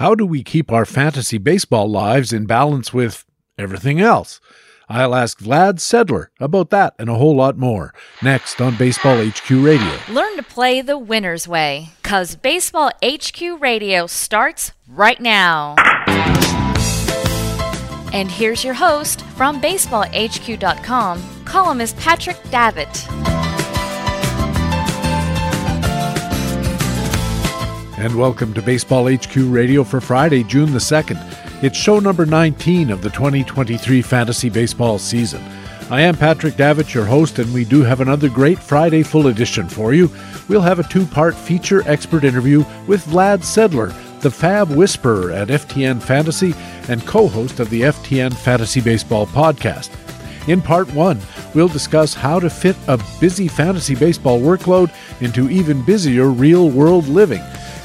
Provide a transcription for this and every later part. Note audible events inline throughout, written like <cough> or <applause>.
How do we keep our fantasy baseball lives in balance with everything else? I'll ask Vlad Sedler about that and a whole lot more next on Baseball HQ Radio. Learn to play the winner's way, because Baseball HQ Radio starts right now. And here's your host from BaseballHQ.com, columnist Patrick Davitt. And welcome to Baseball HQ Radio for Friday, June the 2nd. It's show number 19 of the 2023 fantasy baseball season. I am Patrick Davitt, your host, and we do have another great Friday full edition for you. We'll have a two part feature expert interview with Vlad Sedler, the FAAB Whisperer at FTN Fantasy and co host of the FTN Fantasy Baseball podcast. In part one, we'll discuss how to fit a busy fantasy baseball workload into even busier real world living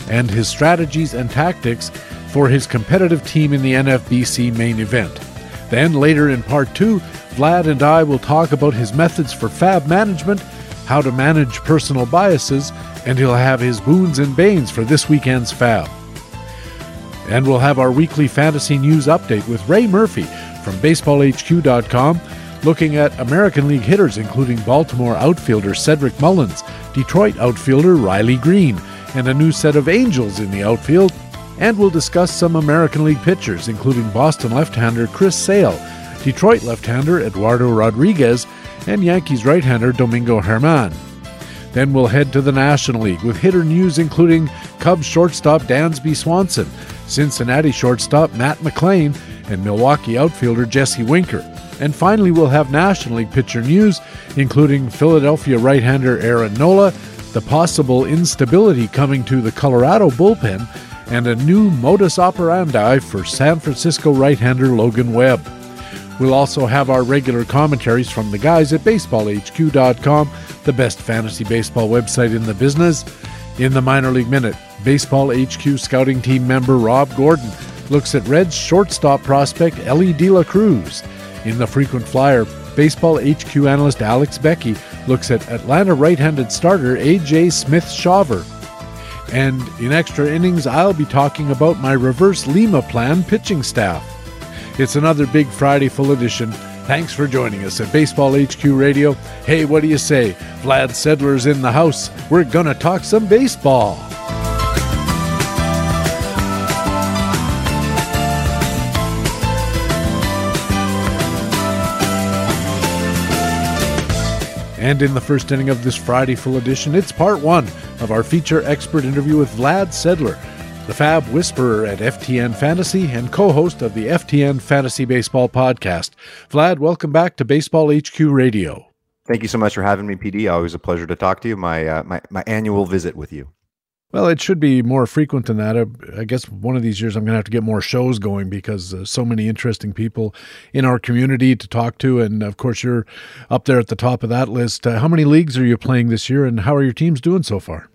and his strategies and tactics for his competitive team in the NFBC main event. Then, later in part two, Vlad and I will talk about his methods for FAAB management, how to manage personal biases, and he'll have his boons and banes for this weekend's FAAB. And we'll have our weekly fantasy news update with Ray Murphy from BaseballHQ.com, looking at American League hitters including Baltimore outfielder Cedric Mullins, Detroit outfielder Riley Greene, and a new set of Angels in the outfield. And we'll discuss some American League pitchers, including Boston left hander Chris Sale, Detroit left hander Eduardo Rodriguez, and Yankees right hander Domingo German. Then we'll head to the National League with hitter news including Cubs shortstop Dansby Swanson, Cincinnati shortstop Matt McLain, and Milwaukee outfielder Jesse Winker. And finally, we'll have National League pitcher news, including Philadelphia right hander Aaron Nola, the possible instability coming to the Colorado bullpen, and a new modus operandi for San Francisco right hander Logan Webb. We'll also have our regular commentaries from the guys at BaseballHQ.com, the best fantasy baseball website in the business. In the Minor League Minute, Baseball HQ scouting team member Rob Gordon looks at Reds shortstop prospect Elly De La Cruz. In the Frequent Flyer, Baseball HQ analyst Alex Beckey looks at Atlanta right handed starter AJ Smith Shawver. And in extra innings, I'll be talking about my reverse Lima plan pitching staff. It's another big Friday full edition. Thanks for joining us at Baseball HQ Radio. Hey, what do you say? Vlad Sedler's in the house. We're going to talk some baseball. And in the first inning of this Friday full edition, it's part one of our feature expert interview with Vlad Sedler, the FAAB Whisperer at FTN Fantasy and co host of the FTN Fantasy Baseball podcast. Vlad, welcome back to Baseball HQ Radio. Thank you so much for having me, PD. Always a pleasure to talk to you. My uh, my, my annual visit with you. Well, it should be more frequent than that. I guess one of these years I'm going to have to get more shows going because uh, so many interesting people in our community to talk to. And of course, you're up there at the top of that list. Uh, how many leagues are you playing this year and how are your teams doing so far?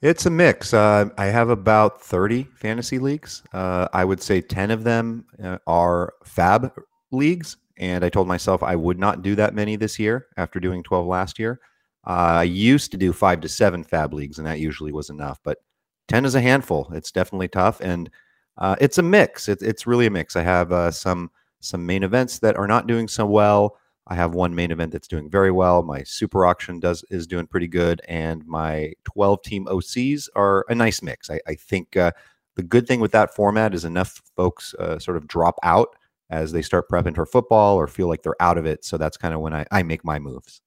It's a mix. Uh, I have about 30 fantasy leagues. Uh, I would say 10 of them uh, are FAAB leagues. And I told myself I would not do that many this year after doing 12 last year. Uh, I used to do five to seven FAAB leagues, and that usually was enough. But ten is a handful. It's definitely tough, and uh, it's a mix. It, it's really a mix. I have uh, some some main events that are not doing so well. I have one main event that's doing very well. My super auction does is doing pretty good, and my twelve team OCs are a nice mix. I, I think uh, the good thing with that format is enough folks uh, sort of drop out as they start prepping for football or feel like they're out of it. So that's kind of when I, I make my moves.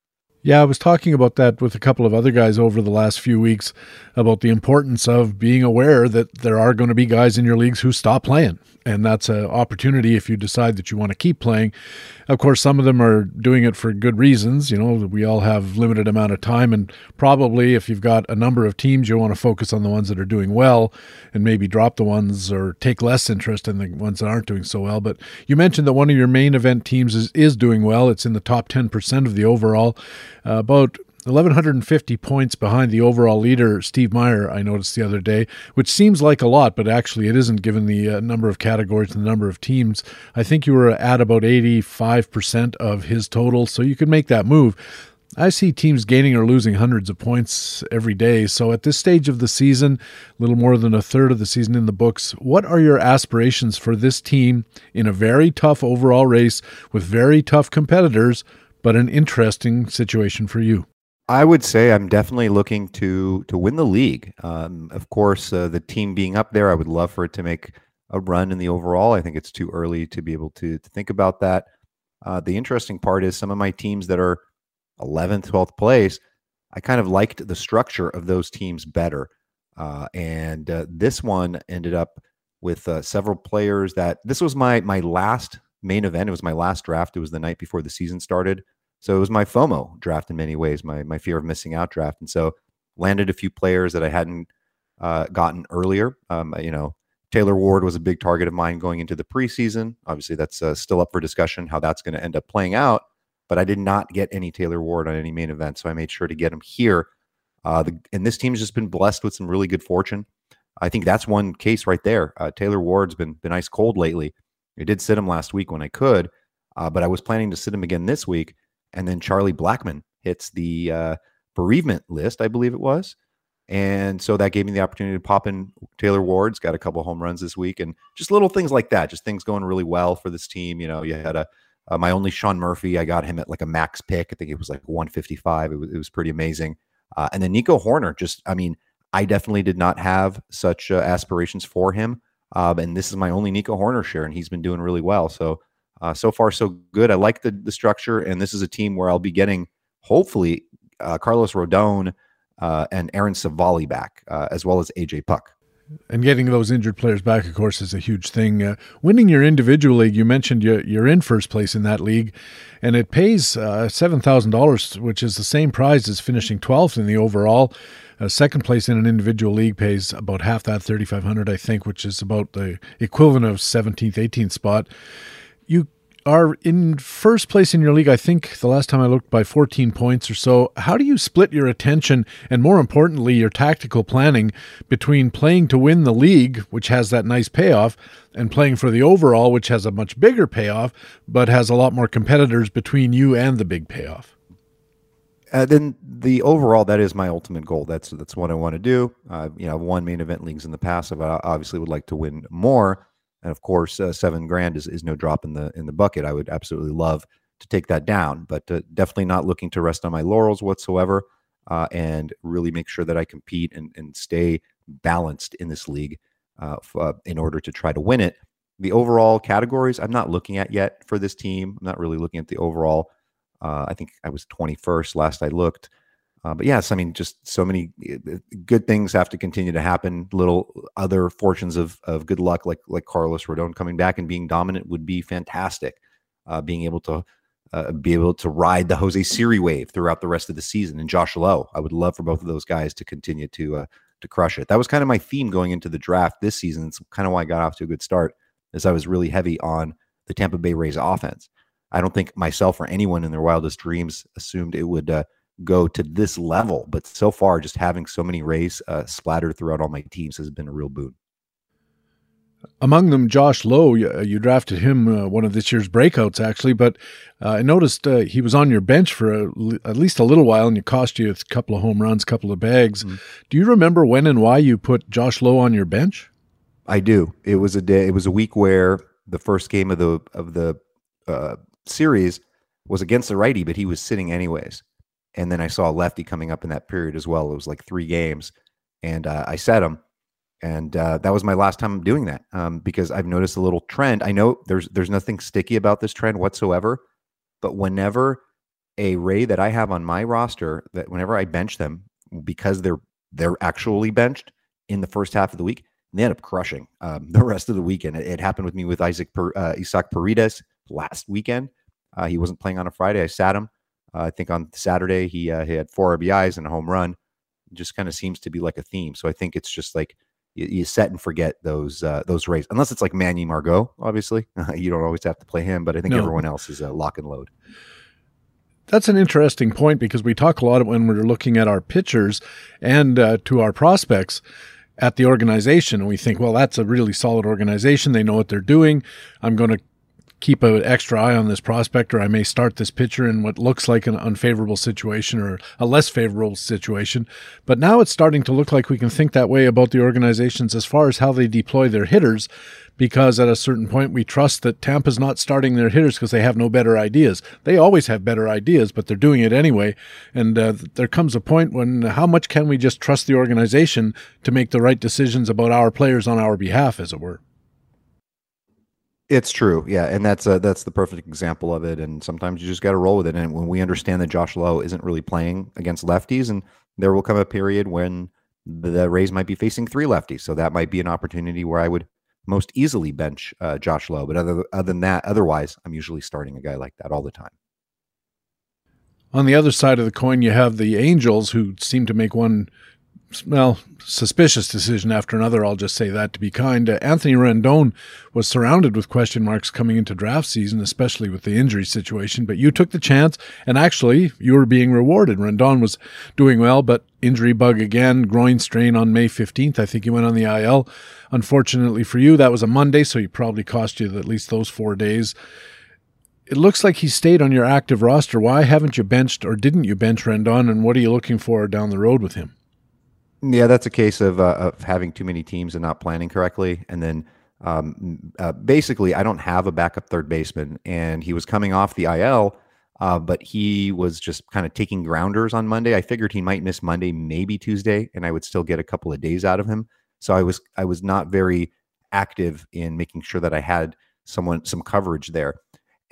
Yeah, I was talking about that with a couple of other guys over the last few weeks about the importance of being aware that there are going to be guys in your leagues who stop playing. And that's an opportunity if you decide that you want to keep playing. Of course, some of them are doing it for good reasons. You know, we all have limited amount of time, and probably if you've got a number of teams, you want to focus on the ones that are doing well, and maybe drop the ones or take less interest in the ones that aren't doing so well. But you mentioned that one of your main event teams is, is doing well. It's in the top ten percent of the overall. Uh, about 1,150 points behind the overall leader, Steve Meyer, I noticed the other day, which seems like a lot, but actually it isn't given the uh, number of categories and the number of teams. I think you were at about 85% of his total, so you could make that move. I see teams gaining or losing hundreds of points every day. So at this stage of the season, a little more than a third of the season in the books, what are your aspirations for this team in a very tough overall race with very tough competitors, but an interesting situation for you? I would say I'm definitely looking to to win the league. Um, of course, uh, the team being up there, I would love for it to make a run in the overall. I think it's too early to be able to, to think about that. Uh, the interesting part is some of my teams that are 11th, 12th place, I kind of liked the structure of those teams better. Uh, and uh, this one ended up with uh, several players that this was my my last main event. It was my last draft. It was the night before the season started. So it was my FOMO draft in many ways, my my fear of missing out draft. And so landed a few players that I hadn't uh, gotten earlier. Um, you know, Taylor Ward was a big target of mine going into the preseason. Obviously, that's uh, still up for discussion how that's going to end up playing out but I did not get any Taylor Ward on any main event, so I made sure to get him here. Uh, the, and this team has just been blessed with some really good fortune. I think that's one case right there. Uh, Taylor Ward's been been ice cold lately. I did sit him last week when I could, uh, but I was planning to sit him again this week. And then Charlie Blackmon hits the uh, bereavement list, I believe it was. And so that gave me the opportunity to pop in Taylor Ward's got a couple home runs this week and just little things like that, just things going really well for this team. You know, you had a uh, my only Sean Murphy, I got him at like a max pick. I think it was like 155. It was, it was pretty amazing. Uh, and then Nico Hoerner, just, I mean, I definitely did not have such uh, aspirations for him. Um, and this is my only Nico Hoerner share, and he's been doing really well. So, uh, so far, so good. I like the, the structure, and this is a team where I'll be getting, hopefully, uh, Carlos Rodon uh, and Aaron Civale back, as well as AJ Puk. and getting those injured players back, of course, is a huge thing. Uh, winning your individual league, you mentioned you're, you're in first place in that league, and it pays uh, seven thousand dollars, which is the same prize as finishing twelfth in the overall. Uh, second place in an individual league pays about half that, thirty five hundred, I think, which is about the equivalent of seventeenth, eighteenth spot. Are in first place in your league, I think the last time I looked by 14 points or so. How do you split your attention and, more importantly, your tactical planning between playing to win the league, which has that nice payoff, and playing for the overall, which has a much bigger payoff, but has a lot more competitors between you and the big payoff? Uh, then the overall, that is my ultimate goal. That's that's what I want to do. Uh, you know, I've won main event leagues in the past. I obviously would like to win more and of course uh, seven grand is, is no drop in the in the bucket. I would absolutely love to take that down but uh, definitely not looking to rest on my laurels whatsoever uh, and really make sure that i compete and, and stay balanced in this league uh, f- uh, in order to try to win it. The overall categories i'm not looking at yet for this team. I'm not really looking at the overall uh, i think i was 21st last i looked uh, but yes, I mean, just so many eh, eh, good things have to continue to happen. Little other fortunes of of good luck, like like Carlos Rodon coming back and being dominant, would be fantastic. Uh, being able to uh, be able to ride the Jose Siri wave throughout the rest of the season, and Josh Lowe, I would love for both of those guys to continue to uh, to crush it. That was kind of my theme going into the draft this season. It's kind of why I got off to a good start, as I was really heavy on the Tampa Bay Rays offense. I don't think myself or anyone in their wildest dreams assumed it would uh, go to this level. But so far, just having so many Rays uh, splattered throughout all my teams has been a real boon. Among them, Josh Lowe, you, uh, you drafted him uh, one of this year's breakouts, actually. But uh, I noticed uh, he was on your bench for a, at least a little while, and you cost you a couple of home runs, a couple of bags. Mm-hmm. Do you remember when and why you put Josh Lowe on your bench? I do. It was a day. It was a week where the first game of the of the uh, series was against the righty, but he was sitting anyways and then I saw a lefty coming up in that period as well. It was like three games, and uh, I set him, and uh, that was my last time doing that um, because I've noticed a little trend. I know there's there's nothing sticky about this trend whatsoever, but whenever a Ray that I have on my roster, that whenever I bench them because they're they're actually benched in the first half of the week, they end up crushing um, <laughs> the rest of the weekend. It, it, happened with me with Isaac per, uh, Paredes last weekend. Uh, he wasn't playing on a Friday. I sat him I think on Saturday he, uh, he had four RBIs and a home run. It just kind of seems to be like a theme. So I think it's just like you, you set and forget those uh, those Rays, unless it's like Manny Margot. Obviously, <laughs> you don't always have to play him, but I think no. everyone else is a lock and load. That's an interesting point because we talk a lot when we're looking at our pitchers and uh, to our prospects at the organization, and we think, well, that's a really solid organization. They know what they're doing. I'm going to keep an extra eye on this prospect, or I may start this pitcher in what looks like an unfavorable situation or a less favorable situation. But now it's starting to look like we can think that way about the organizations as far as how they deploy their hitters because at a certain point we trust that Tampa's not starting their hitters because they have no better ideas. They always have better ideas, but they're doing it anyway. And uh, there comes a point when how much can we just trust the organization to make the right decisions about our players on our behalf, as it were? It's true, yeah, and that's a, that's the perfect example of it. And sometimes you just got to roll with it. And when we understand that Josh Lowe isn't really playing against lefties, and there will come a period when the Rays might be facing three lefties, so that might be an opportunity where I would most easily bench uh, Josh Lowe. But other, other than that, otherwise, I'm usually starting a guy like that all the time. On the other side of the coin, you have the Angels who seem to make one, well, suspicious decision after another. I'll just say that to be kind. Uh, Anthony Rendon was surrounded with question marks coming into draft season, especially with the injury situation. But you took the chance, and actually, you were being rewarded. Rendon was doing well, but injury bug again, groin strain on May 15th. I think he went on the IL. Unfortunately for you, that was a Monday, so he probably cost you at least those four days. It looks like he stayed on your active roster. Why haven't you benched or didn't you bench Rendon, and what are you looking for down the road with him? Yeah, that's a case of, uh, of having too many teams and not planning correctly. And then um, uh, basically, I don't have a backup third baseman, and he was coming off the IL, uh, but he was just kind of taking grounders on Monday. I figured he might miss Monday, maybe Tuesday, and I would still get a couple of days out of him. So I was I was not very active in making sure that I had someone some coverage there.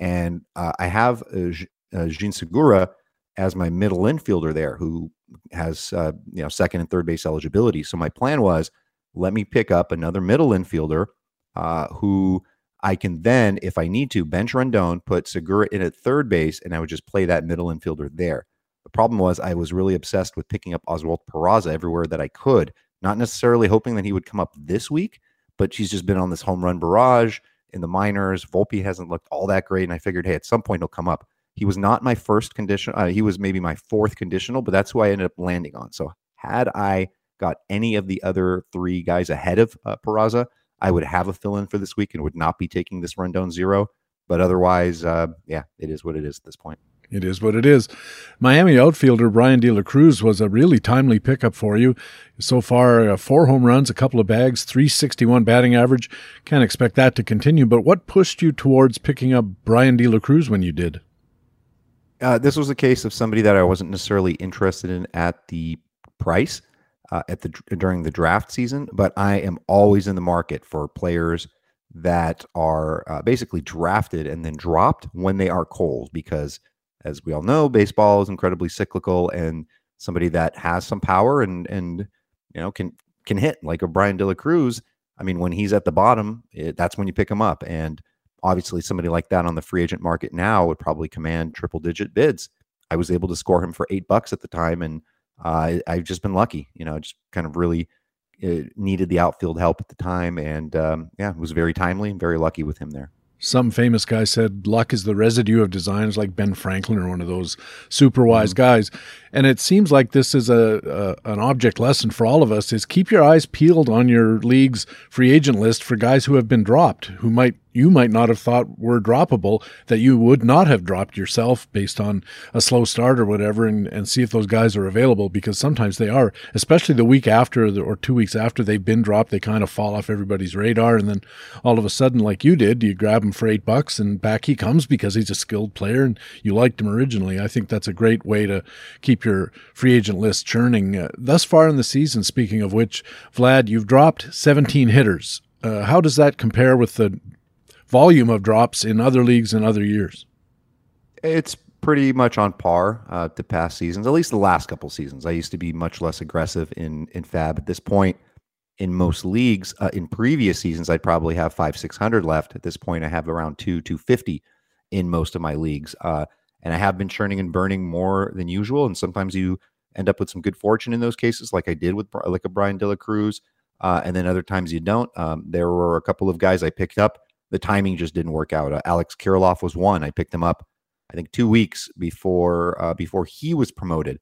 And uh, I have uh, uh, Jean Segura as my middle infielder there, who has uh, you know second and third base eligibility. So my plan was let me pick up another middle infielder uh, who I can then, if I need to, bench Rendon, put Segura in at third base, and I would just play that middle infielder there. The problem was I was really obsessed with picking up Oswald Peraza everywhere that I could, not necessarily hoping that he would come up this week, but she's just been on this home run barrage in the minors. Volpe hasn't looked all that great, and I figured, hey, at some point he'll come up. He was not my first condition. Uh, he was maybe my fourth conditional, but that's who I ended up landing on. So had I got any of the other three guys ahead of uh, Peraza, I would have a fill in for this week and would not be taking this Rendon zero. But otherwise, uh, yeah, it is what it is at this point. It is what it is. Miami outfielder Brian De La Cruz was a really timely pickup for you. So far, uh, four home runs, a couple of bags, 361 batting average. Can't expect that to continue. But what pushed you towards picking up Brian De La Cruz when you did? Uh, this was a case of somebody that I wasn't necessarily interested in at the price uh, at the during the draft season, but I am always in the market for players that are uh, basically drafted and then dropped when they are cold because as we all know, baseball is incredibly cyclical, and somebody that has some power and and you know can can hit like a Brian De La Cruz. I mean, when he's at the bottom, it, that's when you pick him up. And obviously, somebody like that on the free agent market now would probably command triple digit bids. I was able to score him for eight bucks at the time, and uh, I've just been lucky. You know, I just kind of really uh, needed the outfield help at the time, and um, yeah, it was very timely and very lucky with him there. Some famous guy said luck is the residue of designers like Ben Franklin or one of those super wise mm-hmm. guys. And it seems like this is a, a, an object lesson for all of us is keep your eyes peeled on your league's free agent list for guys who have been dropped, who might you might not have thought were droppable that you would not have dropped yourself based on a slow start or whatever and, and see if those guys are available because sometimes they are, especially the week after the, or two weeks after they've been dropped, they kind of fall off everybody's radar. And then all of a sudden, like you did, you grab him for eight bucks and back he comes because he's a skilled player and you liked him originally. I think that's a great way to keep your free agent list churning. Uh, thus far in the season, speaking of which, Vlad, you've dropped 17 hitters. Uh, how does that compare with the volume of drops in other leagues in other years? It's pretty much on par uh, to past seasons, at least the last couple seasons. I used to be much less aggressive in in FAAB. At this point, in most leagues, uh, in previous seasons, I'd probably have five, six hundred left. At this point, I have around two, two fifty in most of my leagues, uh, and I have been churning and burning more than usual. And sometimes you end up with some good fortune in those cases, like I did with like a Brian De La Cruz, uh, and then other times you don't. Um, there were a couple of guys I picked up the timing just didn't work out. Uh, Alex Kirilloff was one. I picked him up, I think, two weeks before uh, before he was promoted.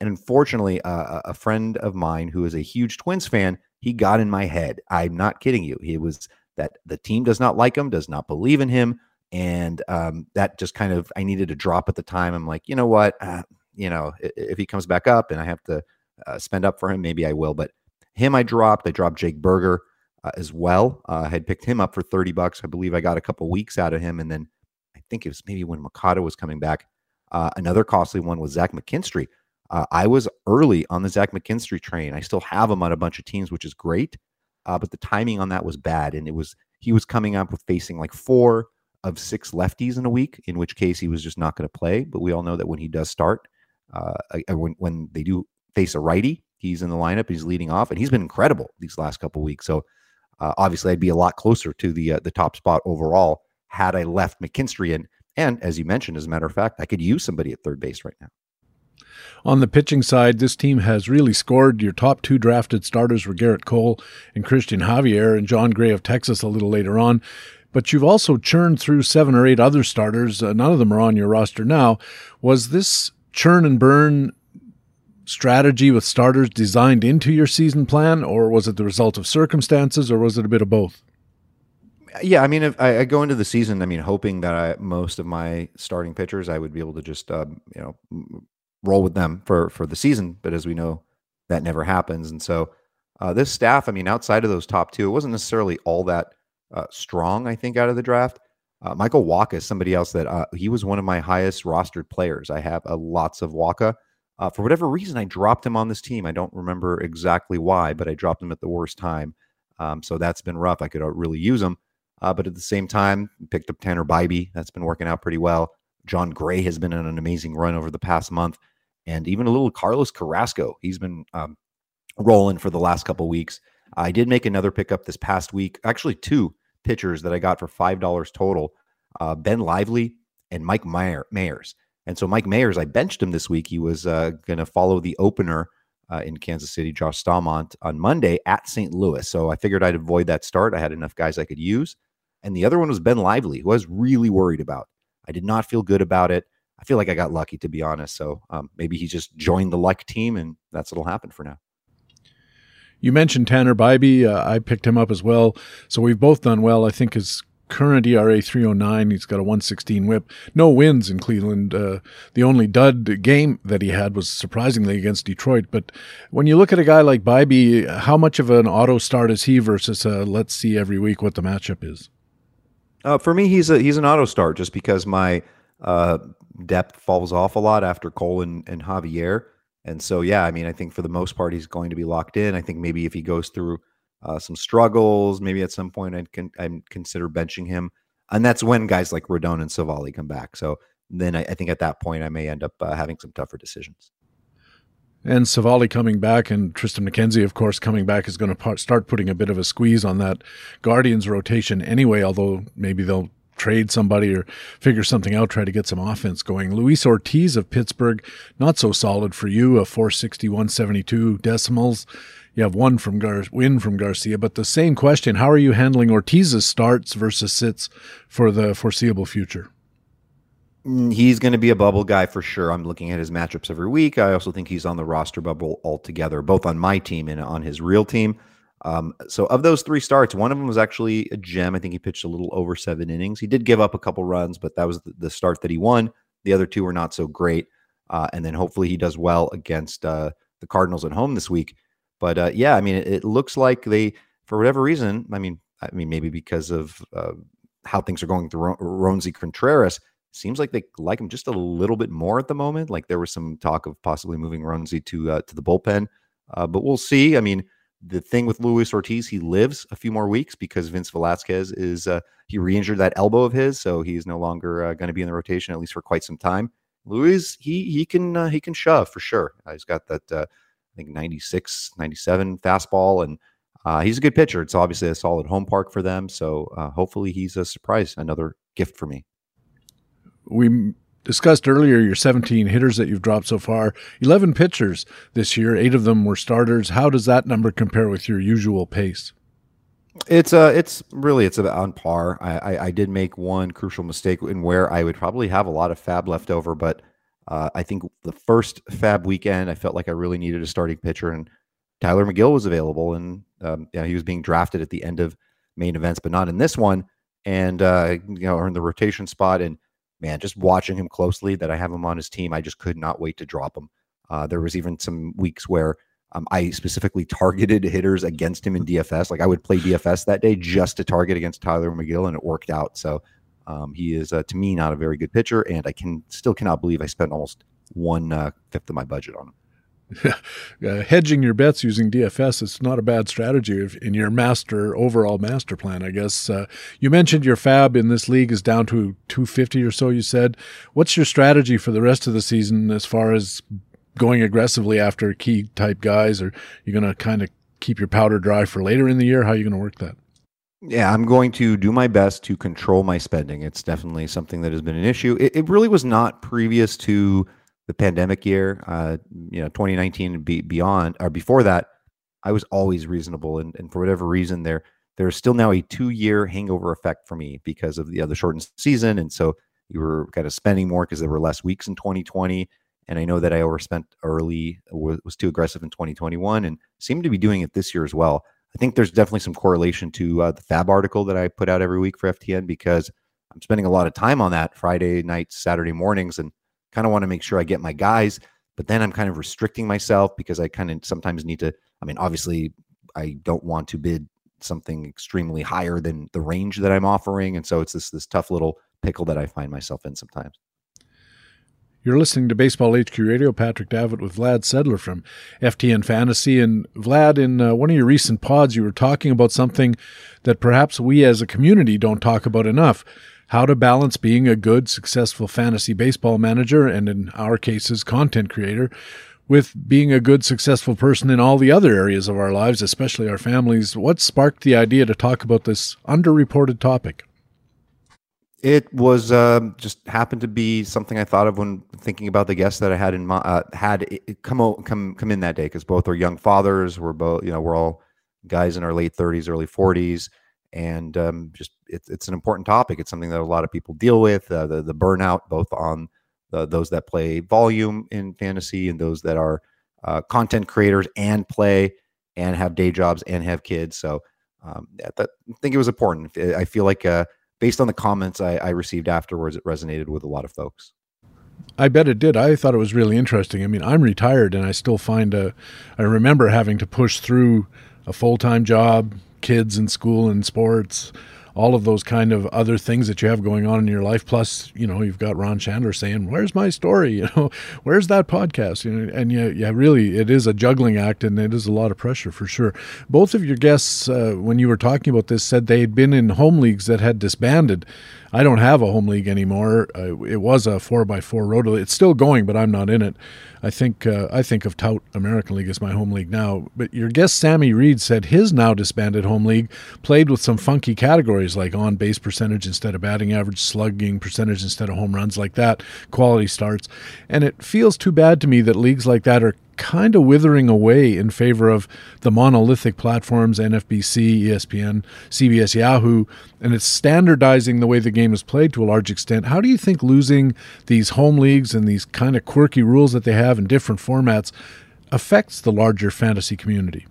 And unfortunately, uh, a friend of mine who is a huge Twins fan, he got in my head. I'm not kidding you. He was that the team does not like him, does not believe in him, and um, that just kind of I needed a drop at the time. I'm like, you know what, uh, you know, if, if, he comes back up and I have to uh, spend up for him, maybe I will. But him, I dropped. I dropped Jake Burger uh, as well. Uh, I had picked him up for 30 bucks. I believe I got a couple weeks out of him, and then I think it was maybe when Moncada was coming back. Uh, another costly one was Zach McKinstry. Uh, I was early on the Zach McKinstry train. I still have him on a bunch of teams, which is great. but the timing on that was bad, and it was he was coming up with facing like four of six lefties in a week, in which case he was just not going to play. But we all know that when he does start, uh, when when they do face a righty, he's in the lineup, he's leading off, and he's been incredible these last couple weeks. So uh, obviously, I'd be a lot closer to the uh, the top spot overall had I left McKinstry in. And as you mentioned, as a matter of fact, I could use somebody at third base right now. On the pitching side, this team has really scored. Your top two drafted starters were Gerrit Cole and Christian Javier, and Jon Gray of Texas a little later on but you've also churned through seven or eight other starters. Uh, none of them are on your roster now. Was this churn and burn strategy with starters designed into your season plan, or was it the result of circumstances, or was it a bit of both? Yeah, I mean, if I, I go into the season, I mean, hoping that I, most of my starting pitchers, I would be able to just, uh, you know, roll with them for for the season. But as we know, that never happens. And so, uh, this staff, I mean, outside of those top two, it wasn't necessarily all that uh, strong, I think, out of the draft. Uh, Michael Wacha is somebody else that uh, he was one of my highest rostered players. I have uh, lots of Wacha. Uh, for whatever reason, I dropped him on this team. I don't remember exactly why, but I dropped him at the worst time. Um, so that's been rough. I could uh, really use him. but at the same time, picked up Tanner Bibee. That's been working out pretty well. Jon Gray has been on an amazing run over the past month. And even a little Carlos Carrasco. He's been um, rolling for the last couple weeks. I did make another pickup this past week, actually two pitchers that I got for five dollars total. Uh, ben Lively and Mike Meyer, Mayers. And so Mike Mayers, I benched him this week. He was uh, going to follow the opener uh, in Kansas City, Josh Staumont, on Monday at St. Louis. So I figured I'd avoid that start. I had enough guys I could use. And the other one was Ben Lively, who I was really worried about. I did not feel good about it. I feel like I got lucky, to be honest. So um, maybe he just joined the luck team, and that's what'll happen for now. You mentioned Tanner Bibee. Uh, I picked him up as well. So we've both done well. I think his current ERA 309. He's got a 116 whip. No wins in Cleveland. Uh, the only dud game that he had was surprisingly against Detroit. But when you look at a guy like Bibee, how much of an auto start is he versus a let's see every week what the matchup is? Uh, for me, he's a he's an auto start just because my uh, depth falls off a lot after Cole and, and Javier. And so, yeah, I mean, I think for the most part, he's going to be locked in. I think maybe if he goes through uh, some struggles, maybe at some point I'd, con- I'd consider benching him. And that's when guys like Rodon and Civale come back. So then I, I think at that point I may end up uh, having some tougher decisions. And Civale coming back and Triston McKenzie, of course, coming back is going to start putting a bit of a squeeze on that Guardians rotation anyway, although maybe they'll trade somebody or figure something out, try to get some offense going. Luis Ortiz of Pittsburgh, not so solid for you, a 461 72 decimals. You have one from Gar- win from Garcia, but the same question: How are you handling Ortiz's starts versus sits for the foreseeable future? Mm, he's going to be a bubble guy for sure. I'm looking at his matchups every week. I also think he's on the roster bubble altogether, both on my team and on his real team. Um, so of those three starts, one of them was actually a gem. I think he pitched a little over seven innings. He did give up a couple runs, but that was the start that he won. The other two were not so great. Uh, and then hopefully he does well against uh, the Cardinals at home this week. But uh, yeah, I mean, it, it, looks like they, for whatever reason, I mean, I mean, maybe because of uh, how things are going through Roansy Contreras, seems like they like him just a little bit more at the moment. Like there was some talk of possibly moving Roansy to uh, to the bullpen, uh, but we'll see. I mean the thing with Luis Ortiz, he lives a few more weeks because Vince Velasquez is uh, he re-injured that elbow of his, so he's no longer uh, going to be in the rotation at least for quite some time. Luis, he he can uh, he can shove for sure. Uh, he's got that I think 96, 97 fastball, and uh, he's a good pitcher. It's obviously a solid home park for them, so hopefully he's a surprise, another gift for me. We discussed earlier your 17 hitters that you've dropped so far 11 pitchers this year eight of them were starters how does that number compare with your usual pace it's uh it's really it's about on par I, I, I did make one crucial mistake in where i would probably have a lot of FAAB left over but uh, i think the first FAAB weekend i felt like i really needed a starting pitcher and Tylor Megill was available and um, yeah, he was being drafted at the end of main events but not in this one and uh, you know earn the rotation spot. And man, just watching him closely, that I have him on his team, I just could not wait to drop him. Uh, there was even some weeks where um, I specifically targeted hitters against him in DFS. Like I would play DFS that day just to target against Tylor Megill, and it worked out. So um, he is, uh, to me, not a very good pitcher, and I can still cannot believe I spent almost one uh, fifth of my budget on him. <laughs> uh, hedging your bets using DFS is not a bad strategy in your master overall master plan. I guess uh, you mentioned your FAAB in this league is down to 250 or so. You said, what's your strategy for the rest of the season as far as going aggressively after key type guys, or you're going to kind of keep your powder dry for later in the year? How are you going to work that? Yeah, I'm going to do my best to control my spending. It's definitely something that has been an issue. It, it really was not previous to the pandemic year, uh, you know, 2019 and be, beyond, or before that. I was always reasonable, and, and for whatever reason, there there's still now a two year hangover effect for me because of the other shortened season, and so you were kind of spending more because there were less weeks in 2020. And I know that I overspent early, was, was too aggressive in 2021, and seemed to be doing it this year as well. I think there's definitely some correlation to uh, the FAAB article that I put out every week for FTN because I'm spending a lot of time on that Friday nights, Saturday mornings, and kind of want to make sure I get my guys. But then I'm kind of restricting myself because I kind of sometimes need to. I mean, obviously, I don't want to bid something extremely higher than the range that I'm offering, and so it's this this tough little pickle that I find myself in sometimes. You're listening to Baseball HQ Radio. Patrick Davitt with Vlad Sedler from FTN Fantasy. And Vlad, in uh, one of your recent pods, you were talking about something that perhaps we as a community don't talk about enough how to balance being a good, successful fantasy baseball manager, and in our cases, content creator, with being a good, successful person in all the other areas of our lives, especially our families. What sparked the idea to talk about this underreported topic? It was um, just happened to be something I thought of when thinking about the guests that I had in my uh, had come come come in that day because both are young fathers. We're both you know we're all guys in our late thirties, early forties, and um, just it's it's an important topic. It's something that a lot of people deal with. Uh, the the burnout, both on the, those that play volume in fantasy and those that are uh, content creators and play and have day jobs and have kids. So um, I think it was important. I feel like uh, based on the comments I, I received afterwards, it resonated with a lot of folks. I bet it did. I thought it was really interesting. I mean, I'm retired and I still find a, I remember having to push through a full time job, kids in school and sports, all of those kind of other things that you have going on in your life. Plus, you know, you've got Ron Chandler saying, "Where's my story?" <laughs> You know, "Where's that podcast?" You know, and yeah, yeah, really, it is a juggling act, and it is a lot of pressure for sure. Both of your guests, uh, when you were talking about this, said they had been in home leagues that had disbanded. I don't have a home league anymore. Uh, it was a four by four roto. It's still going, but I'm not in it. I think uh, I think of Tout American League as my home league now. But your guest Sammy Reed said his now disbanded home league played with some funky categories like on base percentage instead of batting average, slugging percentage instead of home runs, like that, quality starts. And it feels too bad to me that leagues like that are kind of withering away in favor of the monolithic platforms NFBC, ESPN, CBS, Yahoo, and it's standardizing the way the game is played to a large extent. How do you think losing these home leagues and these kind of quirky rules that they have in different formats affects the larger fantasy community?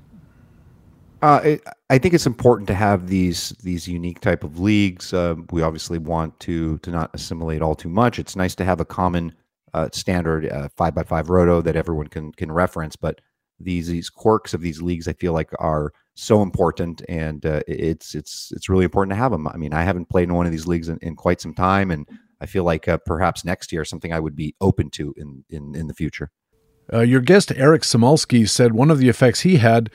Uh, it, I think it's important to have these these unique type of leagues. Uh, we obviously want to to not assimilate all too much. It's nice to have a common uh, standard five by five roto that everyone can can reference. But these these quirks of these leagues, I feel like, are so important, and uh, it's it's it's really important to have them. I mean, I haven't played in one of these leagues in, in quite some time, and I feel like uh, perhaps next year something I would be open to in in in the future. Uh, your guest Eric Samulski said one of the effects he had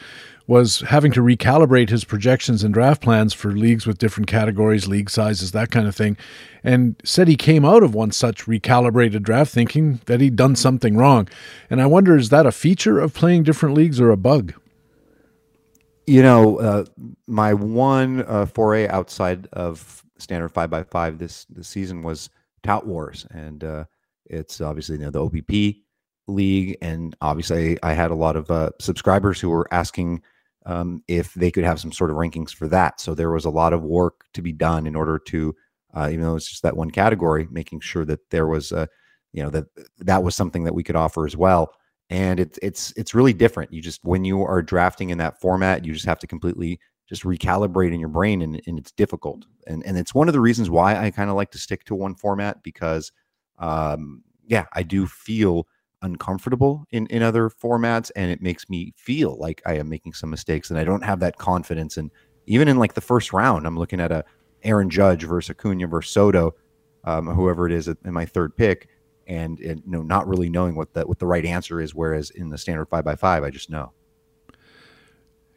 was having to recalibrate his projections and draft plans for leagues with different categories, league sizes, that kind of thing, and said he came out of one such recalibrated draft thinking that he'd done something wrong. And I wonder, is that a feature of playing different leagues or a bug? You know, uh, my one uh, foray outside of standard five by five this this season was Tout Wars, and uh, it's obviously you know the OBP league, and obviously I had a lot of uh, subscribers who were asking um, if they could have some sort of rankings for that. So there was a lot of work to be done in order to, uh, even though it's just that one category, making sure that there was a, you know, that that was something that we could offer as well. And it's it's it's really different. You just when you are drafting in that format, you just have to completely just recalibrate in your brain and, and it's difficult. And and it's one of the reasons why I kind of like to stick to one format because um yeah, I do feel uncomfortable in in other formats and it makes me feel like I am making some mistakes and I don't have that confidence and even in like the first round I'm looking at a Aaron Judge versus Acuna versus Soto um, whoever it is in my third pick and, and you know not really knowing what the what the right answer is whereas in the standard 5 by 5 I just know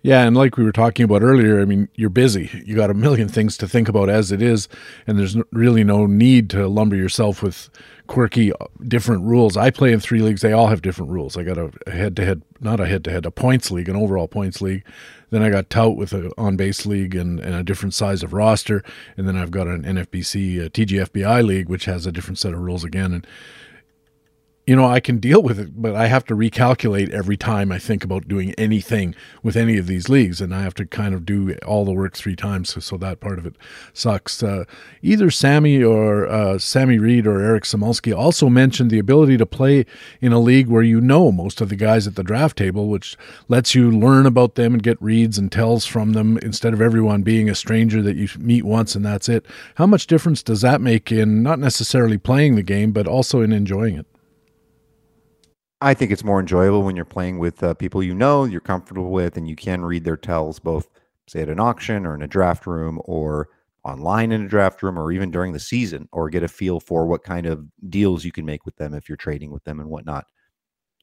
yeah, and like we were talking about earlier, I mean, you're busy. You got a million things to think about as it is, and there's really no need to lumber yourself with quirky uh, different rules. I play in three leagues; they all have different rules. I got a head-to-head, not a head-to-head, a points league, an overall points league. Then I got tout with an on-base league and, and a different size of roster, and then I've got an NFBC, TGFBI league, which has a different set of rules again. And you know, I can deal with it, but I have to recalculate every time I think about doing anything with any of these leagues, and I have to kind of do all the work three times. So, so that part of it sucks. Uh, either Sammy or uh, Sammy Reed or Eric Samulski also mentioned the ability to play in a league where you know most of the guys at the draft table, which lets you learn about them and get reads and tells from them instead of everyone being a stranger that you meet once and that's it. How much difference does that make in not necessarily playing the game, but also in enjoying it? I think it's more enjoyable when you're playing with uh, people you know, you're comfortable with, and you can read their tells both, say, at an auction or in a draft room or online in a draft room or even during the season, or get a feel for what kind of deals you can make with them if you're trading with them and whatnot.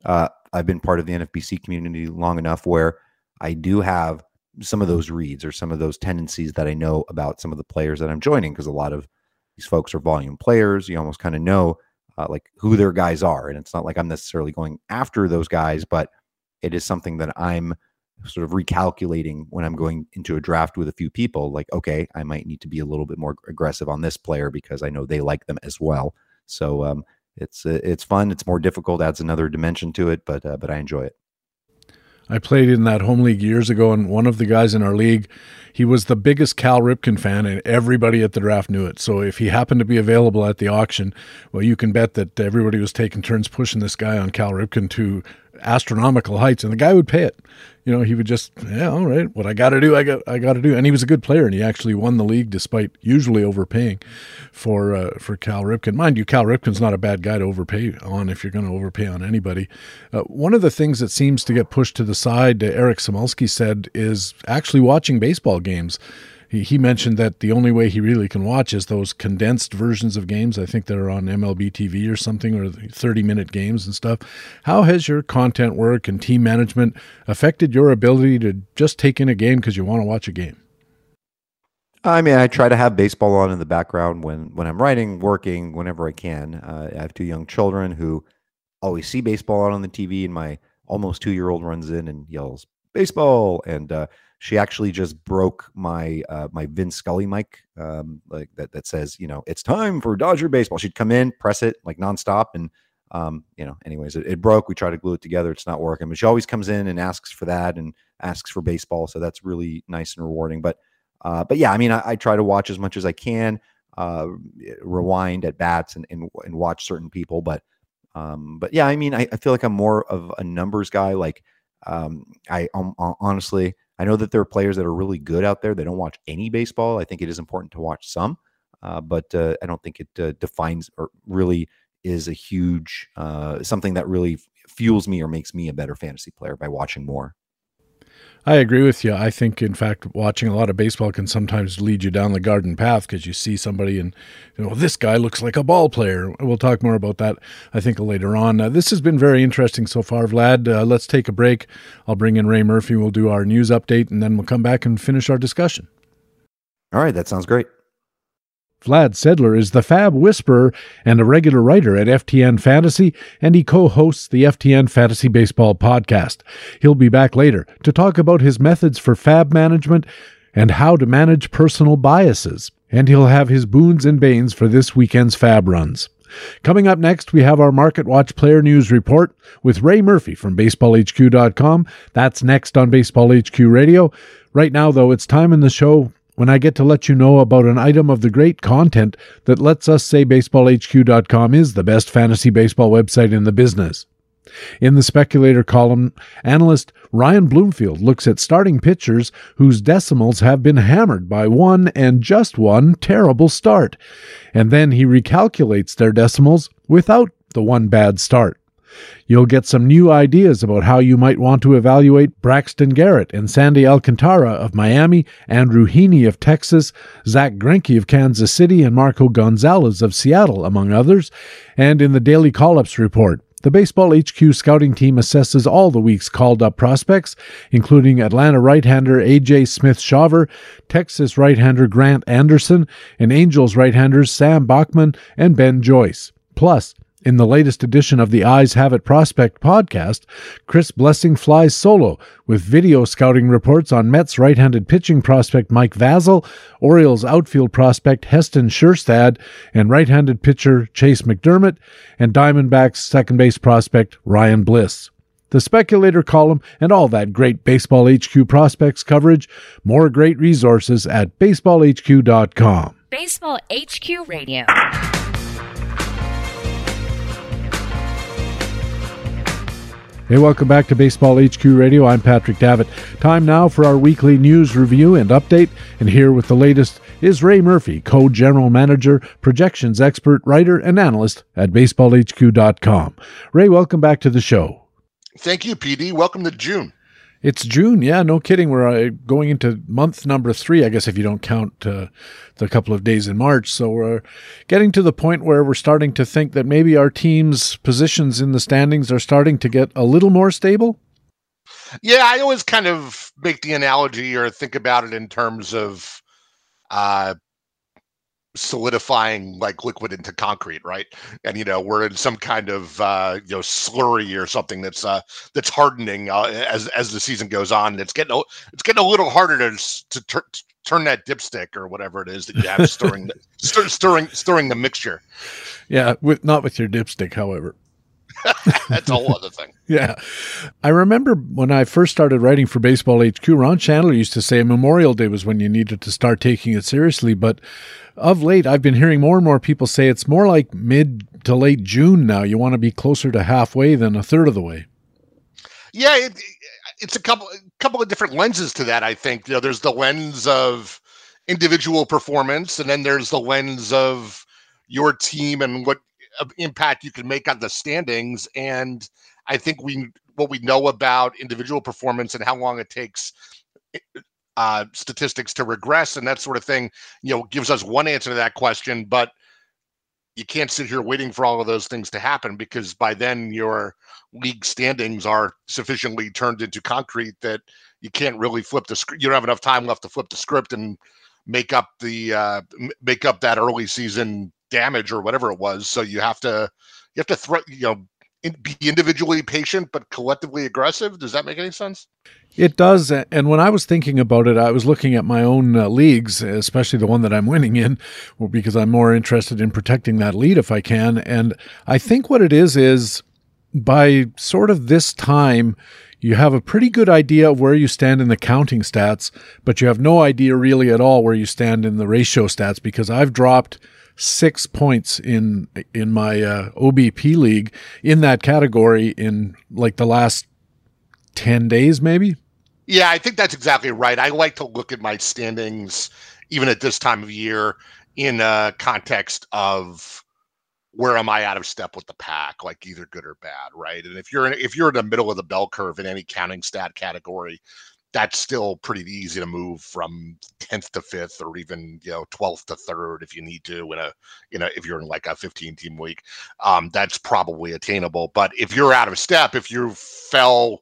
Uh, I've been part of the NFBC community long enough where I do have some of those reads or some of those tendencies that I know about some of the players that I'm joining because a lot of these folks are volume players. You almost kind of know uh, like who their guys are. And it's not like I'm necessarily going after those guys, but it is something that I'm sort of recalculating when I'm going into a draft with a few people. Like, okay, I might need to be a little bit more aggressive on this player because I know they like them as well. So um, it's uh, it's fun. It's more difficult. Adds another dimension to it, but uh, but I enjoy it. I played in that home league years ago, and one of the guys in our league, he was the biggest Cal Ripken fan, and everybody at the draft knew it. So if he happened to be available at the auction, well, you can bet that everybody was taking turns pushing this guy on Cal Ripken to astronomical heights, and the guy would pay it. You know, he would just, yeah, all right, what I got to do, I got, I got to do. And he was a good player, and he actually won the league despite usually overpaying for uh, for Cal Ripken. Mind you, Cal Ripken's not a bad guy to overpay on if you're going to overpay on anybody. Uh, one of the things that seems to get pushed to the side, uh, Eric Samulski said, is actually watching baseball games he, mentioned that the only way he really can watch is those condensed versions of games. I think they're on MLB TV or something, or 30 minute games and stuff. How has your content work and team management affected your ability to just take in a game because you want to watch a game? I mean, I try to have baseball on in the background when when I'm writing, working, whenever I can. Uh, I have two young children who always see baseball on on the TV, and my almost two year old runs in and yells baseball, and uh, she actually just broke my uh, my Vin Scully mic, um, like that that says, you know, it's time for Dodger baseball. She'd come in, press it like nonstop, and um, you know, anyways, it, it, broke. We try to glue it together. It's not working, but she always comes in and asks for that and asks for baseball. So that's really nice and rewarding. But uh, but yeah, I mean, I, I, try to watch as much as I can, uh, rewind at bats and, and, and watch certain people. But um, but yeah, I mean, I, I feel like I'm more of a numbers guy. Like um, I um, honestly I know that there are players that are really good out there. They don't watch any baseball. I think it is important to watch some, uh, but uh, I don't think it uh, defines or really is a huge uh, something that really fuels me or makes me a better fantasy player by watching more. I agree with you. I think, in fact, watching a lot of baseball can sometimes lead you down the garden path because you see somebody and, you know, this guy looks like a ball player. We'll talk more about that, I think, later on. Uh, this has been very interesting so far, Vlad. Uh, let's take a break. I'll bring in Ray Murphy. We'll do our news update, and then we'll come back and finish our discussion. All right. That sounds great. Vlad Sedler is the FAAB Whisperer and a regular writer at FTN Fantasy, and he co hosts the FTN Fantasy Baseball podcast. He'll be back later to talk about his methods for FAAB management and how to manage personal biases. And he'll have his boons and banes for this weekend's FAAB runs. Coming up next, we have our Market Watch Player News Report with Ray Murphy from BaseballHQ.com. That's next on Baseball HQ Radio. Right now, though, it's time in the show when I get to let you know about an item of the great content that lets us say BaseballHQ.com is the best fantasy baseball website in the business. In the speculator column, analyst Ryan Bloomfield looks at starting pitchers whose decimals have been hammered by one and just one terrible start, and then he recalculates their decimals without the one bad start. You'll get some new ideas about how you might want to evaluate Braxton Garrett and Sandy Alcantara of Miami, Andrew Heaney of Texas, Zack Greinke of Kansas City, and Marco Gonzalez of Seattle, among others. And in the Daily Call Ups report, the Baseball HQ scouting team assesses all the week's called up prospects, including Atlanta right hander AJ Smith Shawver, Texas right hander Grant Anderson, and Angels right handers Sam Bachman and Ben Joyce. Plus, in the latest edition of the Eyes Have It Prospect podcast, Chris Blessing flies solo with video scouting reports on Mets right handed pitching prospect Mike Vasil, Orioles outfield prospect Heston Kjerstad, and right handed pitcher Chayce McDermott, and Diamondbacks second base prospect Ryan Bliss. The speculator column, and all that great Baseball HQ prospects coverage. More great resources at baseballhq.com. Baseball HQ Radio. Hey, welcome back to Baseball HQ Radio. I'm Patrick Davitt. Time now for our weekly news review and update. And here with the latest is Ray Murphy, co general manager, projections expert, writer, and analyst at baseballhq.com. Ray, welcome back to the show. Thank you, PD. Welcome to June. It's June, yeah, no kidding. We're uh, going into month number three, I guess, if you don't count uh, the couple of days in March. So we're getting to the point where we're starting to think that maybe our team's positions in the standings are starting to get a little more stable. Yeah, I always kind of make the analogy or think about it in terms of uh, solidifying like liquid into concrete, right? And you know we're in some kind of uh, you know slurry or something that's uh, that's hardening uh, as as the season goes on. And it's getting a, it's getting a little harder to to, tur- to turn that dipstick or whatever it is that you have stirring the, <laughs> stir, stirring stirring the mixture. Yeah, with not with your dipstick, however. <laughs> That's a whole other thing. <laughs> yeah. I remember when I first started writing for Baseball HQ, Ron Shandler used to say Memorial Day was when you needed to start taking it seriously. But of late, I've been hearing more and more people say it's more like mid to late June now. You want to be closer to halfway than a third of the way. Yeah, it, it's a couple couple of different lenses to that. I think you know, there's the lens of individual performance, and then there's the lens of your team and what impact you can make on the standings. And I think we what we know about individual performance and how long it takes uh, statistics to regress and that sort of thing, you know, gives us one answer to that question. But you can't sit here waiting for all of those things to happen because by then your league standings are sufficiently turned into concrete that you can't really flip the script. You don't have enough time left to flip the script and make up the uh, make up that early season damage or whatever it was. So you have to you have to throw you know be individually patient but collectively aggressive. Does that make any sense? It does. And when I was thinking about it, I was looking at my own uh, leagues, especially the one that I'm winning in, because I'm more interested in protecting that lead if I can. And I think what it is is by sort of this time, you have a pretty good idea of where you stand in the counting stats, but you have no idea really at all where you stand in the ratio stats because I've dropped six points in in my uh, OBP league in that category in like the last 10 days maybe. Yeah, I think that's exactly right. I like to look at my standings even at this time of year in a context of where am I out of step with the pack, like either good or bad, right? And if you're in, if you're in the middle of the bell curve in any counting stat category, that's still pretty easy to move from 10th to 5th or even you know 12th to 3rd if you need to in a you know if you're in like a 15 team week um, that's probably attainable but if you're out of step if you fell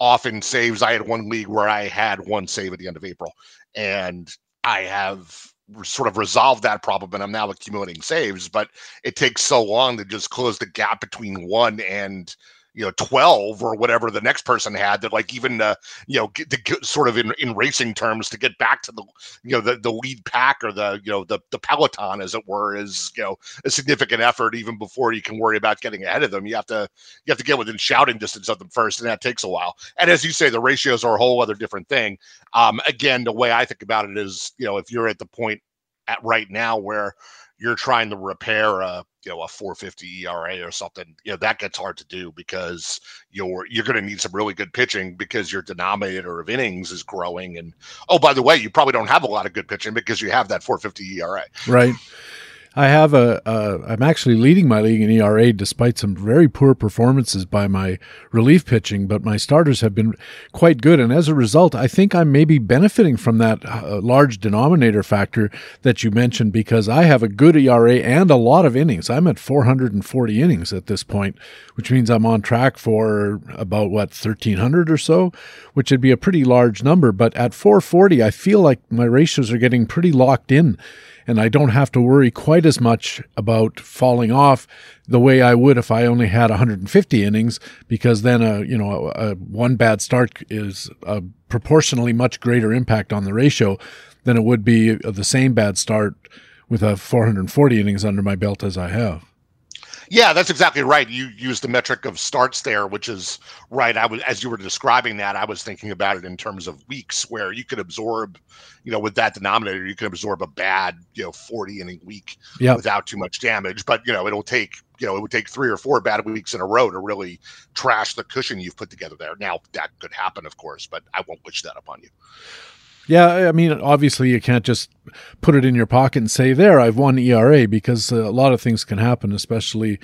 off in saves i had one league where i had one save at the end of april and i have sort of resolved that problem and i'm now accumulating saves but it takes so long to just close the gap between one and you know 12 or whatever the next person had that like even uh, you know get, get, sort of in, in racing terms to get back to the you know the, the lead pack or the you know the, the peloton as it were is you know a significant effort even before you can worry about getting ahead of them. You have to you have to get within shouting distance of them first and that takes a while. And as you say the ratios are a whole other different thing. Um again the way i think about it is you know if you're at the point at right now where you're trying to repair a you know a 450 ERA or something, you know that gets hard to do because you're you're going to need some really good pitching because your denominator of innings is growing. And oh, by the way, you probably don't have a lot of good pitching because you have that 450 ERA. Right. I have a. am actually leading my league in ERA despite some very poor performances by my relief pitching, but my starters have been quite good. And as a result, I think I'm maybe benefiting from that uh, large denominator factor that you mentioned because I have a good ERA and a lot of innings. I'm at 440 innings at this point, which means I'm on track for about what 1300 or so, which would be a pretty large number. But at 440, I feel like my ratios are getting pretty locked in and I don't have to worry quite as much about falling off the way I would if I only had 150 innings, because then a you know a, a one bad start is a proportionally much greater impact on the ratio than it would be the same bad start with a 440 innings under my belt as I have. Yeah, that's exactly right. You use the metric of starts there, which is right. I was as you were describing that, I was thinking about it in terms of weeks where you could absorb, you know, with that denominator, you can absorb a bad, you know, 40 inning week yep. without too much damage. But you know, it'll take, you know, it would take three or four bad weeks in a row to really trash the cushion you've put together there. Now that could happen, of course, but I won't wish that upon you. Yeah, I mean, obviously you can't just put it in your pocket and say, there, I've won ERA, because uh, a lot of things can happen, especially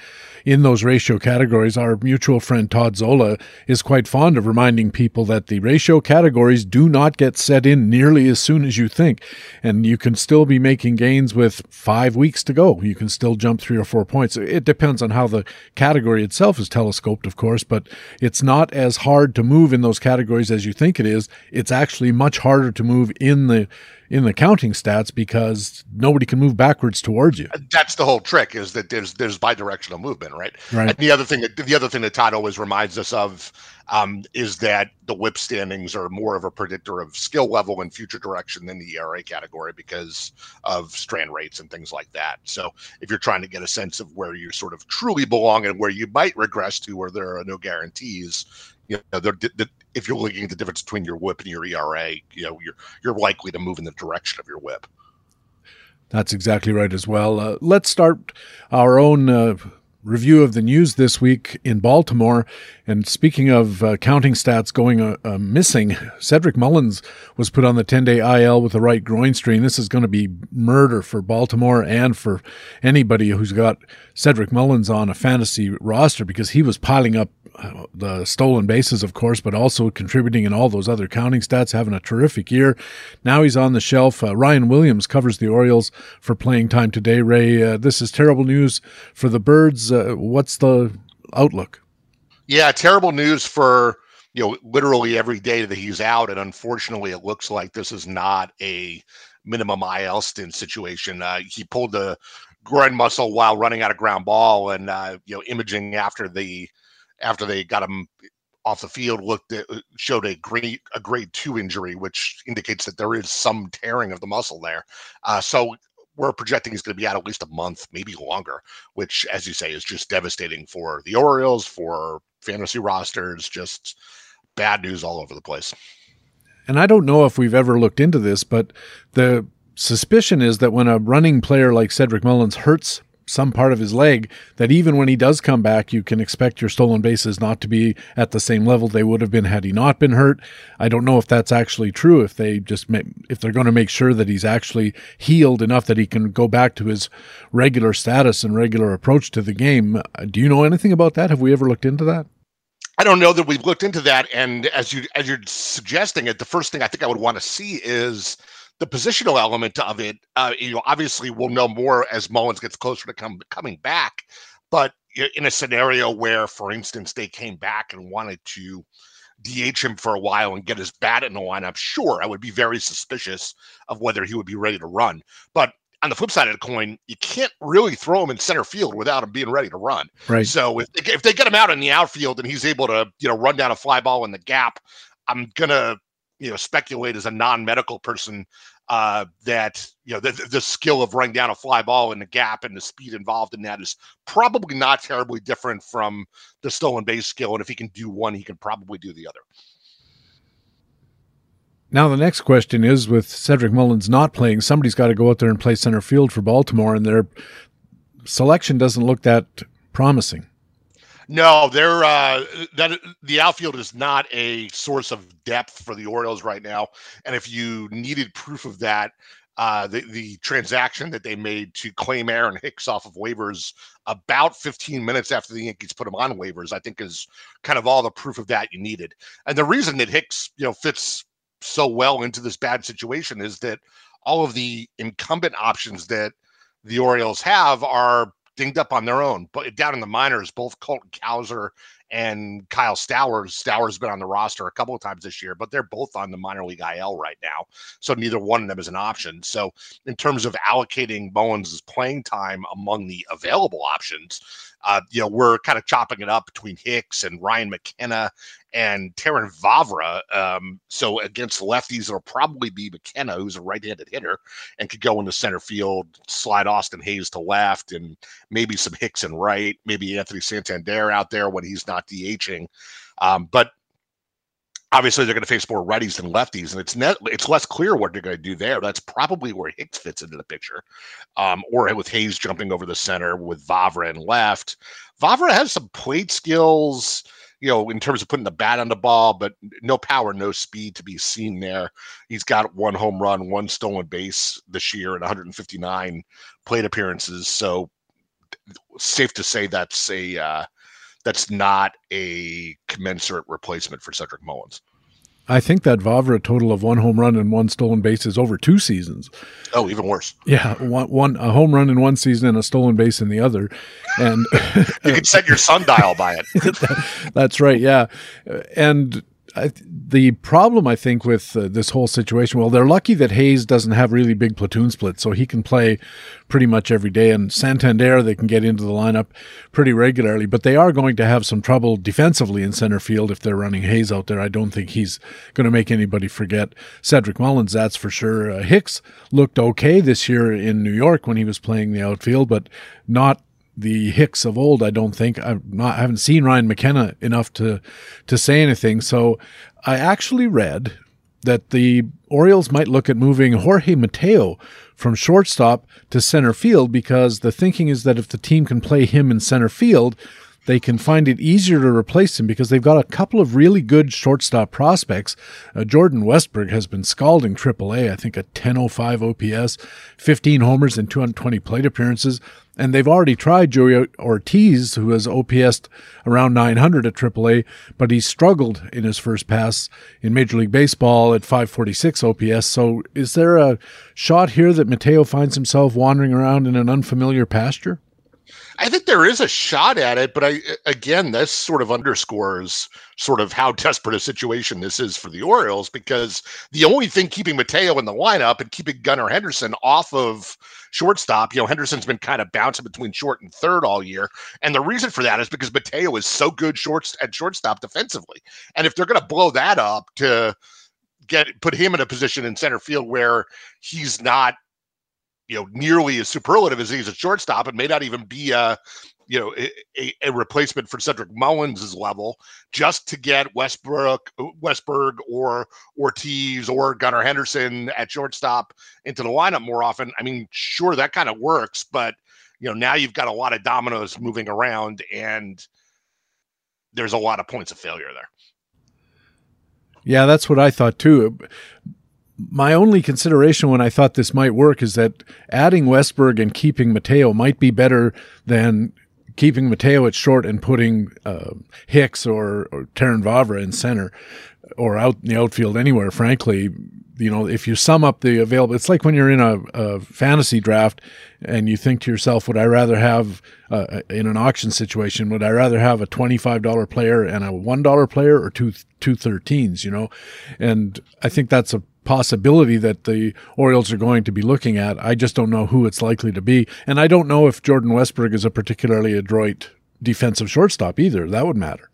in those ratio categories. Our mutual friend Todd Zola is quite fond of reminding people that the ratio categories do not get set in nearly as soon as you think. And you can still be making gains with five weeks to go. You can still jump three or four points. It depends on how the category itself is telescoped, of course, but it's not as hard to move in those categories as you think it is. It's actually much harder to move move in the in the counting stats because nobody can move backwards towards you. That's the whole trick is that there's there's bidirectional movement, right? Right. And the other thing that the other thing that Todd always reminds us of um, is that the whip standings are more of a predictor of skill level and future direction than the ERA category because of strand rates and things like that. So if you're trying to get a sense of where you sort of truly belong and where you might regress to where there are no guarantees, you know, the, the, if you're looking at the difference between your whip and your ERA, you know, you're you're likely to move in the direction of your whip. That's exactly right as well. Uh, let's start our own uh, review of the news this week in Baltimore. And speaking of uh, counting stats going uh, uh, missing, <laughs> Cedric Mullins was put on the 10 day IL with a right groin strain. This is going to be murder for Baltimore and for anybody who's got Cedric Mullins on a fantasy roster because he was piling up the stolen bases, of course, but also contributing in all those other counting stats, having a terrific year. Now he's on the shelf. Uh, Ryan Williams covers the Orioles for playing time today. Ray, uh, this is terrible news for the Birds. Uh, what's the outlook? Yeah, terrible news for you know literally every day that he's out, and unfortunately, it looks like this is not a minimum IL stint situation. Uh, he pulled the groin muscle while running out of ground ball, and uh, you know imaging after the after they got him off the field looked at, uh, showed a great a grade two injury, which indicates that there is some tearing of the muscle there. Uh, so we're projecting he's going to be out at least a month, maybe longer, which, as you say, is just devastating for the Orioles, for fantasy rosters, just bad news all over the place. And I don't know if we've ever looked into this, but the suspicion is that when a running player like Cedric Mullins hurts some part of his leg that even when he does come back, you can expect your stolen bases not to be at the same level they would have been had he not been hurt. I don't know if that's actually true. If they just if they're going to make sure that he's actually healed enough that he can go back to his regular status and regular approach to the game. Do you know anything about that? Have we ever looked into that? I don't know that we've looked into that. And as you as you're suggesting it, the first thing I think I would want to see is the positional element of it, uh, you know, obviously we'll know more as Mullins gets closer to come, coming back. But in a scenario where, for instance, they came back and wanted to DH him for a while and get his bat in the lineup, sure, I would be very suspicious of whether he would be ready to run. But on the flip side of the coin, you can't really throw him in center field without him being ready to run. Right. So if they, if they get him out in the outfield and he's able to, you know, run down a fly ball in the gap, I'm gonna you know speculate as a non-medical person uh, that you know the, the skill of running down a fly ball in the gap and the speed involved in that is probably not terribly different from the stolen base skill. And if he can do one, he can probably do the other. Now, the next question is with Cedric Mullins not playing, somebody's got to go out there and play center field for Baltimore, and their selection doesn't look that promising. No, they're uh, that the outfield is not a source of depth for the Orioles right now. And if you needed proof of that, uh, the the transaction that they made to claim Aaron Hicks off of waivers about 15 minutes after the Yankees put him on waivers, I think is kind of all the proof of that you needed. And the reason that Hicks, you know, fits so well into this bad situation is that all of the incumbent options that the Orioles have are dinged up on their own. But down in the minors, both Colton Cowser and Kyle Stowers. Stowers has been on the roster a couple of times this year, but they're both on the minor league IL right now. So neither one of them is an option. So in terms of allocating Mullins' playing time among the available options, uh, you know, we're kind of chopping it up between Hicks and Ryan McKenna and Terrin Vavra. Um, so against lefties, it'll probably be McKenna, who's a right-handed hitter, and could go into center field, slide Austin Hays to left, and maybe some Hicks and right, maybe Anthony Santander out there when he's not DHing. Um, but obviously they're going to face more righties than lefties, and it's net, it's less clear what they're going to do there. That's probably where Hicks fits into the picture, um, or with Hays jumping over the center with Vavra and left. Vavra has some plate skills, you know, in terms of putting the bat on the ball, but no power, no speed to be seen there. He's got one home run, one stolen base this year, and 159 plate appearances. So safe to say that's a uh, that's not a commensurate replacement for Cedric Mullins. I think that Vavra total of one home run and one stolen base is over two seasons. Oh, even worse. Yeah, one, one a home run in one season and a stolen base in the other, and you can set your sundial by it. that, <laughs> that's right. Yeah, and I, the problem I think with uh, this whole situation, well, they're lucky that Hays doesn't have really big platoon splits, so he can play pretty much every day. And Santander, they can get into the lineup pretty regularly, but they are going to have some trouble defensively in center field if they're running Hays out there. I don't think he's going to make anybody forget Cedric Mullins, that's for sure. Uh, Hicks looked okay this year in New York when he was playing the outfield, but not the Hicks of old. I don't think I've not I haven't seen Ryan McKenna enough to to say anything. So I actually read that the Orioles might look at moving Jorge Mateo from shortstop to center field because the thinking is that if the team can play him in center field, they can find it easier to replace him because they've got a couple of really good shortstop prospects. Uh, Jordan Westburg has been scalding AAA, I think a 1005 OPS, 15 homers, and 220 plate appearances. And they've already tried Joey Ortiz, who has OPS around 900 at AAA, but he struggled in his first pass in Major League Baseball at 546 OPS. So is there a shot here that Mateo finds himself wandering around in an unfamiliar pasture? I think there is a shot at it, but I again, this sort of underscores sort of how <laughs> desperate a situation this is for the Orioles because the only thing keeping Mateo in the lineup and keeping Gunnar Henderson off of shortstop, you know, Henderson's been kind of bouncing between short and third all year, and the reason for that is because Mateo is so good shorts at shortstop defensively, and if they're going to blow that up to get put him in a position in center field where he's not you know nearly as superlative as he's a shortstop and may not even be a you know a, a replacement for Cedric Mullins' level just to get Westbrook Westburg or Ortiz or Gunnar Henderson at shortstop into the lineup more often. I mean, sure that kind of works, but you know now you've got a lot of dominoes moving around and there's a lot of points of failure there. Yeah, that's what I thought too my only consideration when I thought this might work is that adding Westburg and keeping Mateo might be better than keeping Mateo at short and putting uh, Hicks or, or Vavra in center or out in the outfield anywhere. Frankly, you know, if you sum up the available, it's like when you're in a, a fantasy draft and you think to yourself, would I rather have uh, in an auction situation, would I rather have a $25 player and a $1 player or two, two 13s, you know? And I think that's a possibility that the Orioles are going to be looking at. I just don't know who it's likely to be. And I don't know if Jordan Westburg is a particularly adroit defensive shortstop either. That would matter.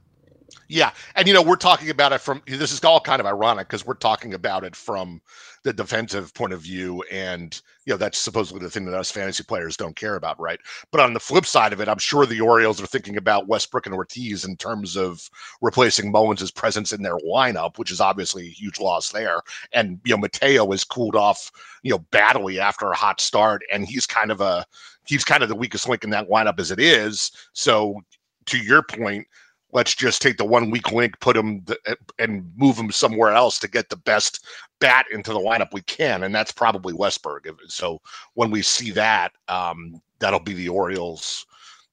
Yeah, and you know we're talking about it from this is all kind of ironic because we're talking about it from the defensive point of view, and you know that's supposedly the thing that us fantasy players don't care about, right? But on the flip side of it, I'm sure the Orioles are thinking about Westbrook and Ortiz in terms of replacing Mullins' presence in their lineup, which is obviously a huge loss there. And you know Mateo has cooled off, you know, badly after a hot start, and he's kind of a he's kind of the weakest link in that lineup as it is. So to your point let's just take the one weak link, put him th- and move him somewhere else to get the best bat into the lineup we can, and that's probably Westburg. So when we see that, um, that'll be the Orioles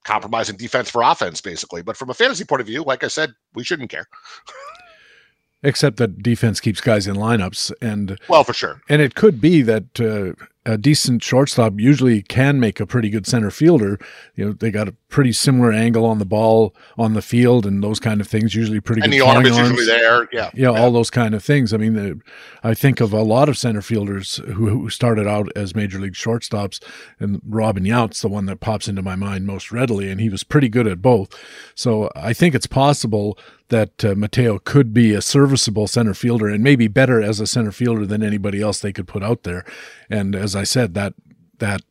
compromising defense for offense, basically. But from a fantasy point of view, like I said, we shouldn't care. Except that defense keeps guys in lineups, and well, for sure. And it could be that uh, a decent shortstop usually can make a pretty good center fielder. You know, they got a pretty similar angle on the ball on the field and those kind of things. Usually pretty and good. And the arm is usually there. Yeah. yeah. Yeah. All those kind of things. I mean, uh, I think of a lot of center fielders who, who started out as major league shortstops, and Robin Yount's the one that pops into my mind most readily, and he was pretty good at both. So I think it's possible that uh, Mateo could be a serviceable center fielder and maybe better as a center fielder than anybody else they could put out there. And as I said, that that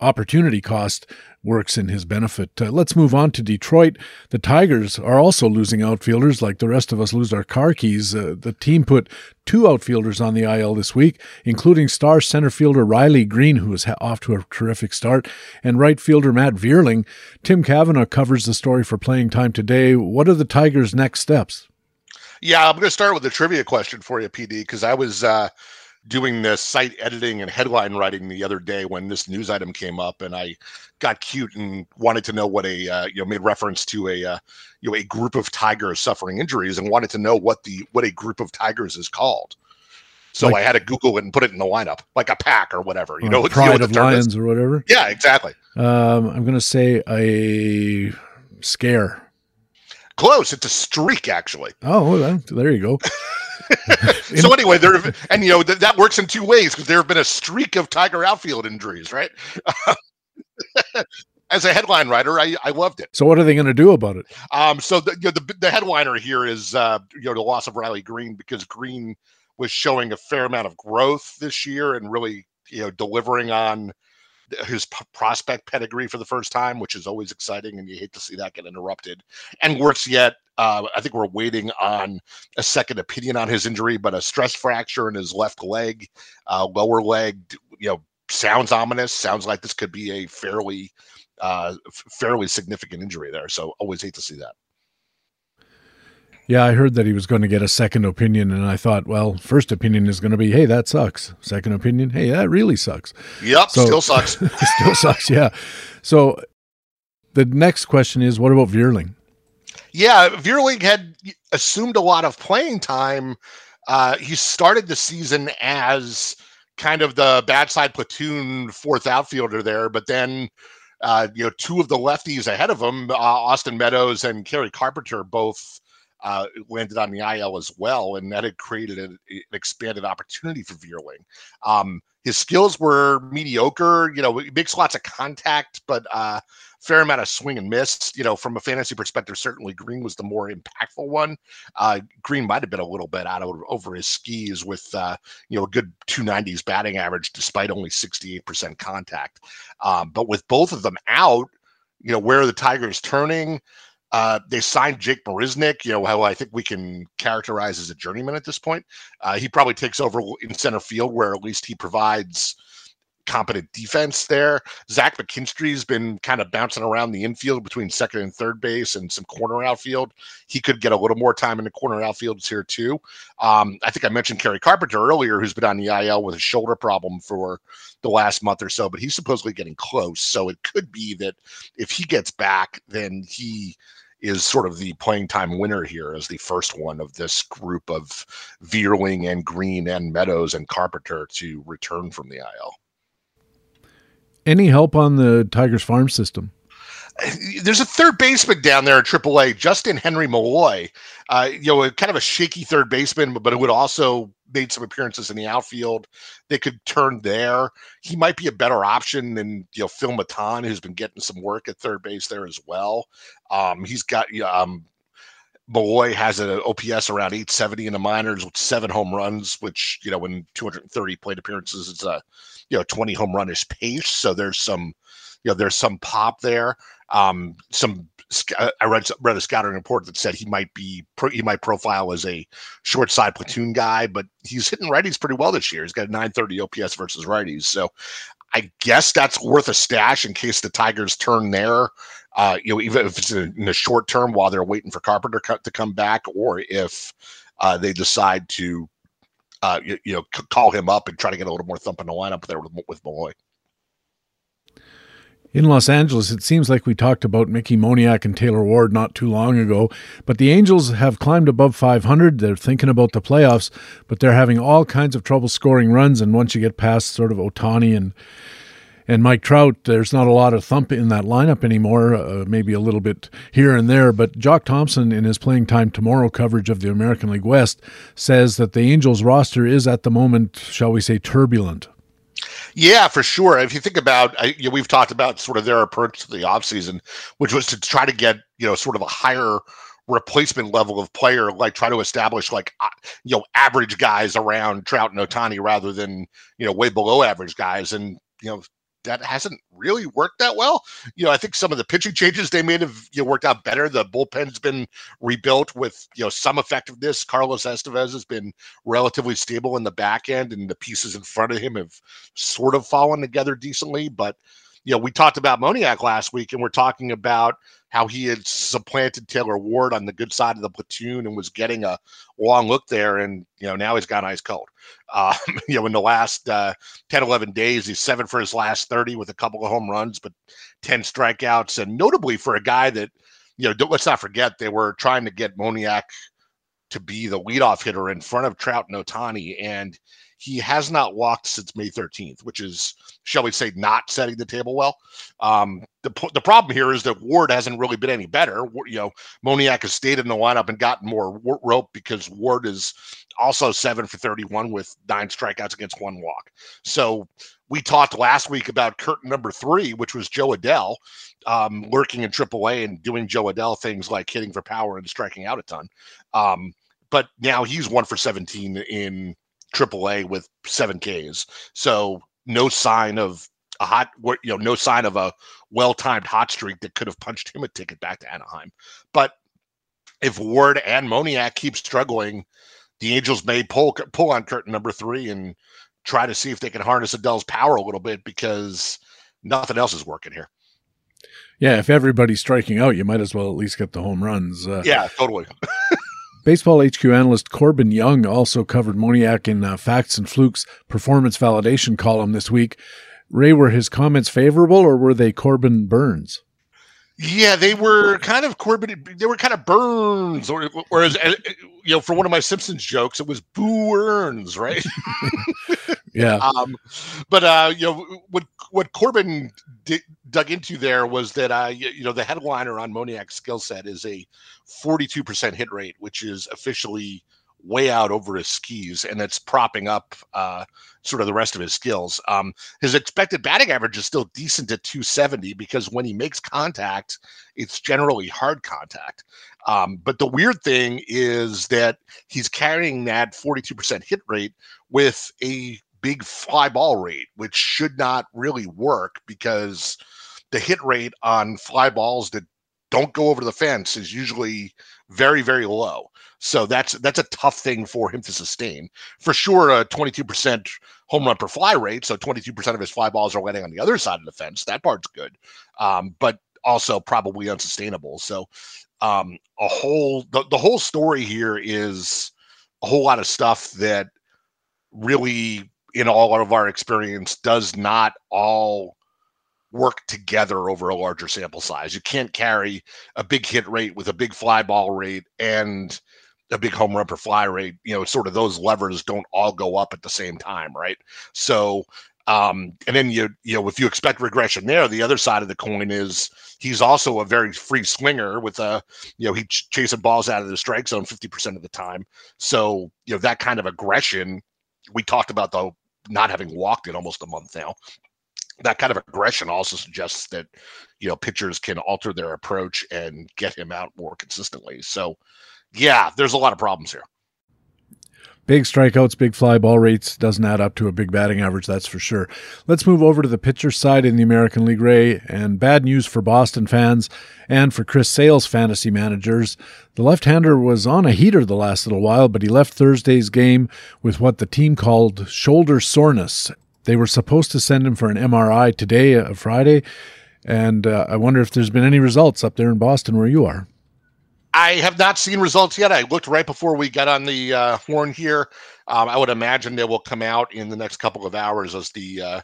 opportunity cost works in his benefit. Uh, let's move on to Detroit. The Tigers are also losing outfielders like the rest of us lose our car keys. Uh, the team put two outfielders on the IL this week, including star center fielder Riley Greene, who is off to a terrific start, and right fielder Matt Vierling. Tim Kavanagh covers the story for playing time today. What are the Tigers' next steps? Yeah, I'm going to start with a trivia question for you, PD, because I was uh, doing the site editing and headline writing the other day when this news item came up, and I got cute and wanted to know what a uh, you know made reference to a uh, you know a group of tigers suffering injuries and wanted to know what the what a group of tigers is called. So like, I had to Google it and put it in the lineup, like a pack or whatever. You know, <laughs> pride you know of lions or whatever. Yeah, exactly. Um, I'm going to say a scare. Close. It's a streak, actually. Oh, well, there you go. <laughs> <laughs> so anyway, there and you know th- that works in two ways because there have been a streak of Tiger outfield injuries, right? <laughs> As a headline writer, I, I loved it. So what are they going to do about it? Um, so the, you know, the the headliner here is uh, you know the loss of Riley Greene because Greene was showing a fair amount of growth this year and really you know delivering on his prospect pedigree for the first time, which is always exciting, and you hate to see that get interrupted. And worse yet, uh, I think we're waiting on a second opinion on his injury, but a stress fracture in his left leg, uh, lower leg, you know, sounds ominous. Sounds like this could be a fairly, uh, fairly significant injury there. So always hate to see that. Yeah, I heard that he was going to get a second opinion, and I thought, well, first opinion is going to be, hey, that sucks. Second opinion, hey, that really sucks. Yep, so, still sucks. <laughs> still sucks, yeah. So the next question is, what about Vierling? Yeah, Vierling had assumed a lot of playing time. Uh, he started the season as kind of the bad side platoon fourth outfielder there, but then uh, you know two of the lefties ahead of him, uh, Austin Meadows and Kerry Carpenter, both uh, landed on the IL as well, and that had created an, an expanded opportunity for Vierling. Um, his skills were mediocre. You know, he makes lots of contact, but uh, fair amount of swing and miss. You know, from a fantasy perspective, certainly Greene was the more impactful one. Uh, Greene might have been a little bit out of, over his skis with uh, you know a good 290s batting average despite only 68% contact. Um, but with both of them out, you know, where are the Tigers turning? Uh, they signed Jake Marisnick, you know, how I think we can characterize as a journeyman at this point. Uh, he probably takes over in center field, where at least he provides competent defense there. Zach McKinstry's been kind of bouncing around the infield between second and third base and some corner outfield. He could get a little more time in the corner outfields here too. Um, I think I mentioned Kerry Carpenter earlier, who's been on the IL with a shoulder problem for the last month or so, but he's supposedly getting close. So it could be that if he gets back, then he is sort of the playing time winner here as the first one of this group of Vierling and Greene and Meadows and Carpenter to return from the IL. Any help on the Tigers farm system? There's a third baseman down there in AAA, Justin Henry Malloy. Uh, you know, kind of a shaky third baseman, but, it would also made some appearances in the outfield. They could turn there. He might be a better option than you know Phil Maton, who's been getting some work at third base there as well. Um, he's got um, Malloy has an OPS around 870 in the minors with seven home runs, which you know, in 230 plate appearances, it's a you know 20 home runish pace. So there's some, you know, there's some pop there. Um, some I read read a scouting report that said he might be he might profile as a short side platoon guy, but he's hitting righties pretty well this year. He's got a 930 OPS versus righties, so I guess that's worth a stash in case the Tigers turn there. Uh, you know, even if it's in, in the short term while they're waiting for Carpenter to come back, or if uh, they decide to, uh, you, you, know, call him up and try to get a little more thump in the lineup there with, with Malloy. In Los Angeles, it seems like we talked about Mickey Moniak and Taylor Ward not too long ago, but the Angels have climbed above 500. They're thinking about the playoffs, but they're having all kinds of trouble scoring runs. And once you get past sort of Ohtani and and Mike Trout, there's not a lot of thump in that lineup anymore. Uh, maybe a little bit here and there, but Jock Thompson, in his playing time tomorrow coverage of the American League West, says that the Angels roster is at the moment, shall we say, turbulent. Yeah, for sure. If you think about, I, you know, we've talked about sort of their approach to the offseason, which was to try to get, you know, sort of a higher replacement level of player, like try to establish like, uh, you know, average guys around Trout and Ohtani rather than, you know, way below average guys. And, you know, that hasn't really worked that well. You know, I think some of the pitching changes they made have you know, worked out better. The bullpen's been rebuilt with you know some effectiveness. Carlos Estevez has been relatively stable in the back end, and the pieces in front of him have sort of fallen together decently. But you know, we talked about Moniak last week, and we're talking about how he had supplanted Taylor Ward on the good side of the platoon and was getting a long look there. And, you know, now he's gone ice cold. Um, <laughs> you know, in the last uh, 10, 11 days, he's seven for his last 30 with a couple of home runs, but 10 strikeouts. And notably for a guy that, you know, let's not forget they were trying to get Moniak to be the leadoff hitter in front of Trout and Ohtani. And he has not walked since May 13th, which is, shall we say, not setting the table well. Um, the, the problem here is that Ward hasn't really been any better. You know, Moniak has stayed in the lineup and gotten more rope because Ward is also seven for 31 with nine strikeouts against one walk. So we talked last week about curtain number three, which was Jo Adell, um, lurking in AAA and doing Jo Adell things like hitting for power and striking out a ton. Um, but now he's one for 17 in AAA with seven Ks. So no sign of a hot, you know, no sign of a well-timed hot streak that could have punched him a ticket back to Anaheim. But if Ward and Moniak keep struggling, the Angels may pull pull on curtain number three and try to see if they can harness Adell's power a little bit because nothing else is working here. Yeah, if everybody's striking out, you might as well at least get the home runs. Uh, yeah, totally. <laughs> Baseball HQ analyst Corbin Young also covered Moniak in uh, Facts and Flukes performance validation column this week. Ray, were his comments favorable or were they Corbin Burns? Yeah, they were kind of Corbin. They were kind of Burns, or whereas uh, you know, for one of my Simpsons jokes, it was Boo Earns, right? <laughs> yeah. Um, but uh, you know, what what Corbin d- dug into there was that uh, you, you know, the headliner on Moniak's skill set is a 42% hit rate, which is officially way out over his skis, and it's propping up uh, sort of the rest of his skills. Um, his expected batting average is still decent at 270 because when he makes contact, it's generally hard contact. Um, but the weird thing is that he's carrying that 42% hit rate with a big fly ball rate, which should not really work because the hit rate on fly balls that don't go over the fence is usually very very low. So that's that's a tough thing for him to sustain. For sure a 22% home run per fly rate so 22% of his fly balls are landing on the other side of the fence that part's good. Um, but also probably unsustainable. So um, a whole the, the whole story here is a whole lot of stuff that really in all of our experience does not all work together over a larger sample size. You can't carry a big hit rate with a big fly ball rate and a big home run per fly rate. You know, sort of those levers don't all go up at the same time, right? So, um, and then you you know if you expect regression there, the other side of the coin is he's also a very free swinger with a you know he's ch- chasing balls out of the strike zone fifty percent of the time. So you know that kind of aggression. We talked about the not having walked in almost a month now that kind of aggression also suggests that you know pitchers can alter their approach and get him out more consistently. So, yeah, there's a lot of problems here. Big strikeouts, big fly ball rates doesn't add up to a big batting average, that's for sure. Let's move over to the pitcher side in the American League, Ray. And bad news for Boston fans and for Chris Sale's fantasy managers. The left hander was on a heater the last little while, but he left Thursday's game with what the team called shoulder soreness. They were supposed to send him for an MRI today, uh, Friday. And uh, I wonder if there's been any results up there in Boston where you are. I have not seen results yet. I looked right before we got on the uh, horn here. Um, I would imagine they will come out in the next couple of hours as the uh,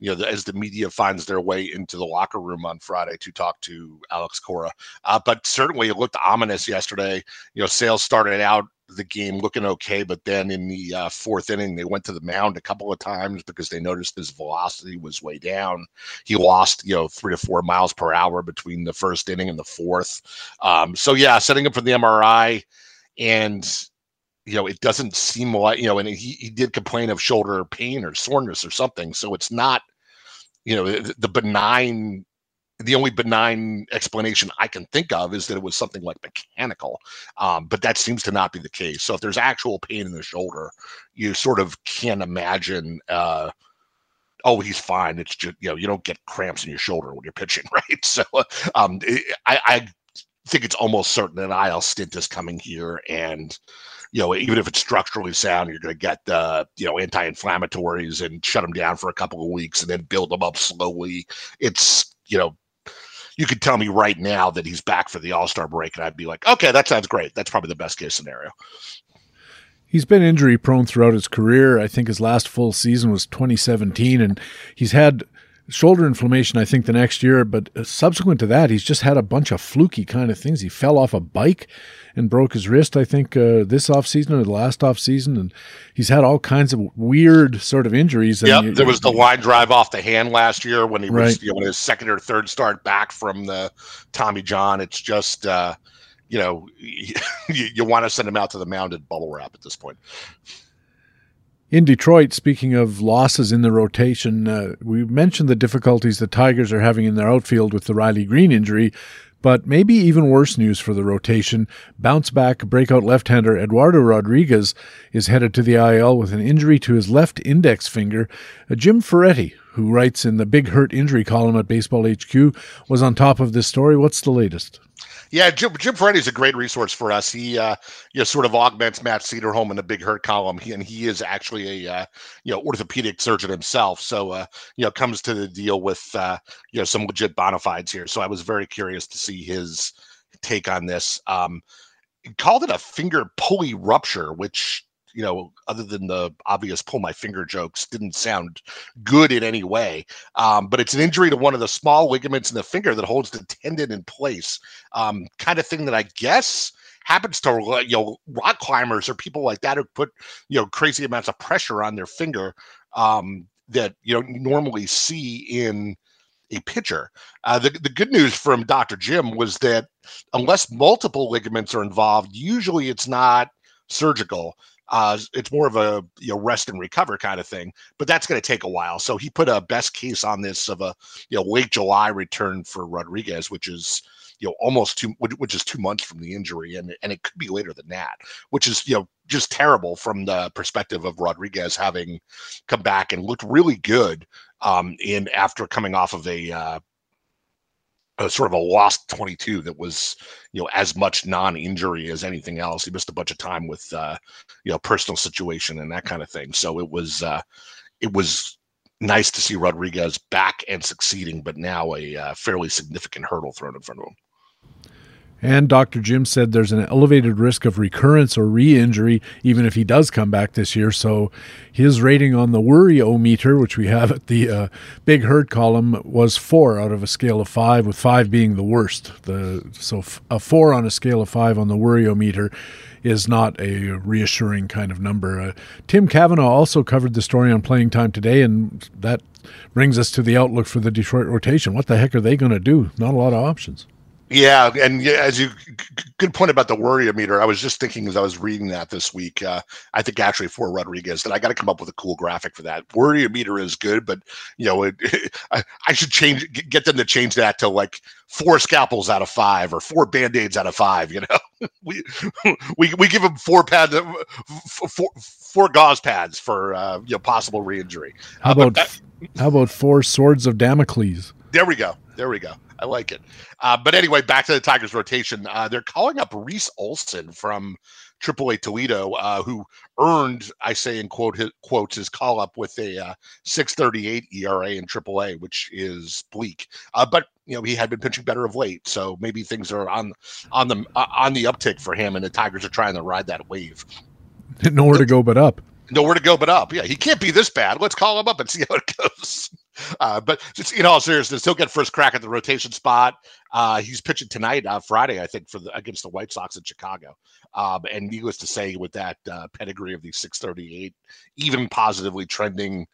you know as the media finds their way into the locker room on Friday to talk to Alex Cora. Uh, but certainly it looked ominous yesterday. You know, sales started out the game looking okay, but then in the uh, fourth inning, they went to the mound a couple of times because they noticed his velocity was way down. He lost, you know, three to four miles per hour between the first inning and the fourth. Um, so yeah, setting him for the MRI, and you know, it doesn't seem like you know, and he he did complain of shoulder pain or soreness or something. So it's not, you know, the, the benign the only benign explanation I can think of is that it was something like mechanical, um, but that seems to not be the case. So if there's actual pain in the shoulder, you sort of can't imagine. Uh, oh, he's fine. It's just you know you don't get cramps in your shoulder when you're pitching, <laughs> right? So um, I, I think it's almost certain that IL stint is coming here, and you know, even if it's structurally sound, you're going to get the, you know, anti-inflammatories and shut them down for a couple of weeks and then build them up slowly. It's, you know, you could tell me right now that he's back for the All Star break, and I'd be like, okay, that sounds great. That's probably the best case scenario. He's been injury prone throughout his career. I think his last full season was 2017, and he's had shoulder inflammation, I think, the next year. But uh, subsequent to that, he's just had a bunch of fluky kind of things. He fell off a bike and broke his wrist, I think, uh, this offseason or the last offseason. And he's had all kinds of weird sort of injuries. Yeah, there was the line drive off the hand last year when he was, right. you know, his second or third start back from the Tommy John. It's just, uh, you know, <laughs> you, you want to send him out to the mounded bubble wrap at this point. In Detroit, speaking of losses in the rotation, uh, we mentioned the difficulties the Tigers are having in their outfield with the Riley Greene injury, but maybe even worse news for the rotation. Bounce back breakout left hander Eduardo Rodriguez is headed to the IL with an injury to his left index finger. Uh, Jim Ferretti, who writes in the Big Hurt Injury column at Baseball HQ, was on top of this story. What's the latest? Yeah, Jim, Jim Ferretti is a great resource for us. He, uh, you know, sort of augments Matt Cederholm in the Big Hurt column, he, and he is actually a, uh, you know, orthopedic surgeon himself. So, uh, you know, comes to the deal with, uh, you know, some legit bona fides here. So I was very curious to see his take on this. Um, called it a finger pulley rupture, which you know, other than the obvious pull my finger jokes, didn't sound good in any way. Um, but it's an injury to one of the small ligaments in the finger that holds the tendon in place. Um, kind of thing that I guess happens to you know rock climbers or people like that who put you know crazy amounts of pressure on their finger um, that you know normally see in a pitcher. Uh, the, the good news from Dr. Jim was that unless multiple ligaments are involved, usually it's not surgical. Uh, it's more of a you know rest and recover kind of thing, but that's going to take a while. So he put a best case on this of a you know late July return for Rodriguez, which is you know almost two, which is two months from the injury, and and it could be later than that, which is you know just terrible from the perspective of Rodriguez having come back and looked really good um, in after coming off of a uh, a sort of a lost 22 that was you know as much non-injury as anything else. He missed a bunch of time with uh you know personal situation and that kind of thing. So it was uh it was nice to see rodriguez back and succeeding but now a uh, fairly significant hurdle thrown in front of him and Dr. Jim said there's an elevated risk of recurrence or re injury even if he does come back this year. So his rating on the worry-o-meter, which we have at the uh, Big Hurt column, was four out of a scale of five, with five being the worst. The, so f- a four on a scale of five on the worry-o-meter is not a reassuring kind of number. Uh, Tim Cavanaugh also covered the story on Playing Time today, and that brings us to the outlook for the Detroit rotation. What the heck are they going to do? Not a lot of options. Yeah, and as you good point about the worry meter. I was just thinking as I was reading that this week. Uh, I think actually for Rodriguez that I got to come up with a cool graphic for that. Worry meter is good, but you know, it, <laughs> I, I, should change get them to change that to like four scalpels out of five or four band aids out of five. You know, <laughs> we <laughs> we we give them four pads, four, four gauze pads for uh, you know possible re-injury. How uh, about that, how about four swords of Damocles? There we go. There we go. I like it. Uh, but anyway, back to the Tigers rotation. Uh, they're calling up Reese Olson from AAA Toledo, uh, who earned, I say in quote his, quotes, his call up with a uh, 6.38 ERA in AAA, which is bleak. Uh, but you know he had been pitching better of late, so maybe things are on on the uh, on the uptick for him, and the Tigers are trying to ride that wave. <laughs> Nowhere to go but up. Nowhere to go but up. Yeah, he can't be this bad. Let's call him up and see how it goes. Uh, but in all seriousness, he'll get first crack at the rotation spot. Uh, he's pitching tonight, uh, Friday, I think, for the, against the White Sox in Chicago. Um, and needless to say, with that uh, pedigree of the 638, even positively trending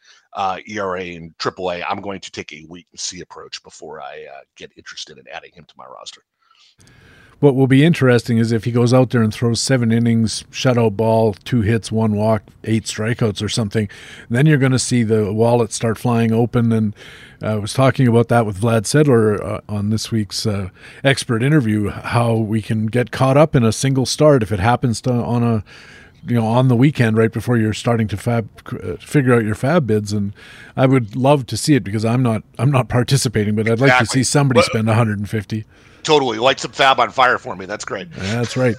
ERA in AAA, I'm going to take a wait and see approach before I uh, get interested in adding him to my roster. What will be interesting is if he goes out there and throws seven innings, shutout ball, two hits, one walk, eight strikeouts or something, then you're going to see the wallet start flying open. And I was talking about that with Vlad Sedler uh, on this week's uh, expert interview, how we can get caught up in a single start if it happens to on a you know on the weekend right before you're starting to FAAB uh, figure out your FAAB bids. And I would love to see it because I'm not I'm not participating but I'd like to see somebody spend 150 totally light some FAAB on fire for me. That's great. That's right.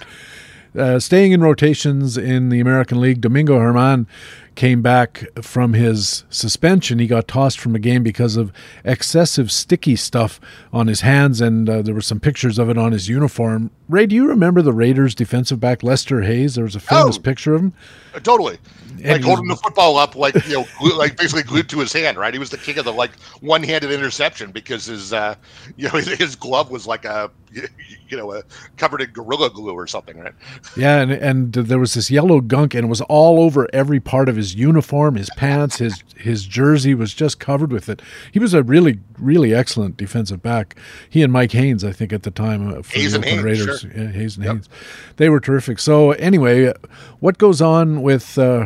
Uh, staying in rotations in the American League, Domingo German came back from his suspension. He got tossed from a game because of excessive sticky stuff on his hands, and uh, there were some pictures of it on his uniform. Ray, do you remember the Raiders defensive back Lester Hayes? There was a famous oh, picture of him. Uh, totally. Like holding the football up, like you know, <laughs> glue, like basically glued to his hand. Right, he was the king of the like one-handed interception because his, uh, you know, <laughs> his, glove was like a you know, uh, covered in gorilla glue or something, right? Yeah, and and there was this yellow gunk, and it was all over every part of his uniform, his pants, his his jersey was just covered with it. He was a really really excellent defensive back. He and Mike Haynes, I think, at the time uh, for Hayes the Oakland Raiders, sure. yeah, Hayes and yep. Haynes, they were terrific. So anyway, what goes on with uh,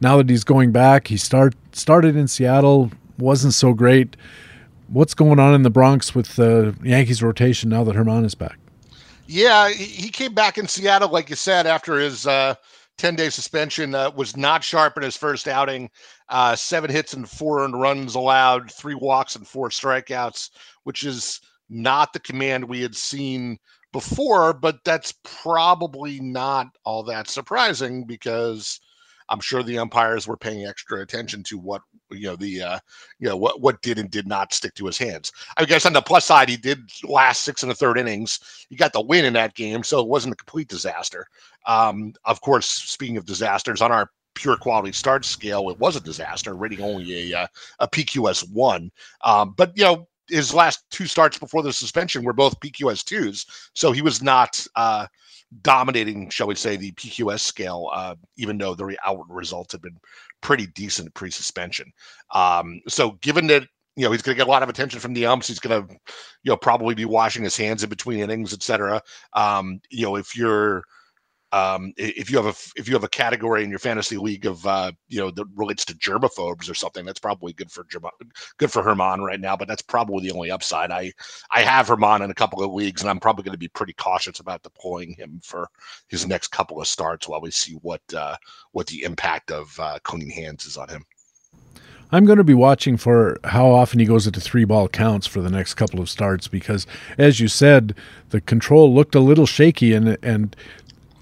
Now that he's going back? He start started in Seattle, wasn't so great what's going on in the Bronx with the Yankees rotation now that German is back? Yeah, he came back in Seattle, like you said, after his uh, 10 day suspension. Uh, was not sharp in his first outing. Uh, seven hits and four earned runs allowed, three walks and four strikeouts, which is not the command we had seen before, but that's probably not all that surprising because I'm sure the umpires were paying extra attention to what you know the uh, you know what what did and did not stick to his hands. I guess on the plus side, he did last six and a third innings. He got the win in that game, so it wasn't a complete disaster. Um, of course, speaking of disasters, on our pure quality start scale, it was a disaster, rating only a uh, a PQS one. Um, but you know his last two starts before the suspension were both PQS twos, so he was not. Uh, dominating, shall we say, the PQS scale, uh, even though the outward results have been pretty decent pre-suspension. Um, so given that you know he's going to get a lot of attention from the umps, he's going to you know probably be washing his hands in between innings, etc. Um, you know if you're um, if you have a if you have a category in your fantasy league of uh, you know that relates to germaphobes or something, that's probably good for Germ- good for German right now. But that's probably the only upside. I I have German in a couple of leagues, and I'm probably going to be pretty cautious about deploying him for his next couple of starts while we see what uh, what the impact of uh, clean hands is on him. I'm going to be watching for how often he goes into three ball counts for the next couple of starts because, as you said, the control looked a little shaky, and and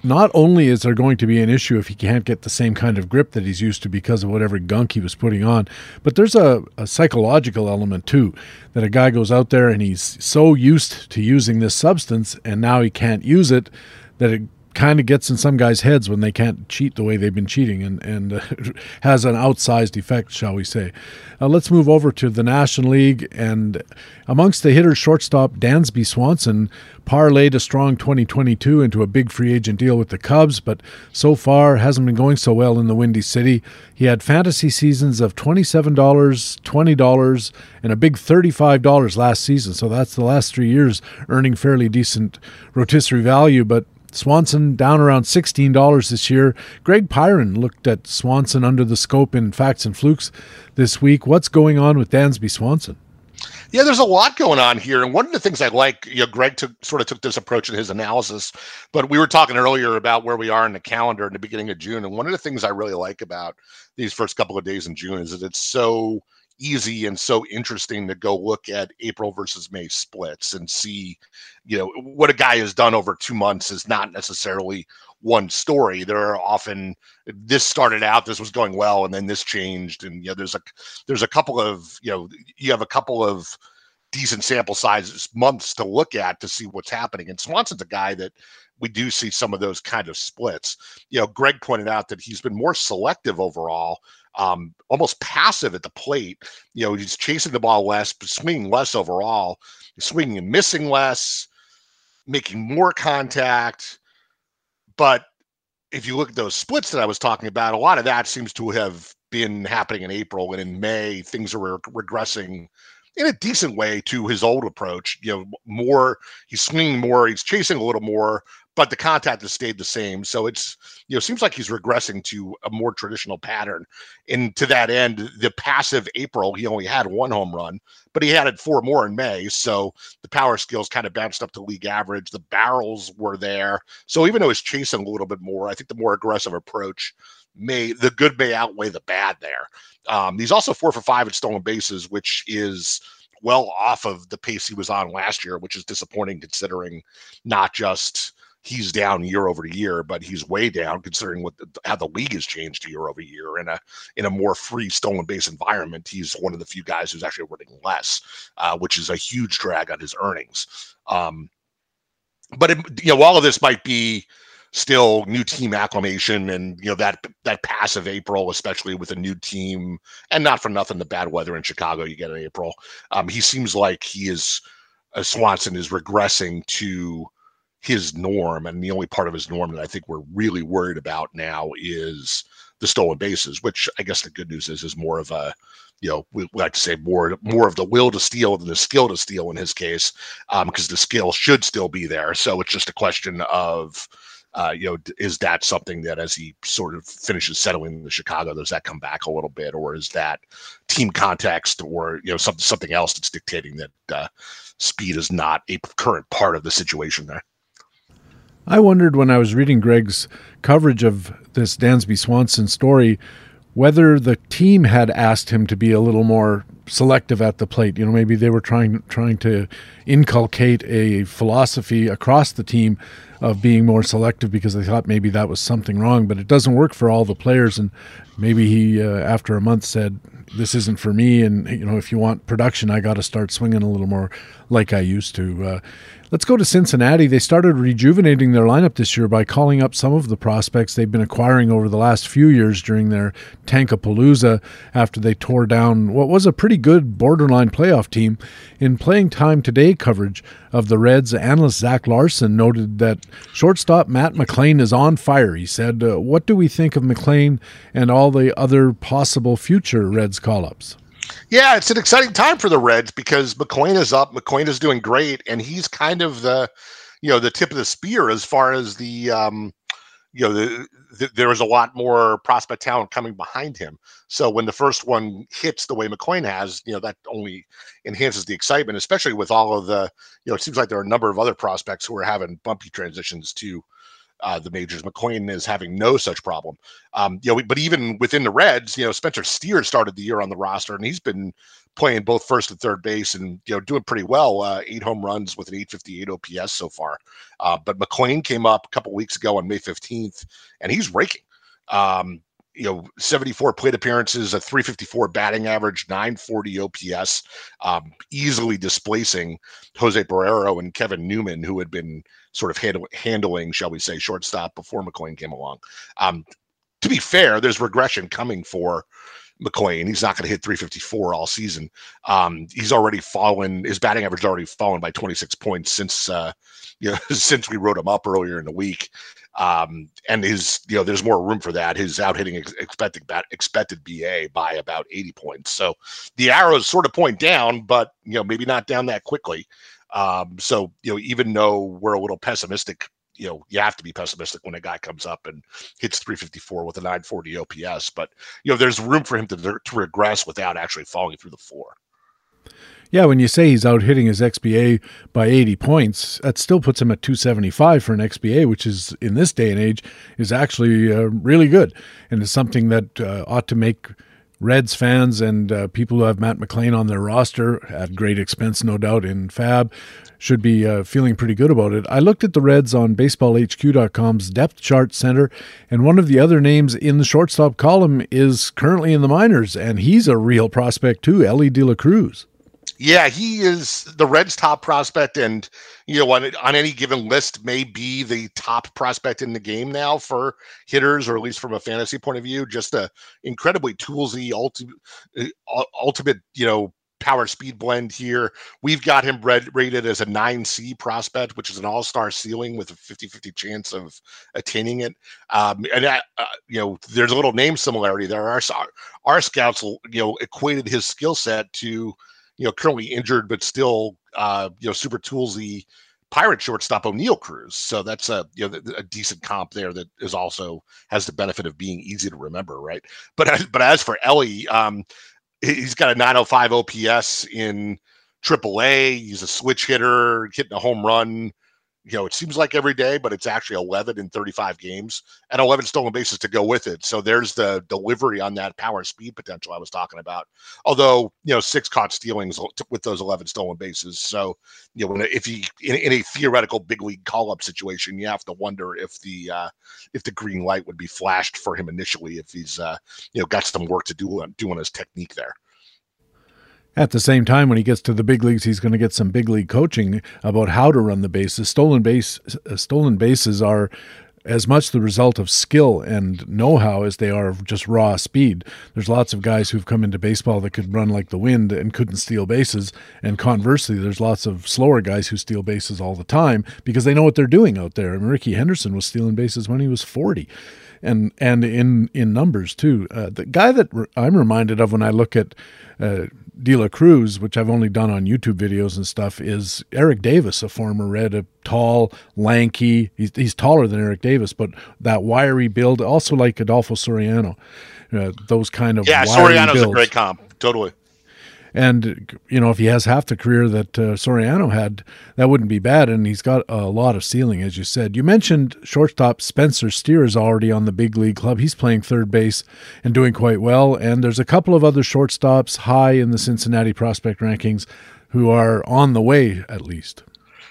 not only is there going to be an issue if he can't get the same kind of grip that he's used to because of whatever gunk he was putting on, but there's a, a, psychological element too that a guy goes out there and he's so used to using this substance and now he can't use it that it kind of gets in some guys' heads when they can't cheat the way they've been cheating and, and uh, <laughs> has an outsized effect, shall we say. Uh, let's move over to the National League. And amongst the hitters, shortstop Dansby Swanson parlayed a strong 2022 into a big free agent deal with the Cubs, but so far hasn't been going so well in the Windy City. He had fantasy seasons of $27, $20, and a big $35 last season. So that's the last three years earning fairly decent rotisserie value. But Swanson down around $16 this year. Greg Pyron looked at Swanson under the scope in Facts and Flukes this week. What's going on with Dansby Swanson? Yeah, there's a lot going on here, and one of the things I like, you know, Greg took sort of took this approach in his analysis, but we were talking earlier about where we are in the calendar in the beginning of June, and one of the things I really like about these first couple of days in June is that it's so easy and so interesting to go look at April versus May splits and see, you know, what a guy has done over two months is not necessarily one story. There are often this started out, this was going well, and then this changed, and you know, there's a there's a couple of you know, you have a couple of decent sample sizes months to look at to see what's happening. And Swanson's a guy that we do see some of those kind of splits. You know, Greg pointed out that he's been more selective overall, um, almost passive at the plate. You know, he's chasing the ball less, but swinging less overall, swinging and missing less, making more contact. But if you look at those splits that I was talking about, a lot of that seems to have been happening in April and in May. Things are re- regressing in a decent way to his old approach. You know, more he's swinging more, he's chasing a little more, but the contact has stayed the same. So it's you know seems like he's regressing to a more traditional pattern. And to that end, the passive April he only had one home run, but he added four more in May. So the power skills kind of bounced up to league average. The barrels were there. So even though he's chasing a little bit more, I think the more aggressive approach may the good may outweigh the bad there. Um, he's also four for five at stolen bases, which is well off of the pace he was on last year, which is disappointing considering not just he's down year over year, but he's way down considering what the, how the league has changed year over year in a in a more free stolen base environment. He's one of the few guys who's actually running less, uh, which is a huge drag on his earnings. Um, but it, you know, all of this might be still new team acclimation and you know that that passive April, especially with a new team, and not for nothing the bad weather in Chicago you get in April. Um, he seems like he is uh, Swanson is regressing to his norm, and the only part of his norm that I think we're really worried about now is the stolen bases, which I guess the good news is is more of a you know, we like to say more more of the will to steal than the skill to steal in his case, because um, the skill should still be there. So it's just a question of uh, you know, is that something that as he sort of finishes settling in Chicago, does that come back a little bit, or is that team context, or you know, something something else that's dictating that uh, speed is not a current part of the situation there? I wondered when I was reading Greg's coverage of this Dansby Swanson story whether the team had asked him to be a little more selective at the plate. You know, maybe they were trying trying to inculcate a philosophy across the team of being more selective because they thought maybe that was something wrong. But it doesn't work for all the players, and maybe he uh, after a month said, "This isn't for me." And you know, if you want production, I got to start swinging a little more like I used to. Uh, Let's go to Cincinnati. They started rejuvenating their lineup this year by calling up some of the prospects they've been acquiring over the last few years during their Tankapalooza after they tore down what was a pretty good borderline playoff team. In playing time today coverage of the Reds, analyst Zach Larson noted that shortstop Matt McLain is on fire. He said, uh, What do we think of McClain and all the other possible future Reds call ups? Yeah, it's an exciting time for the Reds because McLain is up. McLain is doing great, and he's kind of the, you know, the tip of the spear as far as the, um, you know, the, the, there is a lot more prospect talent coming behind him. So when the first one hits the way McLain has, you know, that only enhances the excitement, especially with all of the, you know, it seems like there are a number of other prospects who are having bumpy transitions too uh, the majors. McLain is having no such problem. Um, you know, but even within the Reds, you know, Spencer Steer started the year on the roster, and he's been playing both first and third base, and you know, doing pretty well. Uh, eight home runs with an 858 OPS so far. Uh, but McLain came up a couple weeks ago on May 15th, and he's raking. Um, you know 74 plate appearances, a 354 batting average, 940 OPS, um, easily displacing Jose Barrero and Kevin Newman, who had been sort of handling, shall we say, shortstop before McLain came along. Um, to be fair, there's regression coming for McLain. He's not going to hit 354 all season. Um, he's already fallen. His batting average already fallen by 26 points since uh, you <laughs> know since we wrote him up earlier in the week. Um, and his you know there's more room for that. His out hitting ex- expected bat, expected BA by about 80 points. So the arrows sort of point down, but you know maybe not down that quickly. Um, so you know even though we're a little pessimistic you know you have to be pessimistic when a guy comes up and hits 354 with a 940 OPS. But you know there's room for him to to regress without actually falling through the floor. Yeah, when you say he's out hitting his XBA by 80 points, that still puts him at 275 for an XBA, which is in this day and age is actually uh, really good, and is something that uh, ought to make Reds fans and uh, people who have Matt McLain on their roster at great expense, no doubt, in FAAB, should be uh, feeling pretty good about it. I looked at the Reds on BaseballHQ.com's depth chart center, and one of the other names in the shortstop column is currently in the minors, and he's a real prospect too, Elly De La Cruz. Yeah, he is the Reds' top prospect, and you know, on, on any given list, may be the top prospect in the game now for hitters, or at least from a fantasy point of view. Just a incredibly toolsy, ultimate, uh, ultimate, you know, power speed blend here. We've got him red, rated as a 9C prospect, which is an all star ceiling with a 50 50 chance of attaining it. Um, and, uh, you know, there's a little name similarity there. Our, our scouts, you know, equated his skill set to you know, currently injured but still, uh, you know, super toolsy pirate shortstop Oneil Cruz. So that's a you know a decent comp there that is also has the benefit of being easy to remember, right? But but as for Elly, um, he's got a 905 OPS in AAA. He's a switch hitter, hitting a home run you know, it seems like every day, but it's actually 11 in 35 games and 11 stolen bases to go with it. So there's the delivery on that power speed potential I was talking about. Although, you know, six caught stealings with those 11 stolen bases. So, you know, if he in, in a theoretical big league call up situation, you have to wonder if the uh, if the green light would be flashed for him initially if he's uh, you know got some work to do on doing his technique there. At the same time, when he gets to the big leagues, he's going to get some big league coaching about how to run the bases. Stolen base, uh, stolen bases are as much the result of skill and know-how as they are of just raw speed. There's lots of guys who've come into baseball that could run like the wind and couldn't steal bases, and conversely, there's lots of slower guys who steal bases all the time because they know what they're doing out there. And Rickey Henderson was stealing bases when he was 40 and and in in numbers too. Uh, the guy that re- I'm reminded of when I look at uh, De La Cruz, which I've only done on YouTube videos and stuff, is Eric Davis, a former Red, a tall, lanky. He's, he's taller than Eric Davis, but that wiry build, also like Adolfo Soriano. Uh, those kind of yeah, Soriano's builds. a great comp, totally. And you know, if he has half the career that uh, Soriano had, that wouldn't be bad. And he's got a lot of ceiling, as you said. You mentioned shortstop Spencer Steer is already on the big league club. He's playing third base and doing quite well. And there's a couple of other shortstops high in the Cincinnati prospect rankings who are on the way, at least.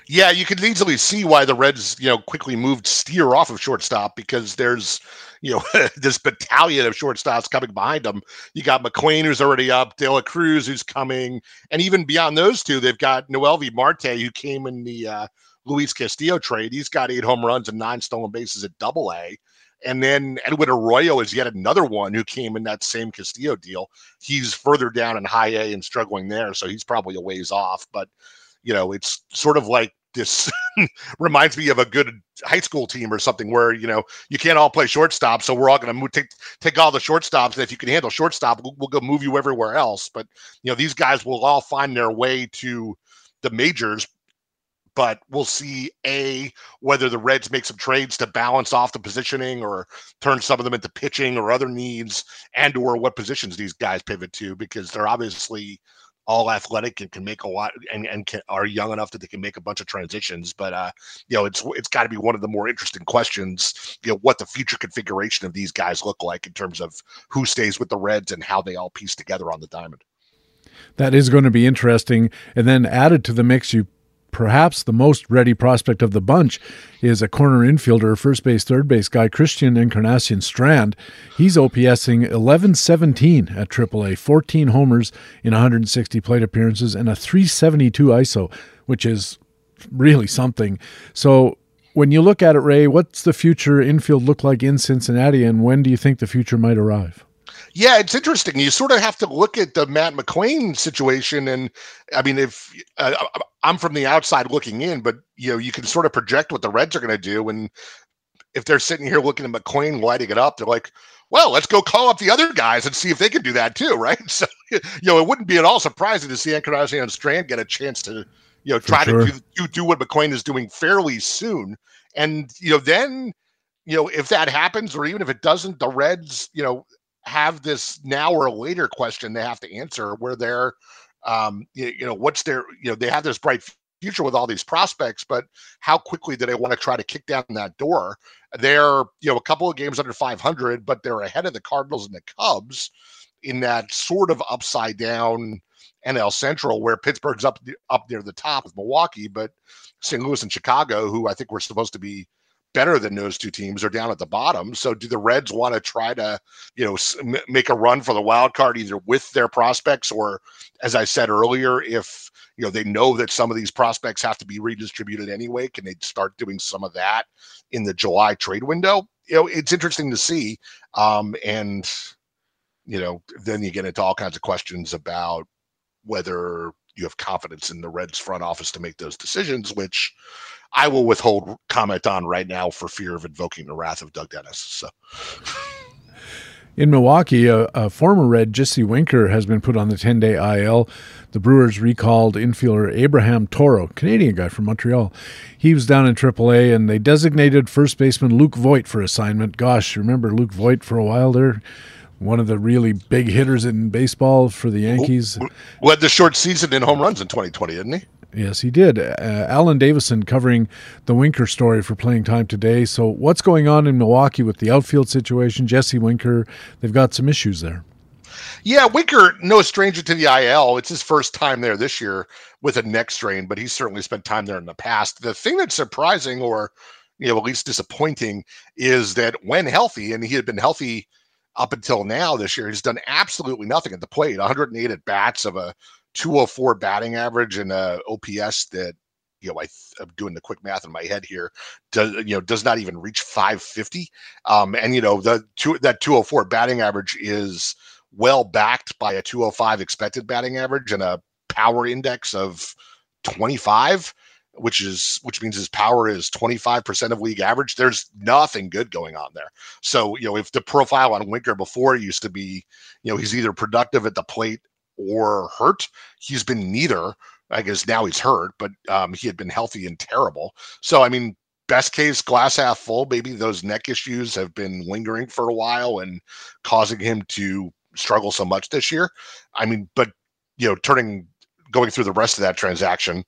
Yeah, you can easily see why the Reds, you know, quickly moved Steer off of shortstop because there's, you know, <laughs> this battalion of shortstops coming behind them. You got McLain who's already up, De La Cruz who's coming, and even beyond those two, they've got Noelvi Marte who came in the uh, Luis Castillo trade. He's got eight home runs and nine stolen bases at Double A. And then Edwin Arroyo is yet another one who came in that same Castillo deal. He's further down in high A and struggling there, so he's probably a ways off. But you know, it's sort of like this <laughs> reminds me of a good high school team or something where you know you can't all play shortstop, so we're all going to take take all the shortstops, and if you can handle shortstop, we'll, we'll, go move you everywhere else. But you know these guys will all find their way to the majors. But we'll see a whether the Reds make some trades to balance off the positioning or turn some of them into pitching or other needs, and or what positions these guys pivot to because they're obviously all athletic and can make a lot and, and can, are young enough that they can make a bunch of transitions. But uh, you know, it's it's got to be one of the more interesting questions. You know, what the future configuration of these guys look like in terms of who stays with the Reds and how they all piece together on the diamond. That is going to be interesting. And then added to the mix, you perhaps the most ready prospect of the bunch is a corner infielder, first base, third base guy, Christian Encarnacion Strand. He's OPSing 1117 at AAA, 14 homers in 160 plate appearances, and a 372 ISO, which is really something. So when you look at it, Ray, what's the future infield look like in Cincinnati, and when do you think the future might arrive? Yeah, it's interesting. You sort of have to look at the Matt McLain situation, and I mean, if uh, I'm from the outside looking in, but you know, you can sort of project what the Reds are going to do, and if they're sitting here looking at McLain lighting it up, they're like, "Well, let's go call up the other guys and see if they can do that too, <laughs> right?" So, you know, it wouldn't be at all surprising to see Encarnacion Strand get a chance to, you know, try sure. to do, do do what McLain is doing fairly soon, and you know, then you know, if that happens, or even if it doesn't, the Reds, you know, have this now or later question they have to answer where they're um you, you know what's their you know they have this bright future with all these prospects but how quickly do they want to try to kick down that door they're you know a couple of games under 500 but they're ahead of the cardinals and the cubs in that sort of upside down NL Central, where Pittsburgh's up up near the top with Milwaukee, but St. Louis and Chicago, who I think we're supposed to be better than those two teams are down at the bottom. So do the Reds want to try to, you know, make a run for the wild card either with their prospects or, as I said earlier, if you know they know that some of these prospects have to be redistributed anyway, can they start doing some of that in the July trade window? You know, it's interesting to see. Um, and you know, then you get into all kinds of questions about whether you have confidence in the Reds front office to make those decisions, which I will withhold comment on right now for fear of invoking the wrath of Doug Dennis. So. In Milwaukee, a, a, former Red, Jesse Winker, has been put on the 10 day IL. The Brewers recalled infielder Abraham Toro, Canadian guy from Montreal. He was down in AAA, and they designated first baseman Luke Voit for assignment. Gosh, remember Luke Voit for a while there? One of the really big hitters in baseball for the Yankees. Who had the short season in home runs in 2020, didn't he? Yes, he did. Uh, Alan Davison covering the Winker story for playing time today. So, what's going on in Milwaukee with the outfield situation? Jesse Winker, they've got some issues there. Yeah, Winker, no stranger to the IL. It's his first time there this year with a neck strain, but he's certainly spent time there in the past. The thing that's surprising, or you know, at least disappointing, is that when healthy, and he had been healthy up until now this year, he's done absolutely nothing at the plate. 108 at bats of a 204 batting average and a OPS that you know I am doing the quick math in my head here does you know does not even reach 550 um and you know the two that 204 batting average is well backed by a 205 expected batting average and a power index of 25 which is which means his power is 25% of league average. There's nothing good going on there. So you know if the profile on winker before used to be you know he's either productive at the plate or hurt. He's been neither. I guess now he's hurt, but um, he had been healthy and terrible. So, I mean, best case, glass half full. Maybe those neck issues have been lingering for a while and causing him to struggle so much this year. I mean, but, you know, turning, going through the rest of that transaction,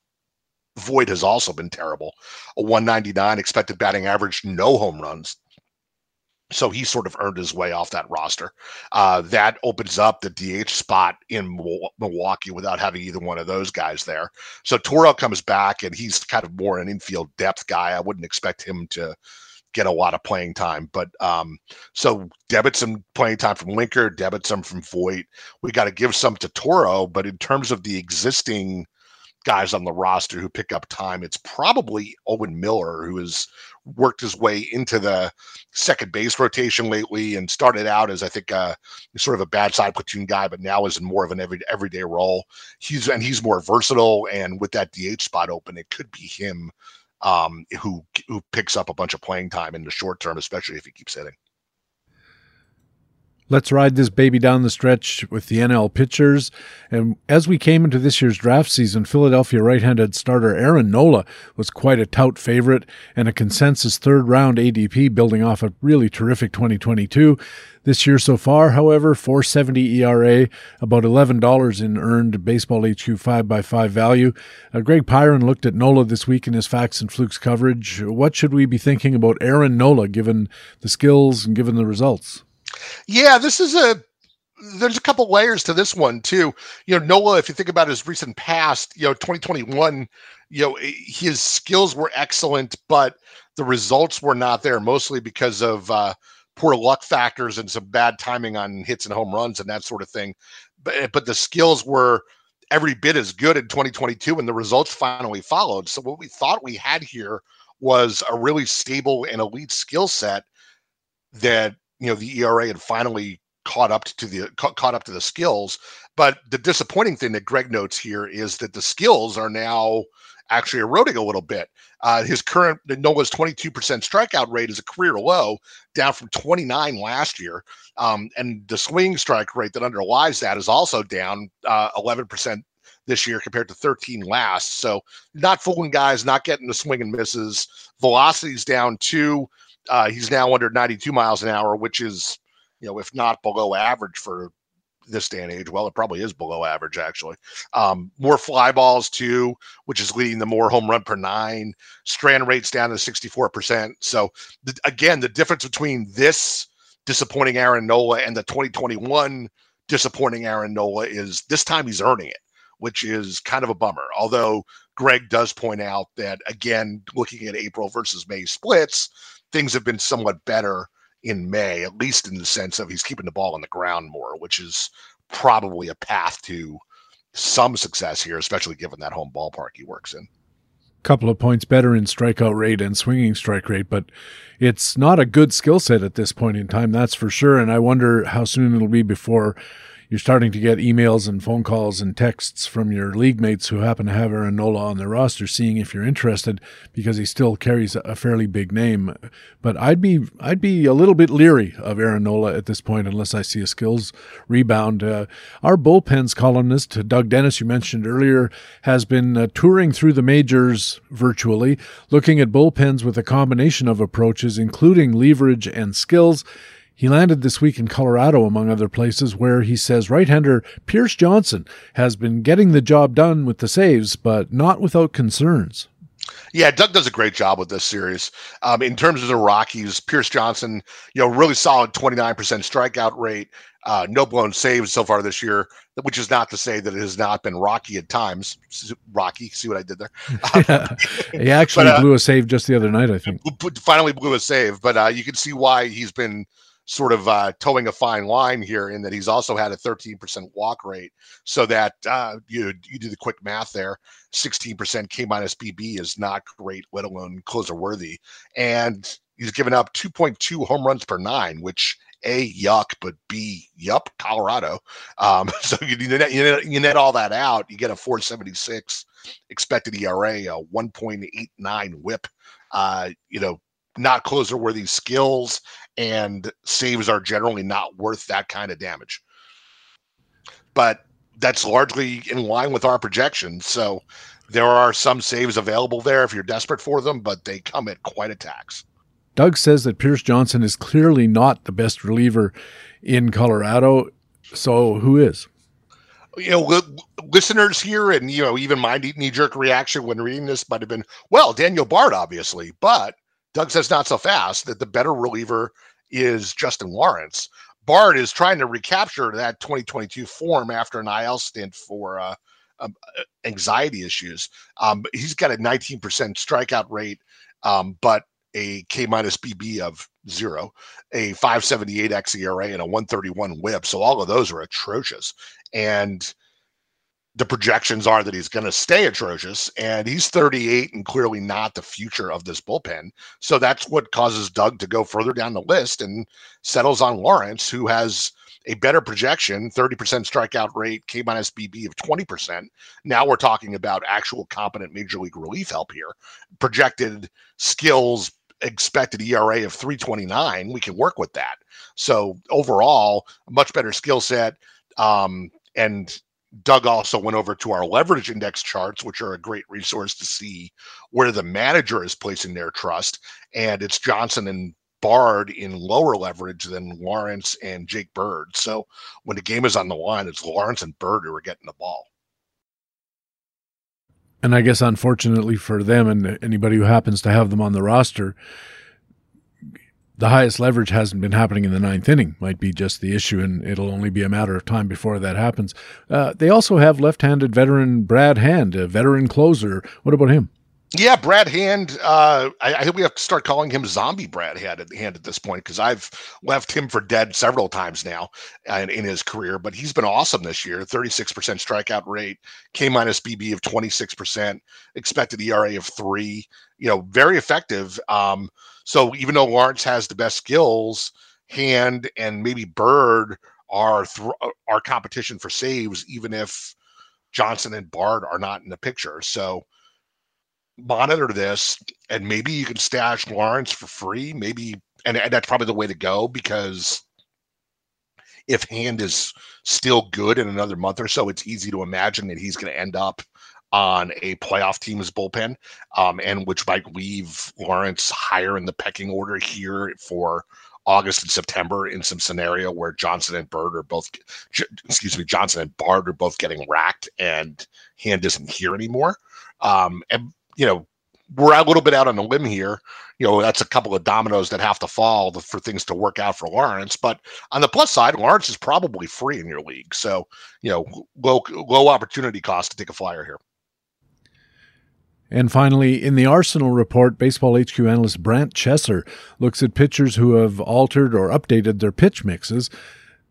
Voit has also been terrible. A 199 expected batting average, no home runs. So he sort of earned his way off that roster. Uh, that opens up the DH spot in Milwaukee without having either one of those guys there. So Toro comes back and he's kind of more an infield depth guy. I wouldn't expect him to get a lot of playing time. But um, so debit some playing time from Winker, debit some from Voit. We got to give some to Toro. But in terms of the existing guys on the roster who pick up time, it's probably Owen Miller, who has worked his way into the second base rotation lately and started out as I think uh, sort of a bad side platoon guy, but now is in more of an every, everyday role. He's and he's more versatile, and with that DH spot open, it could be him um, who who picks up a bunch of playing time in the short term, especially if he keeps hitting. Let's ride this baby down the stretch with the NL pitchers. And as we came into this year's draft season, Philadelphia right handed starter Aaron Nola was quite a tout favorite and a consensus third round ADP building off a really terrific 2022. This year so far, however, 470 ERA, about $11 in earned Baseball HQ 5x5 value. Uh, Greg Pyron looked at Nola this week in his Facts and Flukes coverage. What should we be thinking about Aaron Nola given the skills and given the results? Yeah, this is a there's a couple layers to this one too. You know, Nola, if you think about his recent past, you know, 2021, you know, his skills were excellent, but the results were not there, mostly because of uh, poor luck factors and some bad timing on hits and home runs and that sort of thing. But but the skills were every bit as good in 2022, and the results finally followed. So what we thought we had here was a really stable and elite skill set that you know the ERA had finally caught up to the caught up to the skills. But the disappointing thing that Greg notes here is that the skills are now actually eroding a little bit. Uh, his current Nola's 22% strikeout rate is a career low, down from 29 last year. Um, and the swing strike rate that underlies that is also down uh, 11% this year compared to 13 last. So not fooling guys, not getting the swing and misses. Velocity's down two. Uh, he's now under 92 miles an hour, which is you know, if not below average for this day and age. Well, it probably is below average, actually. Um, more fly balls, too, which is leading to more home run per nine. Strand rates down to 64%. So, the, again, the difference between this disappointing Aaron Nola and the 2021 disappointing Aaron Nola is this time he's earning it, which is kind of a bummer. Although Greg does point out that, again, looking at April versus May splits, things have been somewhat better in May, at least in the sense of he's keeping the ball on the ground more, which is probably a path to some success here, especially given that home ballpark he works in. Couple of points better in strikeout rate and swinging strike rate, but it's not a good skill set at this point in time, that's for sure. And I wonder how soon it'll be before you're starting to get emails and phone calls and texts from your league mates who happen to have Aaron Nola on their roster, seeing if you're interested because he still carries a fairly big name. But I'd be I'd be a little bit leery of Aaron Nola at this point unless I see a skills rebound. Uh, our bullpens columnist Doug Dennis, you mentioned earlier, has been uh, touring through the majors virtually, looking at bullpens with a combination of approaches, including leverage and skills. He landed this week in Colorado, among other places, where he says right hander Pierce Johnson has been getting the job done with the saves, but not without concerns. Yeah, Doug does a great job with this series. Um, in terms of the Rockies, Pierce Johnson, you know, really solid 29% strikeout rate, uh, no blown saves so far this year, which is not to say that it has not been rocky at times. Rocky, see what I did there? <laughs> yeah. He <laughs> actually but, uh, blew a save just the other night, I think. Finally blew a save, but uh, you can see why he's been – sort of uh, towing a fine line here in that he's also had a 13% walk rate. So that uh, you you do the quick math there, 16% K minus BB is not great, let alone closer worthy. And he's given up 2.2 home runs per nine, which a yuck, but B yup, Colorado. Um, <laughs> so you, net, you, net, you net all that out, you get a 476 expected ERA, a 1.89 WHIP. Uh, you know, not closer worthy skills and saves are generally not worth that kind of damage. But that's largely in line with our projections. So there are some saves available there if you're desperate for them, but they come at quite a tax. Doug says that Pierce Johnson is clearly not the best reliever in Colorado. So who is? You know, listeners here, and you know, even my knee jerk reaction when reading this might have been, well, Daniel Bard, obviously, but Doug says not so fast. That the better reliever is Justin Lawrence. Bard is trying to recapture that 2022 form after an IL stint for uh, um, uh, anxiety issues. Um, he's got a 19% strikeout rate, um, but a K minus BB of zero, a 578 xERA, and a 131 WHIP. So all of those are atrocious. And the projections are that he's going to stay atrocious and he's 38 and clearly not the future of this bullpen. So that's what causes Doug to go further down the list and settles on Lawrence, who has a better projection 30% strikeout rate, K minus BB of 20%. Now we're talking about actual competent major league relief help here. Projected skills, expected ERA of 329. We can work with that. So overall, much better skill set. Um, and Doug also went over to our leverage index charts, which are a great resource to see where the manager is placing their trust. And it's Johnson and Bard in lower leverage than Lawrence and Jake Bird. So when the game is on the line, it's Lawrence and Bird who are getting the ball. And I guess unfortunately for them and anybody who happens to have them on the roster, the highest leverage hasn't been happening in the ninth inning, might be just the issue, and it'll only be a matter of time before that happens. Uh, they also have left handed veteran Brad Hand, a veteran closer. What about him? Yeah, Brad Hand. Uh, I, I, think we have to start calling him Zombie Brad Hand at, hand at this point because I've left him for dead several times now in, in, his career. But he's been awesome this year. Thirty-six percent strikeout rate, K minus BB of twenty-six percent, expected ERA of three. You know, very effective. Um, so even though Lawrence has the best skills, Hand and maybe Bird are th- uh, are competition for saves, even if Johnson and Bard are not in the picture. So monitor this and maybe you can stash Lawrence for free. Maybe, and, and that's probably the way to go because if Hand is still good in another month or so, it's easy to imagine that he's going to end up on a playoff team's bullpen, um, and which might leave Lawrence higher in the pecking order here for August and September in some scenario where Johnson and Bird are both, excuse me, Johnson and Bard are both getting racked and Hand isn't here anymore. Um, and you know, we're a little bit out on a limb here. You know, that's a couple of dominoes that have to fall for things to work out for Lawrence. But on the plus side, Lawrence is probably free in your league. So, you know, low low opportunity cost to take a flyer here. And finally, in the Arsenal report, Baseball HQ analyst Brant Chesser looks at pitchers who have altered or updated their pitch mixes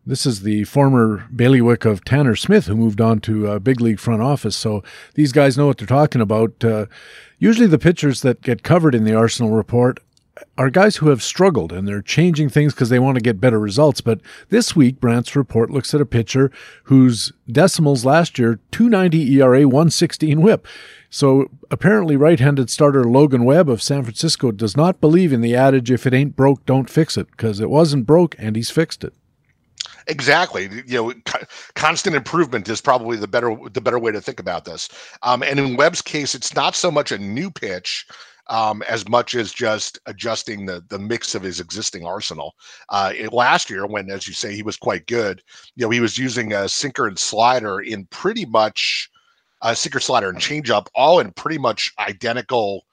this is the former bailiwick of Tanner Smith, who moved on to a big league front office. So these guys know what they're talking about. Uh, usually, the pitchers that get covered in the Arsenal report are guys who have struggled and they're changing things because they want to get better results. But this week, Brant's report looks at a pitcher whose decimals last year 290 ERA, 116 whip. So apparently, right handed starter Logan Webb of San Francisco does not believe in the adage if it ain't broke, don't fix it, because it wasn't broke and he's fixed it. Exactly. You know, constant improvement is probably the better the better way to think about this. Um, and in Webb's case, it's not so much a new pitch. Um, as much as just adjusting the the mix of his existing arsenal. Uh, it, last year, when as you say he was quite good, you know he was using a sinker and slider in pretty much a sinker slider and changeup, all in pretty much identical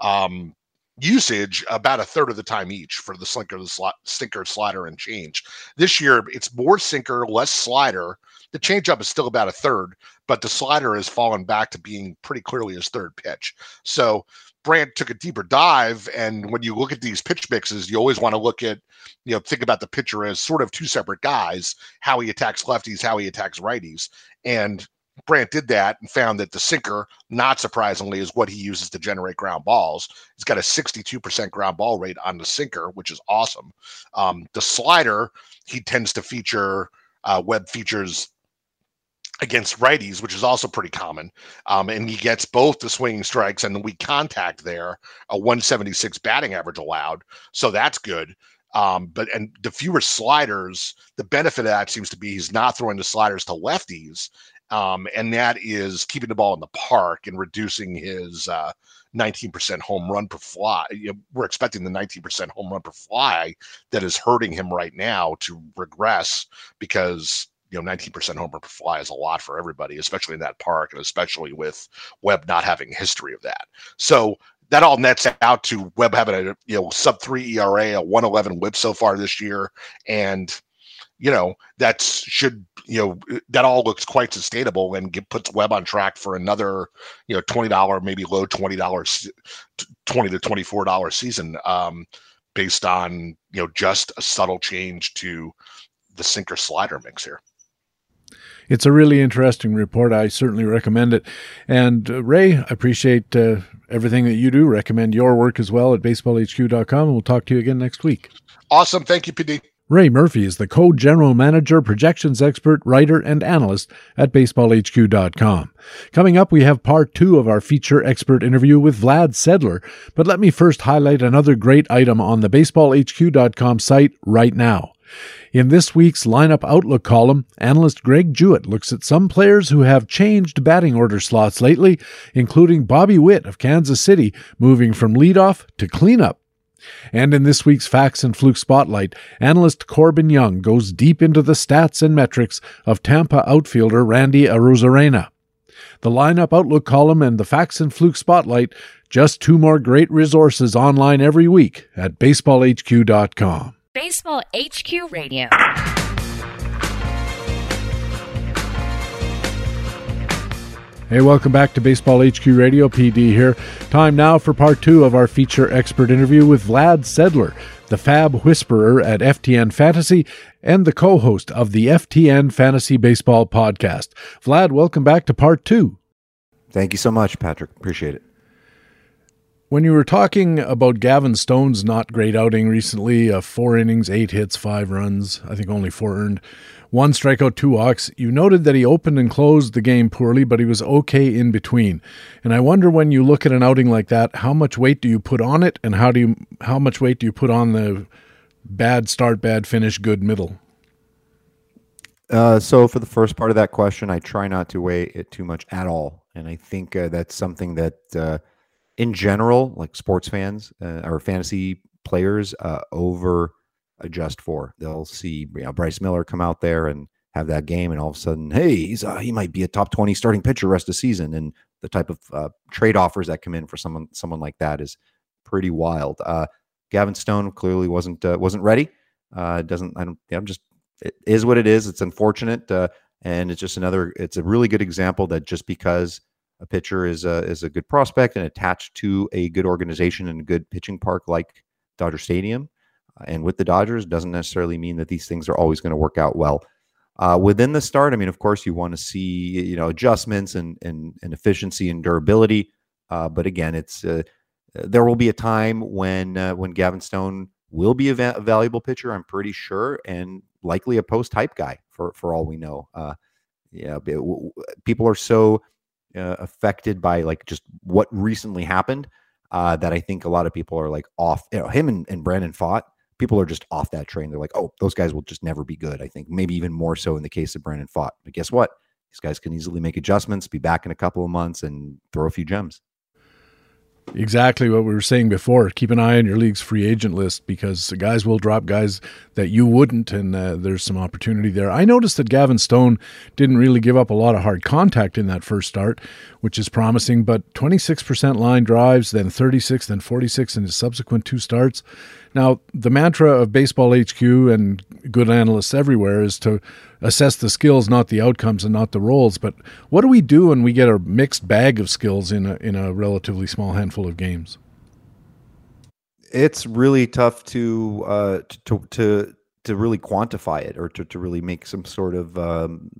um, usage about a third of the time each for the sinker, the sli- sinker, slider, and change. This year, it's more sinker, less slider. The changeup is still about a third, but the slider has fallen back to being pretty clearly his third pitch. So Brant took a deeper dive, and when you look at these pitch mixes, you always want to look at, you know, think about the pitcher as sort of two separate guys: how he attacks lefties, how he attacks righties, and Brant did that and found that the sinker, not surprisingly, is what he uses to generate ground balls. He's got a 62% ground ball rate on the sinker, which is awesome. Um, the slider, he tends to feature uh, Webb features against righties, which is also pretty common. Um, and he gets both the swinging strikes and the weak contact there, a 176 batting average allowed. So that's good. Um, but and the fewer sliders, the benefit of that seems to be he's not throwing the sliders to lefties, um, and that is keeping the ball in the park and reducing his uh, 19% home run per fly. We're expecting the 19% home run per fly that is hurting him right now to regress because you know 19% homer per fly is a lot for everybody, especially in that park, and especially with Webb not having a history of that. So that all nets out to Webb having a you know sub three ERA, a 111 WHIP so far this year, and you know that should you know that all looks quite sustainable and get, puts Webb on track for another you know twenty dollar maybe low twenty dollars twenty to twenty four dollar season um, based on you know just a subtle change to the sinker slider mix here. It's a really interesting report. I certainly recommend it. And uh, Ray, I appreciate uh, everything that you do. Recommend your work as well at baseballhq.com. And we'll talk to you again next week. Awesome. Thank you, PD. Ray Murphy is the co general manager, projections expert, writer, and analyst at baseballhq.com. Coming up, we have part two of our feature expert interview with Vlad Sedler. But let me first highlight another great item on the baseballhq.com site right now. In this week's lineup outlook column, analyst Greg Jewett looks at some players who have changed batting order slots lately, including Bobby Witt of Kansas City moving from leadoff to cleanup. And in this week's Facts and Fluke Spotlight, analyst Corbin Young goes deep into the stats and metrics of Tampa outfielder Randy Arozarena. the lineup outlook column, and the facts and fluke spotlight. Just two more great resources online every week at baseballhq.com. Baseball HQ Radio. Hey, welcome back to Baseball HQ Radio. PD here. Time now for part two of our feature expert interview with Vlad Sedler, the FAAB Whisperer at FTN Fantasy and the co host of the FTN Fantasy Baseball podcast. Vlad, welcome back to part two. Thank you so much, Patrick. Appreciate it. When you were talking about Gavin Stone's not great outing recently, uh, four innings, eight hits, five runs, I think only four earned one strikeout, two walks. You noted that he opened and closed the game poorly, but he was okay in between. And I wonder when you look at an outing like that, how much weight do you put on it, and how do you how much weight do you put on the bad start, bad finish, good middle? Uh, so for the first part of that question, I try not to weigh it too much at all, and I think uh, that's something that, uh, in general, like sports fans uh, or fantasy players, uh, over adjust for. They'll see you know, Bryce Miller come out there and have that game, and all of a sudden, hey, he's uh, he might be a top twenty starting pitcher rest of the season. And the type of uh, trade offers that come in for someone someone like that is pretty wild. Uh, Gavin Stone clearly wasn't uh, wasn't ready. Uh, doesn't I don't I'm just it is what it is. It's unfortunate, uh, and it's just another. It's a really good example that just because a pitcher is a is a good prospect and attached to a good organization and a good pitching park like Dodger Stadium, and with the Dodgers doesn't necessarily mean that these things are always going to work out well. Uh, within the start, I mean, of course, you want to see you know adjustments and and, and efficiency and durability. Uh, but again, it's uh, there will be a time when uh, when Gavin Stone will be a, va- valuable pitcher. I'm pretty sure, and likely a post hype guy for for all we know. Uh, yeah, people are so uh, affected by like just what recently happened uh, that I think a lot of people are like off. You know, him and, and Brandon Pfaadt. people are just off that train. They're like, oh, those guys will just never be good. I think maybe even more so in the case of Brandon Pfaadt. But guess what? These guys can easily make adjustments, be back in a couple of months, and throw a few gems. Exactly what we were saying before. Keep an eye on your league's free agent list because guys will drop guys that you wouldn't, and uh, there's some opportunity there. I noticed that Gavin Stone didn't really give up a lot of hard contact in that first start, which is promising, but 26% line drives, then 36, then 46 in his subsequent two starts. Now, the mantra of Baseball HQ and good analysts everywhere is to assess the skills, not the outcomes and not the roles. But what do we do when we get a mixed bag of skills in a, in a relatively small handful of games? It's really tough to uh, to to to really quantify it or to, to really make some sort of um,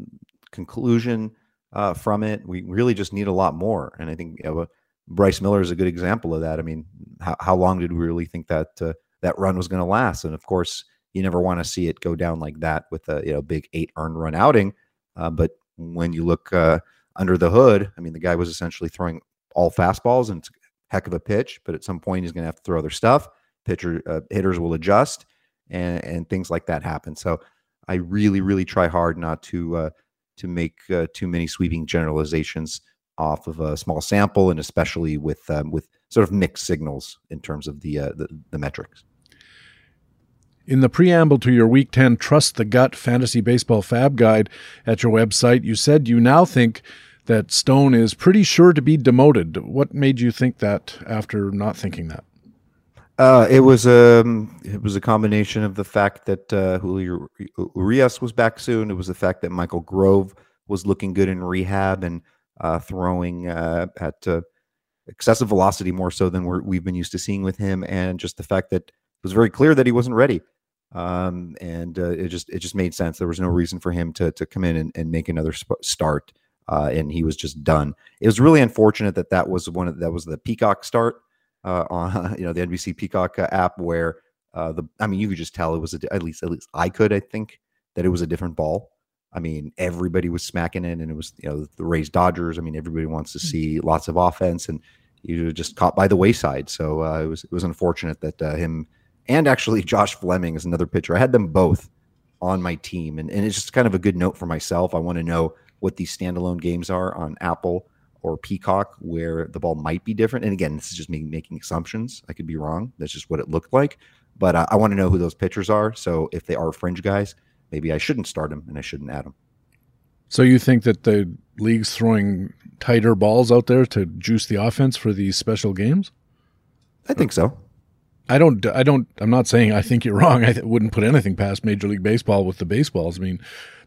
conclusion uh, from it. We really just need a lot more. And I think you know, Bryce Miller is a good example of that. I mean, how, how long did we really think that uh, that run was going to last. And of course, you never want to see it go down like that with a you know big eight earned run outing. Uh, but when you look uh, under the hood, I mean, the guy was essentially throwing all fastballs, and it's a heck of a pitch. But at some point, he's going to have to throw other stuff. Pitcher uh, hitters will adjust, and and things like that happen. So I really, really try hard not to uh, to make uh, too many sweeping generalizations off of a small sample, and especially with um, with sort of mixed signals in terms of the, uh, the, the metrics. In the preamble to your Week 10 Trust the Gut Fantasy Baseball FAAB Guide at your website, you said you now think that Stone is pretty sure to be demoted. What made you think that after not thinking that? Uh, it was a um, it was a combination of the fact that uh, Julio Urias was back soon. It was the fact that Michael Grove was looking good in rehab and uh, throwing uh, at uh, excessive velocity more so than we have been used to seeing with him, and just the fact that it was very clear that he wasn't ready. Um, and uh, it just it just made sense. There was no reason for him to to come in and, and make another sp- start, uh, and he was just done. It was really unfortunate that that was one of that was the Peacock start uh, on <laughs> you know the NBC Peacock uh, app where uh, the I mean you could just tell it was a, at least at least I could I think that it was a different ball. I mean everybody was smacking it, and it was you know the Rays Dodgers. I mean everybody wants to hmm. see lots of offense, and you were just caught by the wayside. So uh, it was it was unfortunate that uh, him and actually Josh Fleming is another pitcher. I had them both on my team, and, and it's just kind of a good note for myself. I want to know what these standalone games are on Apple or Peacock, where the ball might be different. And again, this is just me making assumptions. I could be wrong. That's just what it looked like. But uh, I want to know who those pitchers are. So if they are fringe guys, maybe I shouldn't start them and I shouldn't add them. So you think that the leagues throwing tighter balls out there to juice the offense for these special games? I think so. I don't. I don't. I'm not saying I think you're <laughs> wrong. I wouldn't put anything past Major League Baseball with the baseballs. I mean,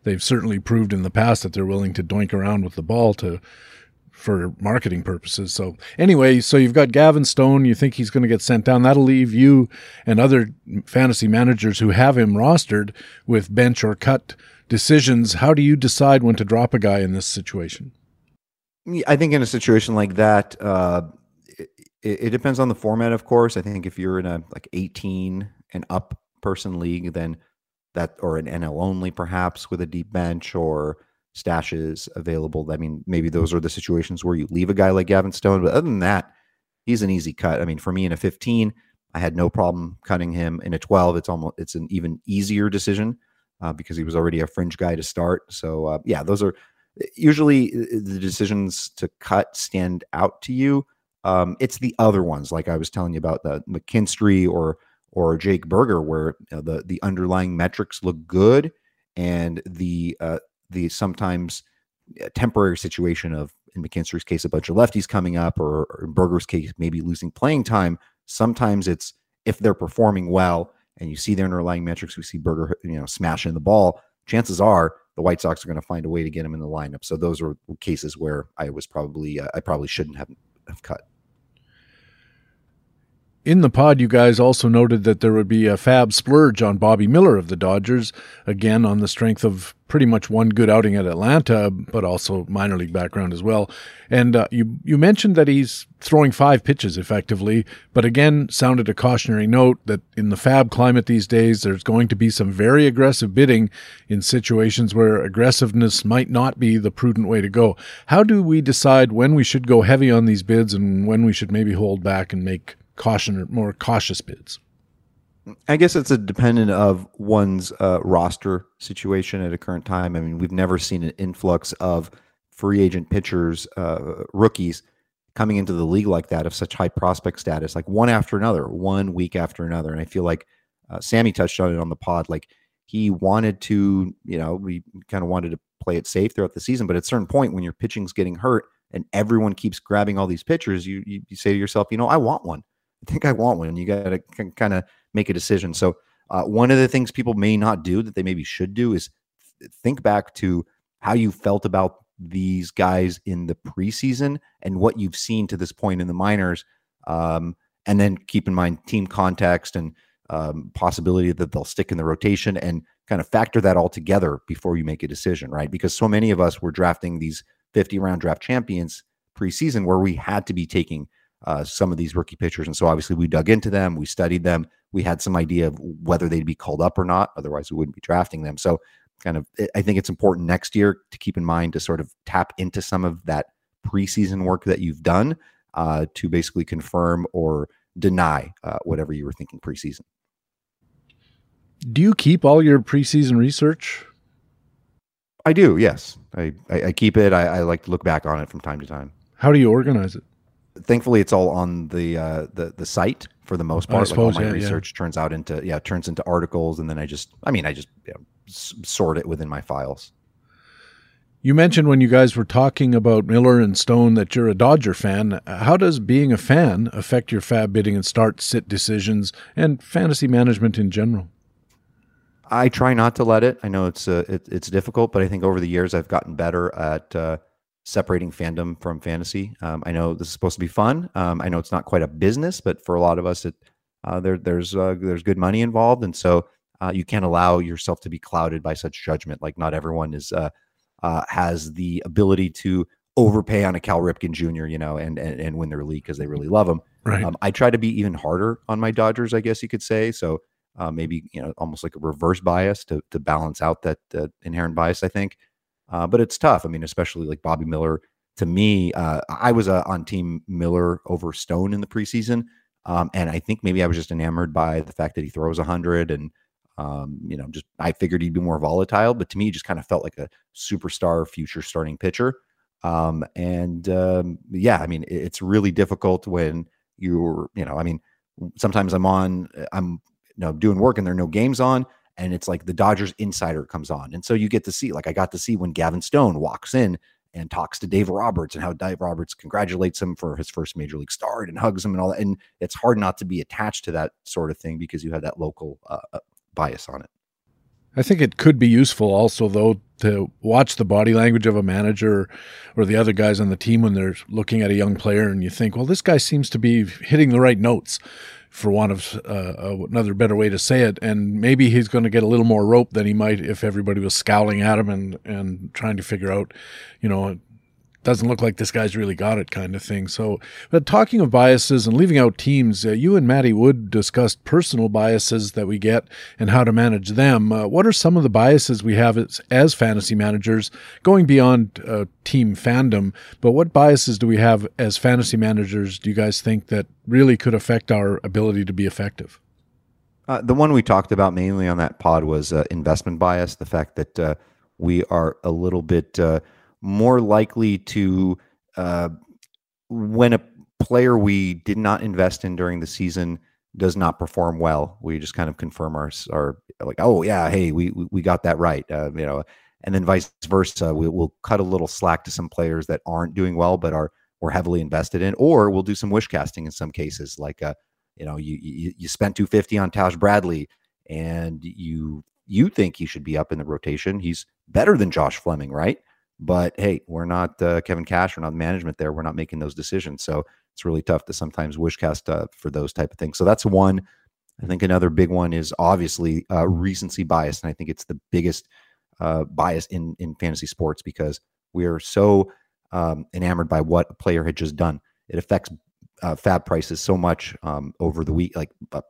they've certainly proved in the past that they're willing to doink around with the ball to for marketing purposes. So anyway, so you've got Gavin Stone. You think he's going to get sent down? That'll leave you and other fantasy managers who have him rostered with bench or cut decisions. How do you decide when to drop a guy in this situation? I think in a situation like that, uh, it, it, depends on the format, of course. I think if you're in a like 18 and up person league, then that or an NL only perhaps with a deep bench or stashes available. I mean, maybe those are the situations where you leave a guy like Gavin Stone, but other than that, he's an easy cut. I mean, for me in a 15, I had no problem cutting him. In a 12, it's almost it's an even easier decision uh, because he was already a fringe guy to start. So uh, yeah, those are usually uh, the decisions to cut stand out to you. Um, it's the other ones, like I was telling you about the McKinstry or or Jake Burger, where you know, the the underlying metrics look good and the uh, the sometimes uh, temporary situation of in McKinstry's case a bunch of lefties coming up, or, or in Burger's case maybe losing playing time. Sometimes it's if they're performing well and you see their underlying metrics, we see Burger you know smashing the ball. Chances are the White Sox are going to find a way to get him in the lineup. So those are cases where I was probably uh, I probably shouldn't have, have cut. In the pod, you guys also noted that there would be a FAAB splurge on Bobby Miller of the Dodgers, again on the strength of pretty much one good outing at Atlanta, but also minor league background as well. And uh, you you mentioned that he's throwing five pitches effectively, but again sounded a cautionary note that in the FAAB climate these days, there's going to be some very aggressive bidding in situations where aggressiveness might not be the prudent way to go. How do we decide when we should go heavy on these bids and when we should maybe hold back and make caution or more cautious bids? I guess it's a dependent of one's uh, roster situation at a current time. I mean, we've never seen an influx of free agent pitchers, uh, rookies coming into the league like that of such high prospect status, like one after another, one week after another. And I feel like uh, Sammy touched on it on the pod. Like he wanted to, you know, we kind of wanted to play it safe throughout the season, but at a certain point when your pitching's getting hurt and everyone keeps grabbing all these pitchers, you, you, you say to yourself, you know, I want one. I think I want one. You got to kind of make a decision. So, uh, one of the things people may not do that they maybe should do is think back to how you felt about these guys in the preseason and what you've seen to this point in the minors. Um, and then keep in mind team context and um, possibility that they'll stick in the rotation and kind of factor that all together before you make a decision, right? Because so many of us were drafting these 50 round draft champions preseason where we had to be taking uh, some of these rookie pitchers. And so obviously we dug into them, we studied them, we had some idea of whether they'd be called up or not. Otherwise, we wouldn't be drafting them. So, kind of, I think it's important next year to keep in mind to sort of tap into some of that preseason work that you've done uh, to basically confirm or deny uh, whatever you were thinking preseason. Do you keep all your preseason research? I do. Yes, I I, I keep it. I, I like to look back on it from time to time. How do you organize it? Thankfully it's all on the uh, the the site for the most part. Suppose, like all my yeah, research yeah. turns out into yeah turns into articles, and then I just I mean I just you know, sort it within my files. You mentioned when you guys were talking about Miller and Stone that you're a Dodger fan. How does being a fan affect your FAAB bidding and start sit decisions and fantasy management in general? I try not to let it. I know it's uh, it, it's difficult, but I think over the years I've gotten better at uh, separating fandom from fantasy. Um, I know this is supposed to be fun. Um, I know it's not quite a business, but for a lot of us, it uh, there there's uh, there's good money involved, and so uh, you can't allow yourself to be clouded by such judgment. Like not everyone is uh, uh, has the ability to overpay on a Cal Ripken Jr. You know, and and, and win their league because they really love him. Right. Um, I try to be even harder on my Dodgers, I guess you could say. So. Uh, maybe you know, almost like a reverse bias to to balance out that inherent bias. I think, uh, but it's tough. I mean, especially like Bobby Miller. To me, uh, I was uh, on Team Miller over Stone in the preseason, um, and I think maybe I was just enamored by the fact that he throws hundred, and um, you know, just I figured he'd be more volatile. But to me, he just kind of felt like a superstar, future starting pitcher. Um, and um, yeah, I mean, it, it's really difficult when you're, you know, I mean, sometimes I'm on, I'm you know doing work and there are no games on and it's like the Dodgers insider comes on. And so you get to see, like I got to see when Gavin Stone walks in and talks to Dave Roberts and how Dave Roberts congratulates him for his first major league start and hugs him and all that. And it's hard not to be attached to that sort of thing because you have that local uh, uh bias on it. I think it could be useful also, though, to watch the body language of a manager or the other guys on the team when they're looking at a young player and you think, well, this guy seems to be hitting the right notes for want of uh, another better way to say it. And maybe he's going to get a little more rope than he might if everybody was scowling at him and, and trying to figure out, you know, doesn't look like this guy's really got it kind of thing. So, but talking of biases and leaving out teams, uh, you and Matty Wood discussed personal biases that we get and how to manage them. Uh, what are some of the biases we have as, as fantasy managers going beyond uh, team fandom? But what biases do we have as fantasy managers, do you guys think that really could affect our ability to be effective? Uh, the one we talked about mainly on that pod was uh, investment bias, the fact that uh, we are a little bit more likely to uh, when a player we did not invest in during the season does not perform well, we just kind of confirm our, our like, oh yeah, hey, we we got that right, uh, you know, and then vice versa, we, will cut a little slack to some players that aren't doing well but are we're heavily invested in, or we'll do some wish casting in some cases, like uh, you know, you you, you spent two fifty on Taj Bradley, and you you think he should be up in the rotation. He's better than Josh Fleming, right? But hey, we're not uh, Kevin Cash. We're not management there. We're not making those decisions. So it's really tough to sometimes wishcast uh, for those type of things. So that's one. I think another big one is obviously uh, recency bias, and I think it's the biggest uh, bias in in fantasy sports because we are so um, enamored by what a player had just done. It affects uh, FAAB prices so much um, over the week. Like a uh,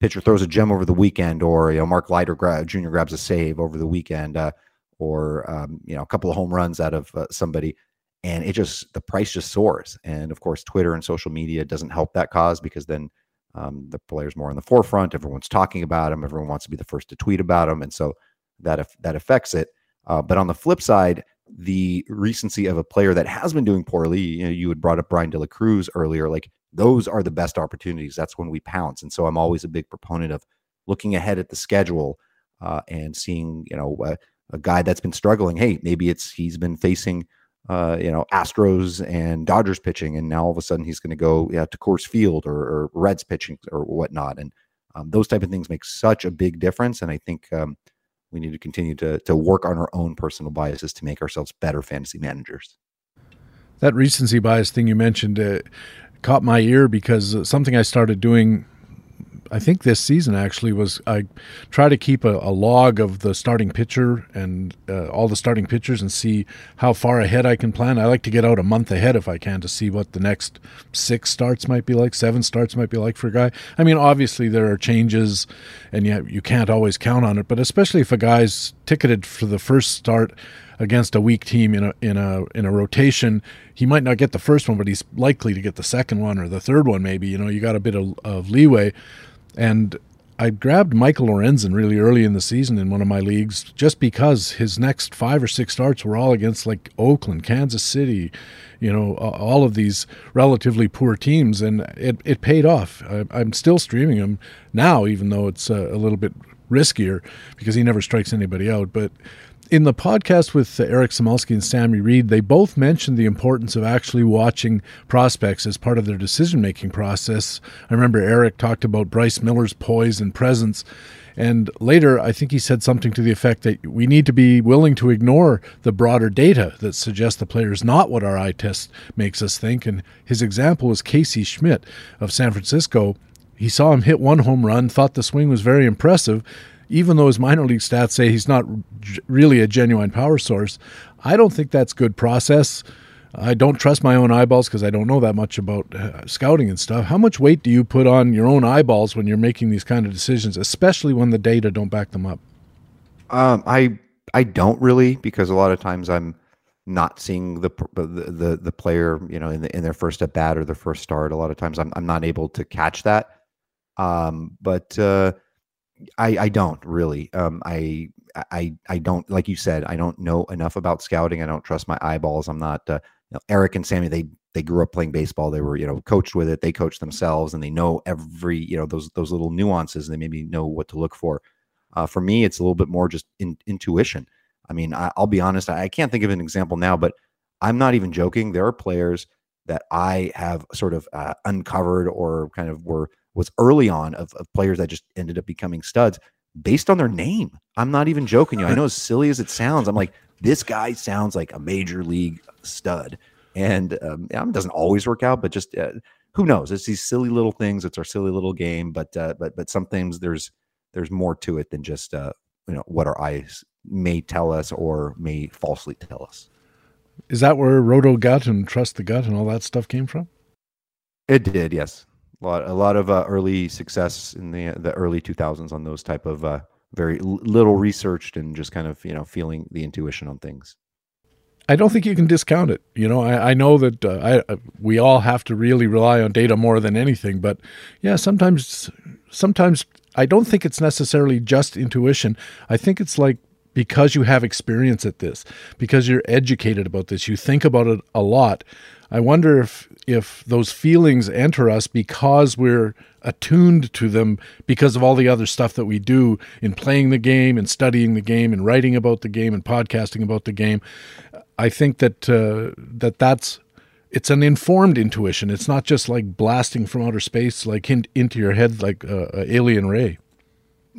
pitcher throws a gem over the weekend, or you know Mark Leiter gra- Jr. grabs a save over the weekend. Uh, or um, you know a couple of home runs out of uh, somebody and it just the price just soars. And of course twitter and social media doesn't help that cause because then um, the player's more in the forefront everyone's talking about him everyone wants to be the first to tweet about them and so that that affects it. Uh, but on the flip side the recency of a player that has been doing poorly you know you had brought up Bryan De La Cruz earlier like those are the best opportunities. That's when we pounce. And so i'm always a big proponent of looking ahead at the schedule uh, and seeing you know uh, a guy that's been struggling. Hey, maybe it's he's been facing uh, you know Astros and Dodgers pitching, and now all of a sudden he's going to go yeah, to Coors Field or, or, Reds pitching or whatnot, and um, those type of things make such a big difference. And I think um, we need to continue to to work on our own personal biases to make ourselves better fantasy managers. That recency bias thing you mentioned uh, caught my ear because something I started doing I think this season actually was I try to keep a, a log of the starting pitcher and uh, all the starting pitchers and see how far ahead I can plan. I like to get out a month ahead if I can to see what the next six starts might be like, seven starts might be like for a guy. I mean, obviously there are changes, and you you can't always count on it. But especially if a guy's ticketed for the first start against a weak team in a in a in a rotation, he might not get the first one, but he's likely to get the second one or the third one. Maybe you know you got a bit of, of leeway. And I grabbed Michael Lorenzen really early in the season in one of my leagues just because his next five or six starts were all against like Oakland, Kansas City, you know, all of these relatively poor teams, and it, it paid off. I, am still streaming him now, even though it's a, a little bit riskier because he never strikes anybody out. But in the podcast with Eric Samulski and Sammy Reed, they both mentioned the importance of actually watching prospects as part of their decision making process. I remember Eric talked about Bryce Miller's poise and presence. And later, I think he said something to the effect that we need to be willing to ignore the broader data that suggests the player is not what our eye test makes us think. And his example was Casey Schmitt of San Francisco. He saw him hit one home run, thought the swing was very impressive, even though his minor league stats say he's not really a genuine power source, I don't think that's good process. I don't trust my own eyeballs because I don't know that much about uh, scouting and stuff. How much weight do you put on your own eyeballs when you're making these kind of decisions, especially when the data don't back them up? Um, I I don't really because a lot of times I'm not seeing the the the, player you know in the, in their first at bat or their first start. A lot of times I'm I'm not able to catch that. Um, but uh, I, I don't really. Um, I, I, I don't like you said. I don't know enough about scouting. I don't trust my eyeballs. I'm not. Uh, you know, Eric and Sammy. They they grew up playing baseball. They were you know coached with it. They coach themselves, and they know every you know those those little nuances. And they maybe know what to look for. Uh, for me, it's a little bit more just in, intuition. I mean, I, will be honest. I, I can't think of an example now, but I'm not even joking. There are players that I have sort of uh, uncovered or kind of were was early on of, of players that just ended up becoming studs based on their name. I'm not even joking you. I <laughs> know as silly as it sounds, I'm like, this guy sounds like a major league stud. And um, it doesn't always work out, but just uh, who knows? It's these silly little things. It's our silly little game, but uh, but but sometimes there's there's more to it than just uh, you know what our eyes may tell us or may falsely tell us. Is that where Roto Gut and Trust the Gut and all that stuff came from? It did, yes. A lot, a lot of uh, early success in the the early 2000s on those type of uh, very little researched and just kind of you know feeling the intuition on things. I don't think you can discount it. You know, I, I know that uh, I, uh, we all have to really rely on data more than anything, but yeah, sometimes, sometimes I don't think it's necessarily just intuition. I think it's like because you have experience at this, because you're educated about this, you think about it a lot. I wonder if if those feelings enter us because we're attuned to them because of all the other stuff that we do in playing the game and studying the game and writing about the game and podcasting about the game. I think that uh, that that's it's an informed intuition. It's not just like blasting from outer space, like in, into your head, like uh, alien ray.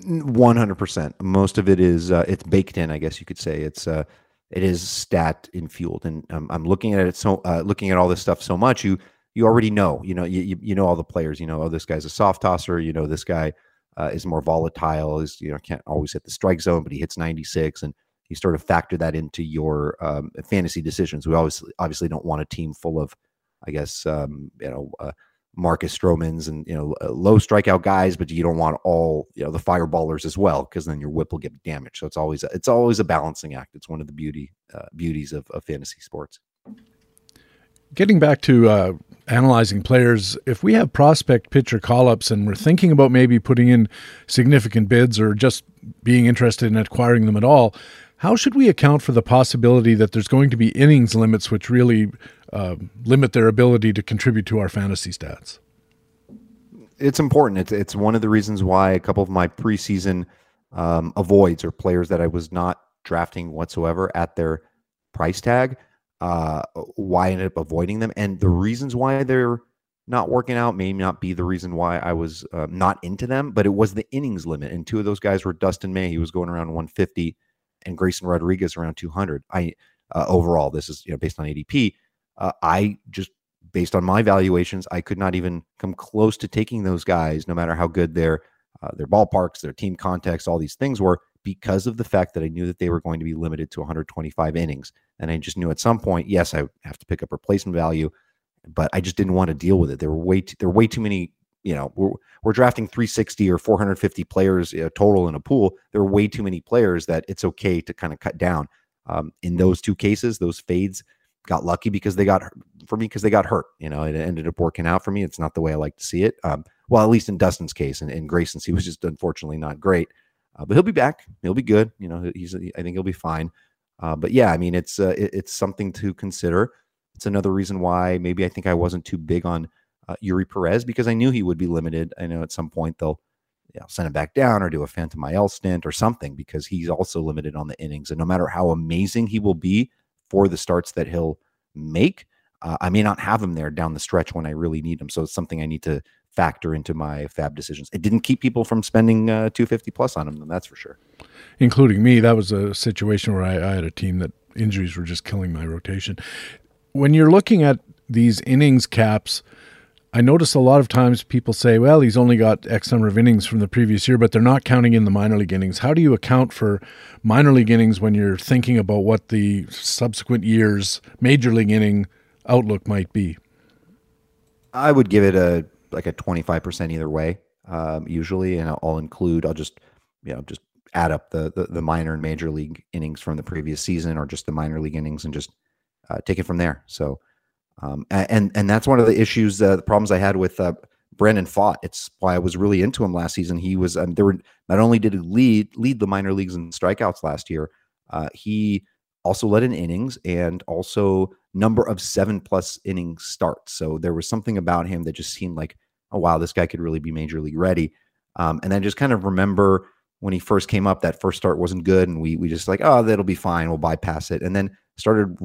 One hundred percent. Most of it is uh, it's baked in. I guess you could say it's uh, it is stat infueled, and um, I'm looking at it so uh, looking at all this stuff so much. You you already know. You know you you know all the players. You know oh this guy's a soft tosser. You know this guy uh, is more volatile. Is you know can't always hit the strike zone, but he hits 96, and you sort of factor that into your um, fantasy decisions. We obviously obviously don't want a team full of, I guess um, you know. Uh, Marcus Stromans and you know uh, low strikeout guys, but you don't want all you know the fireballers as well because then your whip will get damaged. So it's always a, it's always a balancing act. It's one of the beauty uh, beauties of, of fantasy sports. Getting back to uh, analyzing players, if we have prospect pitcher call ups and we're thinking about maybe putting in significant bids or just being interested in acquiring them at all, how should we account for the possibility that there's going to be innings limits which really uh, limit their ability to contribute to our fantasy stats? It's important. It's it's one of the reasons why a couple of my preseason um, avoids or players that I was not drafting whatsoever at their price tag. Uh, why I ended up avoiding them, and the reasons why they're not working out may not be the reason why I was uh, not into them, but it was the innings limit. And two of those guys were Dustin May. He was going around 150 and Grayson Rodriguez around 200. I uh, overall, this is you know based on ADP. Uh, I just based on my valuations, I could not even come close to taking those guys, no matter how good their uh, their ballparks, their team context, all these things were, because of the fact that I knew that they were going to be limited to 125 innings, and I just knew at some point, yes, I have to pick up replacement value, but I just didn't want to deal with it. There were way too, there were way too many you know we're, we're drafting 360 or 450 players uh, total in a pool. There are way too many players that it's okay to kind of cut down. Um, in those two cases those fades got lucky because they got for me because they got hurt you know it ended up working out for me it's not the way i like to see it um, well at least in dustin's case and, and grayson's he was just unfortunately not great uh, but he'll be back he'll be good you know he's i think he'll be fine uh, but yeah i mean it's uh, it, it's something to consider it's another reason why maybe i think i wasn't too big on uh, Eury Perez because I knew he would be limited. I know at some point they'll you know, send him back down or do a Phantom IL stint or something because he's also limited on the innings. And no matter how amazing he will be for the starts that he'll make, uh, I may not have him there down the stretch when I really need him. So it's something I need to factor into my FAAB decisions. It didn't keep people from spending uh, 250 plus on him, that's for sure. Including me. That was a situation where I, I had a team that injuries were just killing my rotation. When you're looking at these innings caps, I notice a lot of times people say, well, he's only got X number of innings from the previous year, but they're not counting in the minor league innings. How do you account for minor league innings when you're thinking about what the subsequent year's major league inning outlook might be? I would give it a like a 25% either way, um, usually, and I'll include, I'll just, you know, just add up the, the, the minor and major league innings from the previous season or just the minor league innings and just uh, take it from there. So, um, and and that's one of the issues, uh, the problems I had with uh, Brandon Pfaadt. It's why I was really into him last season. He was um, there were not only did he lead lead the minor leagues in strikeouts last year, uh, he also led in innings and also number of seven plus innings starts. So there was something about him that just seemed like, oh wow, this guy could really be major league ready. Um, and then just kind of remember when he first came up, that first start wasn't good, and we we just like, oh, that'll be fine, we'll bypass it, and then started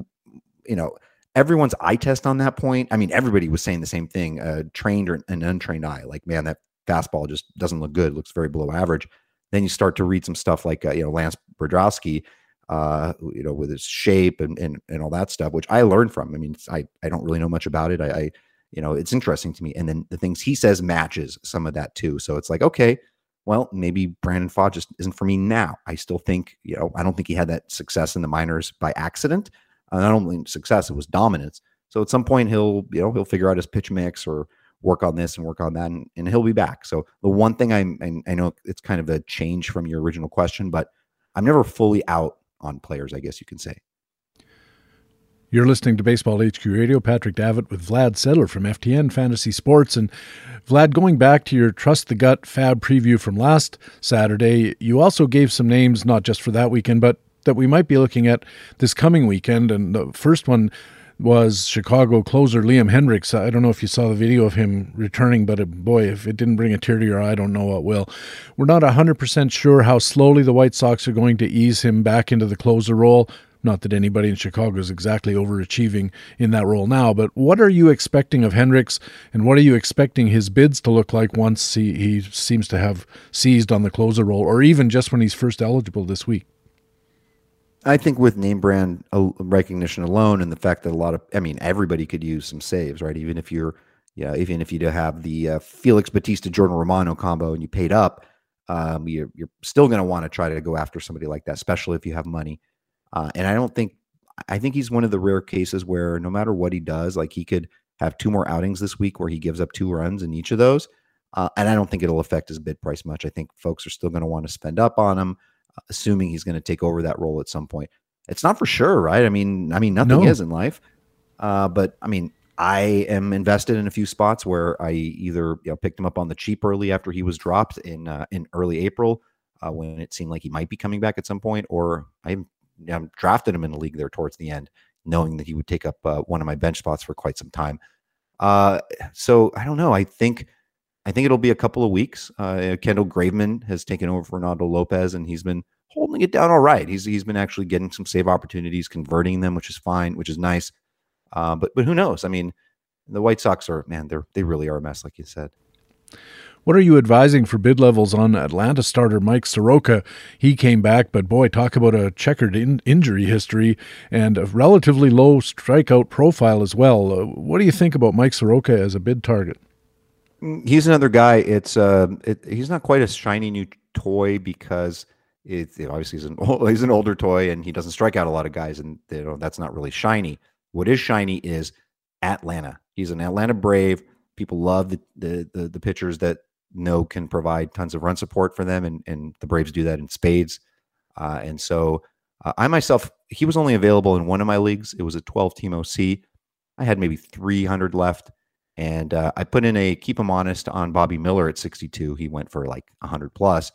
you know, everyone's eye test on that point. I mean, everybody was saying the same thing, uh, trained or an untrained eye. Like, man, that fastball just doesn't look good. looks very below average. Then you start to read some stuff like, uh, you know, Lance Brozdowski, uh, you know, with his shape and, and, and all that stuff, which I learned from. I mean, I, I don't really know much about it. I, I, you know, it's interesting to me. And then the things he says matches some of that too. So it's like, okay, well, maybe Brandon Pfaadt just isn't for me now. I still think, you know, I don't think he had that success in the minors by accident. Uh, not only success, it was dominance. So at some point he'll, you know, he'll figure out his pitch mix or work on this and work on that, and, and he'll be back. So the one thing I'm, I, I know it's kind of a change from your original question, but I'm never fully out on players, I guess you can say. You're listening to Baseball HQ Radio. Patrick Davitt with Vlad Sedler from FTN Fantasy Sports. And Vlad, going back to your Trust the Gut FAAB preview from last Saturday, you also gave some names, not just for that weekend, but that we might be looking at this coming weekend. And the first one was Chicago closer Liam Hendriks. I don't know if you saw the video of him returning, but boy, if it didn't bring a tear to your eye, I don't know what will. We're not 100% sure how slowly the White Sox are going to ease him back into the closer role. Not that anybody in Chicago is exactly overachieving in that role now, but what are you expecting of Hendriks and what are you expecting his bids to look like once he, he seems to have seized on the closer role or even just when he's first eligible this week? I think with name brand uh, recognition alone, and the fact that a lot of, I mean, everybody could use some saves, right? Even if you're, yeah, even if you have the uh, Felix Bautista Jordan Romano combo and you paid up, um, you're, you're still going to want to try to go after somebody like that, especially if you have money. Uh, and I don't think, I think he's one of the rare cases where no matter what he does, like he could have two more outings this week where he gives up two runs in each of those. Uh, and I don't think it'll affect his bid price much. I think folks are still going to want to spend up on him assuming he's going to take over that role at some point. It's not for sure, right? I mean, I mean, nothing no. is in life. Uh, but I mean, I am invested in a few spots where I either you know, picked him up on the cheap early after he was dropped in uh, in early April uh, when it seemed like he might be coming back at some point, or I am drafted him in the league there towards the end, knowing that he would take up uh, one of my bench spots for quite some time. Uh, so I don't know. I think I think it'll be a couple of weeks. Uh, Kendall Graveman has taken over Fernando Lopez, and he's been holding it down all right. He's he's been actually getting some save opportunities, converting them, which is fine, which is nice. Uh, but but who knows? I mean, the White Sox are man, they're they really are a mess, like you said. What are you advising for bid levels on Atlanta starter Mike Soroka? He came back, but boy, talk about a checkered in- injury history and a relatively low strikeout profile as well. Uh, what do you think about Mike Soroka as a bid target? He's another guy. It's uh, it, he's not quite a shiny new toy because you know, obviously he's an <laughs> he's an older toy and he doesn't strike out a lot of guys, and that's not really shiny. What is shiny is Atlanta. He's an Atlanta Brave. People love the the the, the pitchers that know can provide tons of run support for them, and and the Braves do that in spades. Uh, and so uh, I myself, he was only available in one of my leagues. It was a 12 team OC. I had maybe 300 left. And uh, I put in a keep him honest on Bobby Miller at 62. He went for like 100 plus.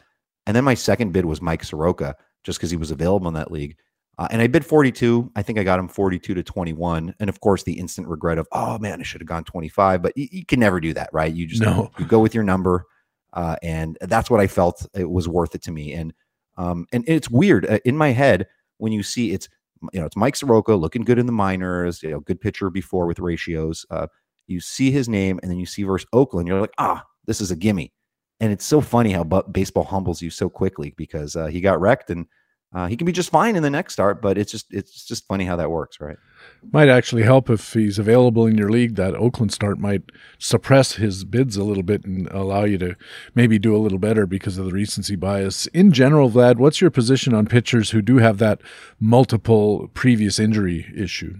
And then my second bid was Mike Soroka, just because he was available in that league. Uh, and I bid 42. I think I got him 42 to 21. And of course, the instant regret of, oh man, I should have gone 25. But you, you, can never do that, right? You just no. you go with your number. Uh, and that's what I felt it was worth it to me. And um, and it's weird uh, in my head when you see it's you know it's Mike Soroka looking good in the minors, you know, good pitcher before with ratios. Uh, you see his name and then you see versus Oakland, you're like, ah, this is a gimme. And it's so funny how baseball humbles you so quickly because uh, he got wrecked and uh, he can be just fine in the next start, but it's just it's just funny how that works, right? Might actually help if he's available in your league. That Oakland start might suppress his bids a little bit and allow you to maybe do a little better because of the recency bias. In general, Vlad, what's your position on pitchers who do have that multiple previous injury issue?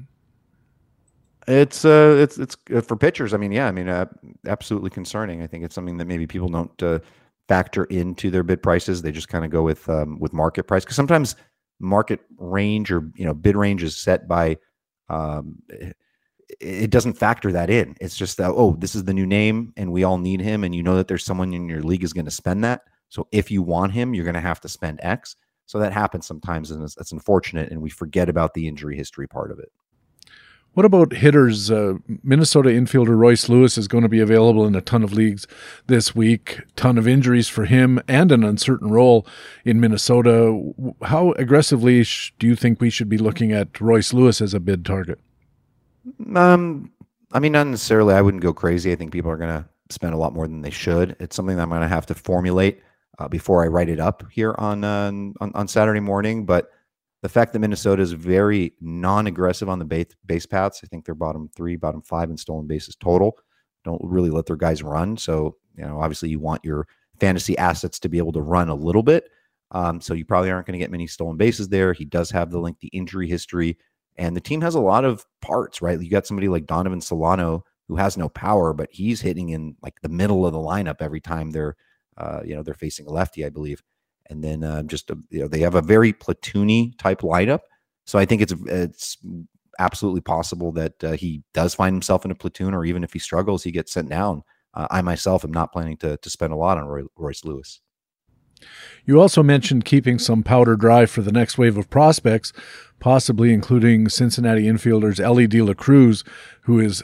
It's uh, it's it's uh, for pitchers. I mean, yeah, I mean, uh, absolutely concerning. I think it's something that maybe people don't uh, factor into their bid prices. They just kind of go with um, with market price because sometimes market range or you know bid range is set by um, it doesn't factor that in. It's just that oh, this is the new name and we all need him, and you know that there's someone in your league is going to spend that. So if you want him, you're going to have to spend X. So that happens sometimes, and it's, it's unfortunate, and we forget about the injury history part of it. What about hitters? Uh, Minnesota infielder Royce Lewis is going to be available in a ton of leagues this week. Ton of injuries for him and an uncertain role in Minnesota. How aggressively sh- do you think we should be looking at Royce Lewis as a bid target? Um, I mean, not necessarily. I wouldn't go crazy. I think people are going to spend a lot more than they should. It's something that I'm going to have to formulate uh, before I write it up here on, uh, on on Saturday morning. But the fact that Minnesota is very non-aggressive on the base, base paths, I think they're bottom three, bottom five in stolen bases total. Don't really let their guys run. So you know, obviously, you want your fantasy assets to be able to run a little bit. Um, so you probably aren't going to get many stolen bases there. He does have the lengthy injury history, and the team has a lot of parts. Right, you got somebody like Donovan Solano who has no power, but he's hitting in like the middle of the lineup every time they're, uh, you know, they're facing a lefty, I believe. And then uh, just a, you know they have a very platoony type lineup, so I think it's it's absolutely possible that uh, he does find himself in a platoon, or even if he struggles, he gets sent down. Uh, I myself am not planning to to spend a lot on Roy, Royce Lewis. You also mentioned keeping some powder dry for the next wave of prospects, possibly including Cincinnati infielders Elly De La Cruz, who is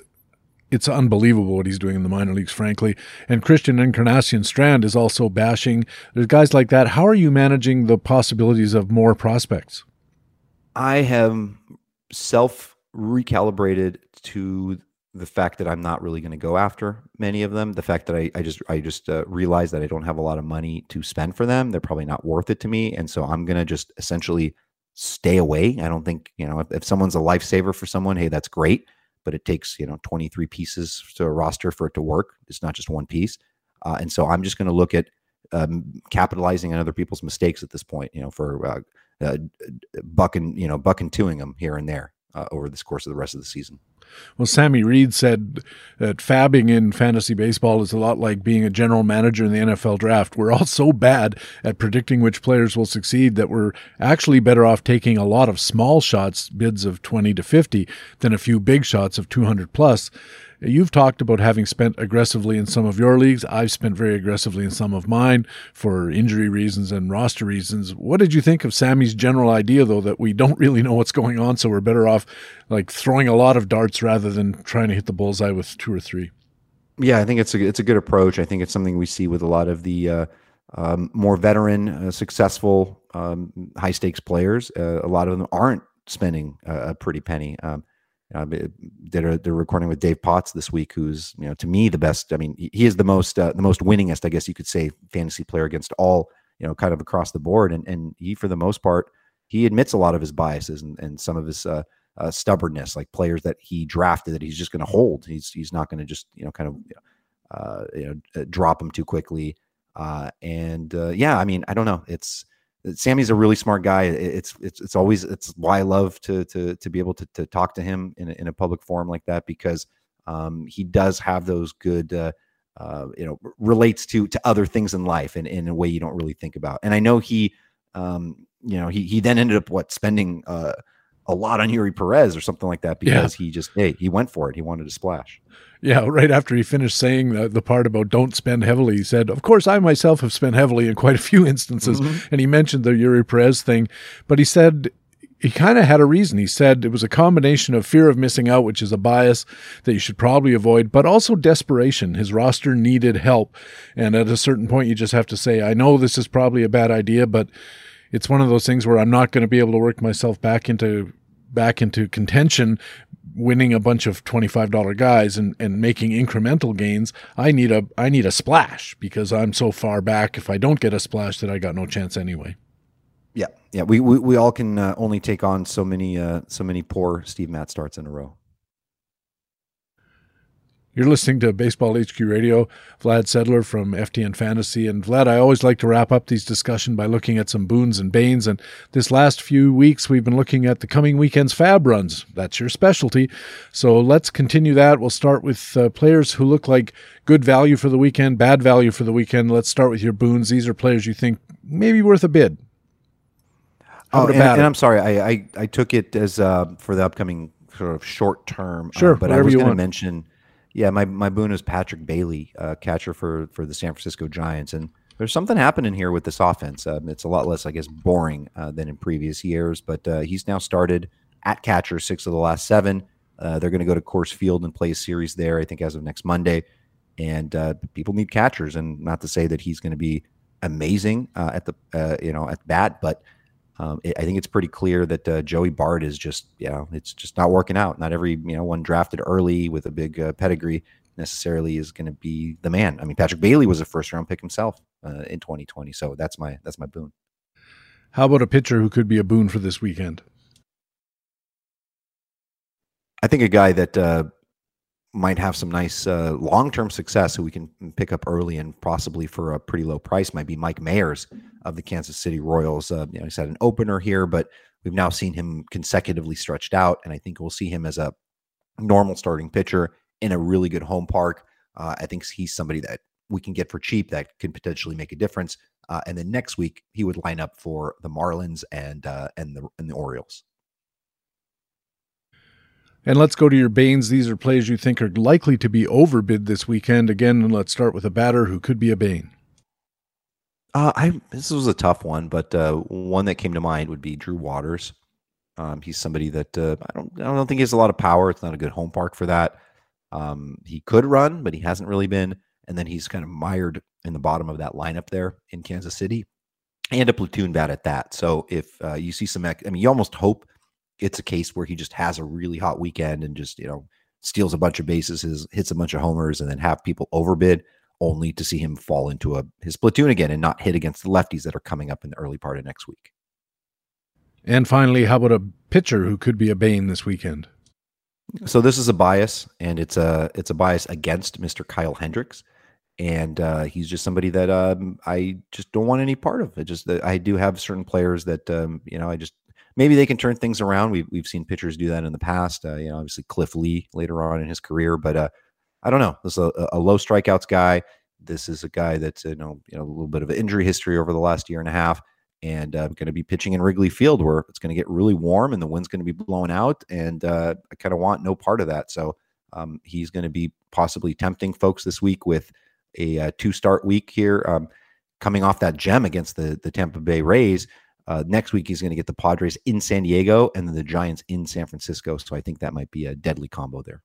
it's unbelievable what he's doing in the minor leagues, frankly. And Christian Encarnacion Strand is also bashing. There's guys like that. How are you managing the possibilities of more prospects? I have self recalibrated to the fact that I'm not really going to go after many of them. The fact that I, I just I just uh, realized that I don't have a lot of money to spend for them. They're probably not worth it to me, and so I'm going to just essentially stay away. I don't think you know if, if someone's a lifesaver for someone, hey, that's great but it takes you know 23 pieces to a roster for it to work. It's not just one piece, uh, and so I'm just going to look at um, capitalizing on other people's mistakes at this point. You know, for uh, uh, bucking you know bucking twoing them here and there uh, over this course of the rest of the season. Well, Sammy Reed said that fabbing in fantasy baseball is a lot like being a general manager in the NFL draft. We're all so bad at predicting which players will succeed that we're actually better off taking a lot of small shots, bids of 20 to 50, than a few big shots of 200 plus. You've talked about having spent aggressively in some of your leagues. I've spent very aggressively in some of mine for injury reasons and roster reasons. What did you think of Sammy's general idea, though, that we don't <laughs> really know what's going on, so we're better off like throwing a lot of darts rather than trying to hit the bullseye with two or three? Yeah, I think it's a it's a good approach. I think it's something we see with a lot of the uh, um, more veteran, uh, successful, um, high stakes players. Uh, a lot of them aren't spending a, pretty penny. Um, uh, did a, they're recording with Dave Potts this week, who's you know to me the best. I mean, he is the most uh, the most winningest, I guess you could say, fantasy player against all you know, kind of across the board. And and he, for the most part, he admits a lot of his biases and, and some of his uh, uh, stubbornness, like players that he drafted that he's just going to hold. He's he's not going to just you know kind of uh, you know drop him too quickly. Uh, and uh, yeah, I mean, I don't know. It's Sammy's a really smart guy. It's it's it's always it's why I love to to to be able to to talk to him in a, in a public forum like that because um, he does have those good uh, uh, you know relates to to other things in life and in a way you don't really think about. And I know he um, you know he he then ended up what spending uh, a lot on Eury Perez or something like that because yeah. he just hey he went for it. He wanted to splash. Yeah, right after he finished saying the, the part about don't spend heavily, he said, Of course, I myself have spent heavily in quite a few <laughs> instances. Mm-hmm. And he mentioned the Eury Perez thing, but he said he kind of had a reason. He said it was a combination of fear of missing out, which is a bias that you should probably avoid, but also desperation. His roster needed help. And at a certain point, you just have to say, I know this is probably a bad idea, but it's one of those things where I'm not going to be able to work myself back into back into contention winning a bunch of $25 guys and, and making incremental gains, I need a I need a splash because I'm so far back. If I don't get a splash, that I got no chance anyway. Yeah, yeah. We we, we all can uh, only take on so many uh, so many poor Steve Matz starts in a row. You're listening to Baseball HQ Radio. Vlad Sedler from FTN Fantasy. And Vlad, I always like to wrap up these discussion by looking at some boons and banes. And this last few weeks, we've been looking at the coming weekend's FAAB runs. That's your specialty. So let's continue that. We'll start with uh, players who look like good value for the weekend, bad value for the weekend. Let's start with your boons. These are players you think maybe worth a bid. oh, and, and I'm sorry, I, I, I took it as uh, for the upcoming sort of short term. Uh, sure, uh, but I was going to mention yeah, my my boon is Patrick Bailey, uh, catcher for for the San Francisco Giants, and there's something happening here with this offense. Um, it's a lot less, I guess, boring uh, than in previous years, but uh, he's now started at catcher six of the last seven. Uh, they're going to go to Coors Field and play a series there, I think, as of next Monday. And uh, people need catchers, and not to say that he's going to be amazing uh, at the you know at bat, but um, it, I think it's pretty clear that uh, Joey Bart is just, you know, it's just not working out. Not every, you know, one drafted early with a big uh, pedigree necessarily is going to be the man. I mean, Patrick Bailey was a first round pick himself uh, in 2020, so that's my that's my boon. How about a pitcher who could be a boon for this weekend? I think a guy that uh, might have some nice uh, long-term success who we can pick up early and possibly for a pretty low price might be Mike Mayers of the Kansas City Royals. Uh, you know, he's had an opener here, but we've now seen him consecutively stretched out, and I think we'll see him as a normal starting pitcher in a really good home park. Uh, I think he's somebody that we can get for cheap that can potentially make a difference. Uh, and then next week he would line up for the Marlins and uh, and the and the Orioles. And let's go to your Banes. These are plays you think are likely to be overbid this weekend. Again, and let's start with a batter who could be a Bane. Uh, I this was a tough one, but uh, one that came to mind would be Drew Waters. Um, he's somebody that uh, I don't I don't think he has a lot of power. It's not a good home park for that. Um, he could run, but he hasn't really been. And then he's kind of mired in the bottom of that lineup there in Kansas City, and a platoon bat at that. So if uh, you see some, I mean, you almost hope it's a case where he just has a really hot weekend and just you know steals a bunch of bases, hits a bunch of homers, and then have people overbid, only to see him fall into a his platoon again and not hit against the lefties that are coming up in the early part of next week. And finally, how about a pitcher who could be a bane this weekend? So this is a bias, and it's a it's a bias against Mr. Kyle Hendricks, and uh, he's just somebody that um, I just don't want any part of. It just I do have certain players that um, you know I just maybe they can turn things around. We've we've seen pitchers do that in the past. Uh, you know, obviously Cliff Lee later on in his career, but uh, I don't know. This is a, a, low strikeouts guy. This is a guy that's you know you know a little bit of an injury history over the last year and a half, and uh, going to be pitching in Wrigley Field where it's going to get really warm and the wind's going to be blowing out, and uh, I kind of want no part of that. So um, he's going to be possibly tempting folks this week with a, a uh, two start week here. Um, coming off that gem against the the Tampa Bay Rays, uh, next week, he's going to get the Padres in San Diego and then the Giants in San Francisco. So I think that might be a deadly combo there.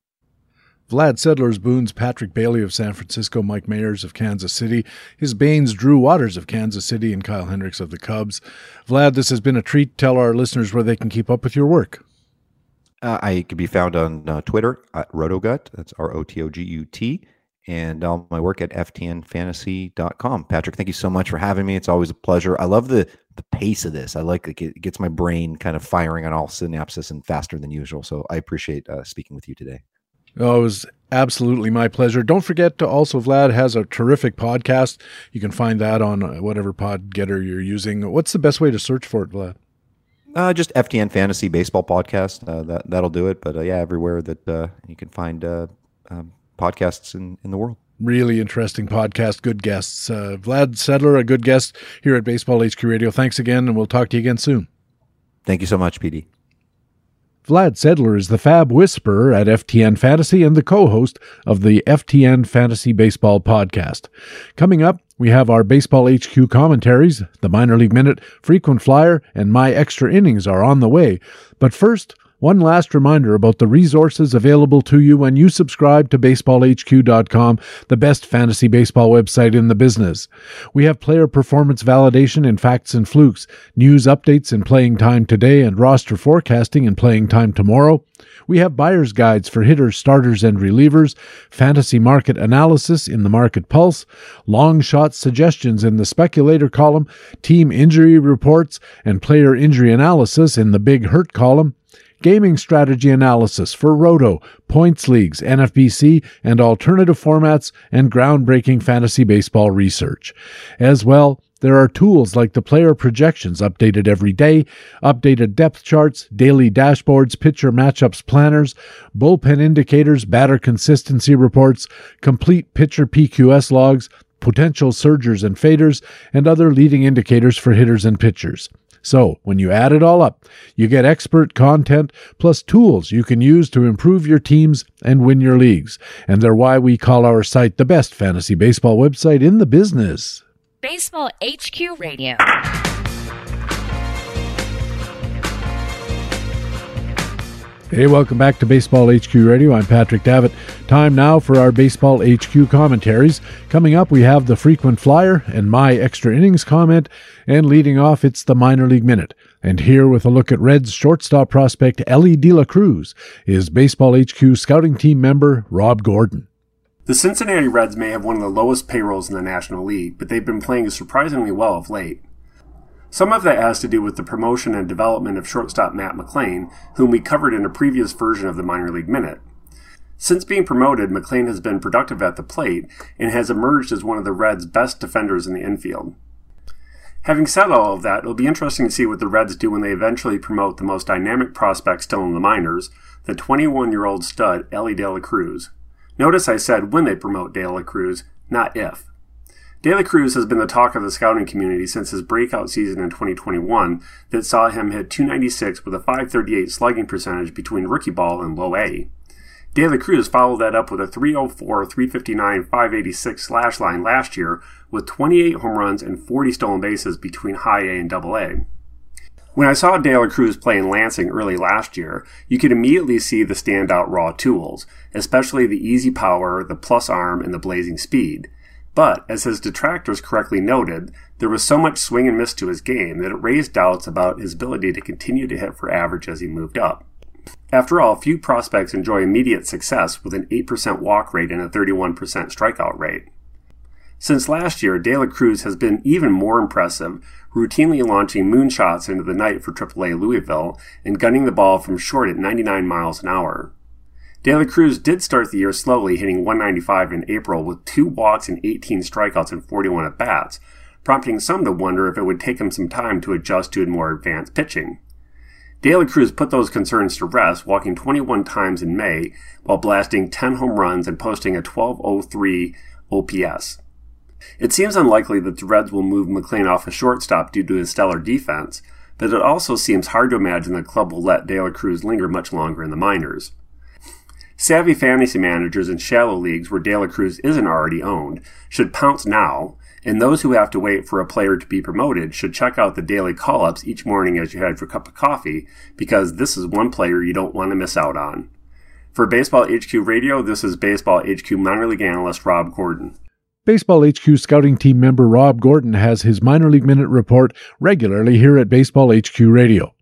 Vlad Sedler's boons Patrick Bailey of San Francisco, Mike Mayers of Kansas City, his Banes Drew Waters of Kansas City, and Kyle Hendricks of the Cubs. Vlad, this has been a treat. Tell our listeners where they can keep up with your work. Uh, I can be found on uh, Twitter at Rotogut. That's R O T O G U T. And all my work at ftnfantasy.com. Patrick, thank you so much for having me. It's always a pleasure. I love the the pace of this. I like it, it gets my brain kind of firing on all synapses and faster than usual. So I appreciate uh, speaking with you today. Oh, it was absolutely my pleasure. Don't forget to also, Vlad has a terrific podcast. You can find that on uh, whatever pod getter you're using. What's the best way to search for it, Vlad? Uh, just FTN Fantasy Baseball Podcast. Uh, that that'll do it. But uh, yeah, everywhere that uh, you can find uh, um, podcasts in, in the world. Really interesting podcast. Good guests. Uh, Vlad Sedler, a good guest here at Baseball HQ Radio. Thanks again, and we'll talk to you again soon. Thank you so much, PD. Vlad Sedler is the FAAB Whisperer at FTN Fantasy and the co host of the FTN Fantasy Baseball podcast. Coming up, we have our Baseball HQ commentaries, the Minor League Minute, Frequent Flyer, and My Extra Innings are on the way. But first, one last reminder about the resources available to you when you subscribe to BaseballHQ.com, the best fantasy baseball website in the business. We have player performance validation in facts and flukes, news updates in playing time today, and roster forecasting in playing time tomorrow. We have buyer's guides for hitters, starters, and relievers, fantasy market analysis in the Market Pulse, long shot suggestions in the speculator column, team injury reports, and player injury analysis in the Big Hurt column gaming strategy analysis for Roto, points leagues, NFBC, and alternative formats, and groundbreaking fantasy baseball research. As well, there are tools like the player projections updated every day, updated depth charts, daily dashboards, pitcher matchups planners, bullpen indicators, batter consistency reports, complete pitcher PQS logs, potential surgers and faders, and other leading indicators for hitters and pitchers. So, when you add it all up, you get expert content plus tools you can use to improve your teams and win your leagues. And they're why we call our site the best fantasy baseball website in the business. Baseball HQ Radio. Hey, welcome back to Baseball HQ Radio. I'm Patrick Davitt. Time now for our Baseball HQ commentaries. Coming up, we have the frequent flyer and my extra innings comment, and leading off, it's the minor league minute. And here with a look at Reds shortstop prospect Elly De La Cruz is Baseball HQ scouting team member Rob Gordon. The Cincinnati Reds may have one of the lowest payrolls in the National League, but they've been playing surprisingly well of late. Some of that has to do with the promotion and development of shortstop Matt McLain, whom we covered in a previous version of the Minor League Minute. Since being promoted, McLain has been productive at the plate and has emerged as one of the Reds' best defenders in the infield. Having said all of that, it'll be interesting to see what the Reds do when they eventually promote the most dynamic prospect still in the minors, the 21 year old stud Elly De La Cruz. Notice I said when they promote De La Cruz, not if. De La Cruz has been the talk of the scouting community since his breakout season in 2021 that saw him hit 296 with a 538 slugging percentage between rookie ball and low A. De La Cruz followed that up with a 304, 359, 586 slash line last year with 28 home runs and 40 stolen bases between high A and double A. When I saw De La Cruz play in Lansing early last year, you could immediately see the standout raw tools, especially the easy power, the plus arm, and the blazing speed. But, as his detractors correctly noted, there was so much swing and miss to his game that it raised doubts about his ability to continue to hit for average as he moved up. After all, few prospects enjoy immediate success with an 8% walk rate and a 31% strikeout rate. Since last year, De La Cruz has been even more impressive, routinely launching moonshots into the night for AAA Louisville and gunning the ball from short at 99 miles an hour. De La Cruz did start the year slowly, hitting 195 in April with two walks and 18 strikeouts and 41 at bats, prompting some to wonder if it would take him some time to adjust to more advanced pitching. De La Cruz put those concerns to rest, walking 21 times in May while blasting 10 home runs and posting a 1203 OPS. It seems unlikely that the Reds will move McLain off a shortstop due to his stellar defense, but it also seems hard to imagine the club will let De La Cruz linger much longer in the minors. Savvy fantasy managers in shallow leagues where De La Cruz isn't already owned should pounce now and those who have to wait for a player to be promoted should check out the daily call ups each morning as you head for a cup of coffee, because this is one player you don't want to miss out on. For Baseball HQ Radio, this is Baseball HQ minor league analyst Rob Gordon. Baseball HQ scouting team member Rob Gordon has his minor league minute report regularly here at Baseball HQ Radio.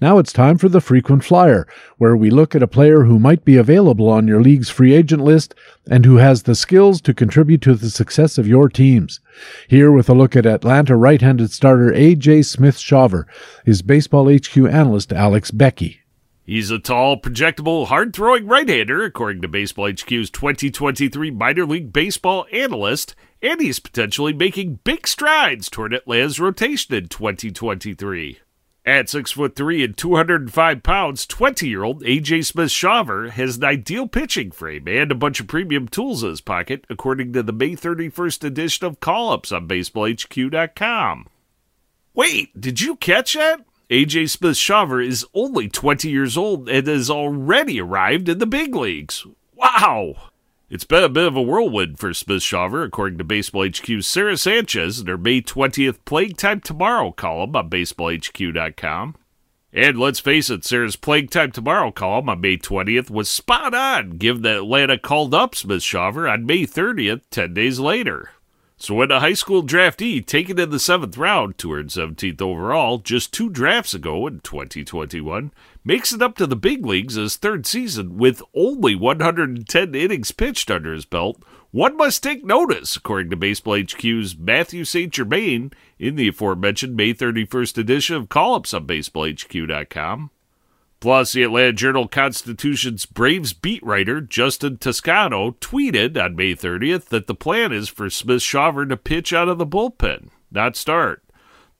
Now it's time for the frequent flyer, where we look at a player who might be available on your league's free agent list and who has the skills to contribute to the success of your teams. Here with a look at Atlanta right-handed starter AJ Smith Shawver is Baseball HQ analyst Alex Beckey. He's a tall, projectable, hard throwing right hander, according to Baseball HQ's 2023 Minor League Baseball analyst, and he's potentially making big strides toward Atlanta's rotation in 2023. At six foot three and 205 pounds, 20 year old AJ Smith Shawver has an ideal pitching frame and a bunch of premium tools in his pocket, according to the May 31st edition of Call Ups on BaseballHQ.com. Wait, did you catch that? AJ Smith Shawver is only 20 years old and has already arrived in the big leagues. Wow! It's been a bit of a whirlwind for Smith Shawver, according to Baseball HQ's Sarah Sanchez in her May 20th Playing Time Tomorrow column on BaseballHQ.com. And let's face it, Sarah's Playing Time Tomorrow column on May 20th was spot on, given that Atlanta called up Smith Shawver on May 30th, 10 days later. So when a high school draftee taken in the seventh round, 217th overall, just two drafts ago in 2021, makes it up to the big leagues his third season with only 110 innings pitched under his belt, one must take notice, according to Baseball HQ's Matthew St. Germain in the aforementioned May 31st edition of Call Ups on BaseballHQ.com. Plus, the Atlanta Journal Constitution's Braves beat writer Justin Toscano tweeted on May 30th that the plan is for Smith Shawver to pitch out of the bullpen, not start.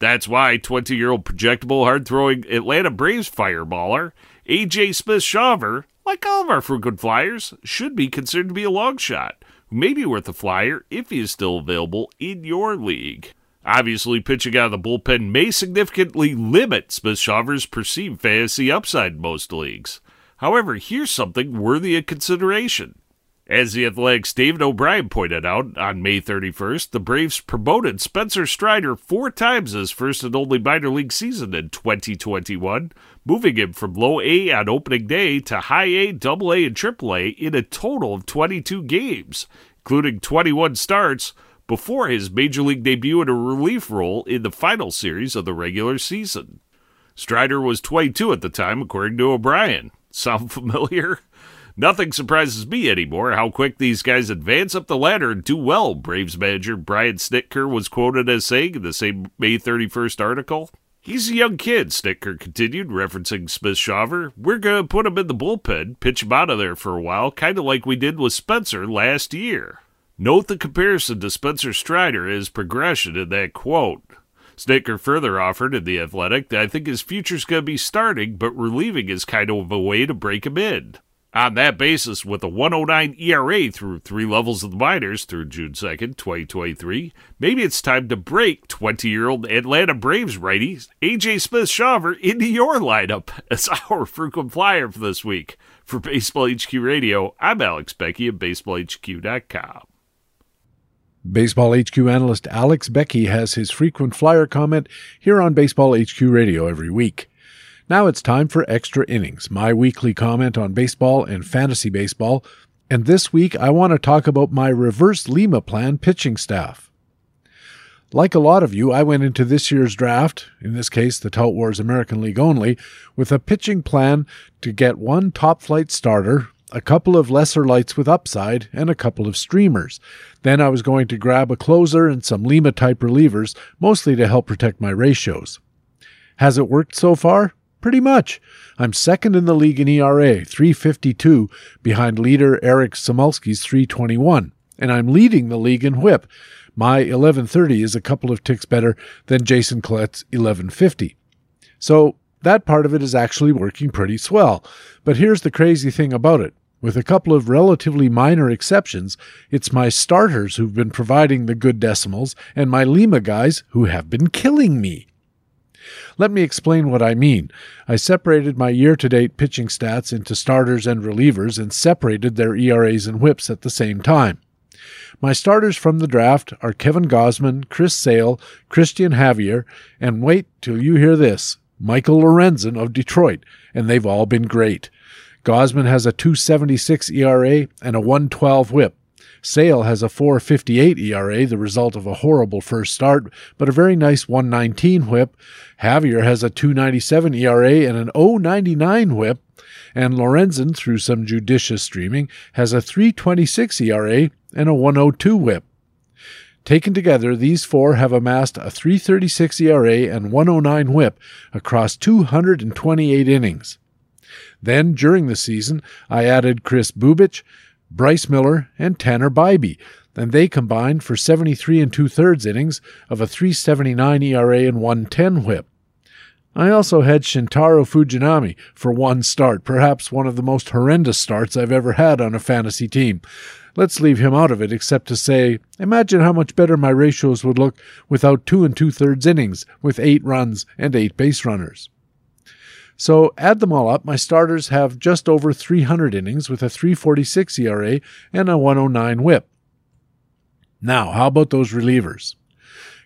That's why 20 year old projectable, hard throwing Atlanta Braves fireballer AJ Smith Shawver, like all of our frequent flyers, should be considered to be a long shot, who may be worth a flyer if he is still available in your league. Obviously, pitching out of the bullpen may significantly limit Smith Shawver's perceived fantasy upside in most leagues. However, here's something worthy of consideration. As the Athletic's David O'Brien pointed out on May 31st, the Braves promoted Spencer Strider four times his first and only minor league season in 2021, moving him from low A on opening day to high A, double A, and triple A in a total of 22 games, including 21 starts before his major league debut in a relief role in the final series of the regular season. Strider was 22 at the time, according to O'Brien. Sound <laughs> familiar? Nothing surprises me anymore how quick these guys advance up the ladder and do well, Braves manager Brian Snitker was quoted as saying in the same May 31st article. He's a young kid, Snitker continued, referencing Smith Shawver. We're going to put him in the bullpen, pitch him out of there for a while, kind of like we did with Spencer last year. Note the comparison to Spencer Strider is progression in that quote. Snitker further offered in The Athletic that I think his future's going to be starting, but relieving is kind of a way to break him in. On that basis, with a 109 ERA through three levels of the minors through June 2nd, 2023, maybe it's time to break 20 year old Atlanta Braves righty AJ Smith Shawver into your lineup <laughs> as our frequent flyer for this week. For Baseball HQ Radio, I'm Alex Beckey of BaseballHQ.com. Baseball HQ analyst Alex Beckey has his frequent flyer comment here on Baseball HQ Radio every week. Now it's time for Extra Innings, my weekly comment on baseball and fantasy baseball. And this week I want to talk about my reverse Lima plan pitching staff. Like a lot of you, I went into this year's draft, in this case the Tout Wars American League only, with a pitching plan to get one top flight starter, a couple of lesser lights with upside, and a couple of streamers. Then I was going to grab a closer and some Lima type relievers, mostly to help protect my ratios. Has it worked so far? Pretty much. I'm second in the league in ERA, 352, behind leader Eric Samulski's 321, and I'm leading the league in whip. My 1130 is a couple of ticks better than Jason Collette's 1150. So that part of it is actually working pretty swell. But here's the crazy thing about it. With a couple of relatively minor exceptions, it's my starters who've been providing the good decimals and my Lima guys who have been killing me. Let me explain what I mean. I separated my year to date pitching stats into starters and relievers and separated their ERAs and whips at the same time. My starters from the draft are Kevin Gausman, Chris Sale, Christian Javier, and wait till you hear this Michael Lorenzen of Detroit, and they've all been great. Gosman has a 276 ERA and a 112 whip. Sale has a 4.58 ERA, the result of a horrible first start, but a very nice 119 whip. Javier has a 297 ERA and an 099 whip. And Lorenzen, through some judicious streaming, has a 326 ERA and a 102 whip. Taken together, these four have amassed a 336 ERA and 109 whip across 228 innings. Then, during the season, I added Chris Bubic, Bryce Miller, and Tanner Bibee, and they combined for 73 and two thirds innings of a 379 ERA and 110 whip. I also had Shintaro Fujinami for one start, perhaps one of the most horrendous starts I've ever had on a fantasy team. Let's leave him out of it, except to say, imagine how much better my ratios would look without two and two thirds innings, with eight runs and eight base runners. So add them all up, my starters have just over 300 innings with a 346 ERA and a 109 whip. Now, how about those relievers?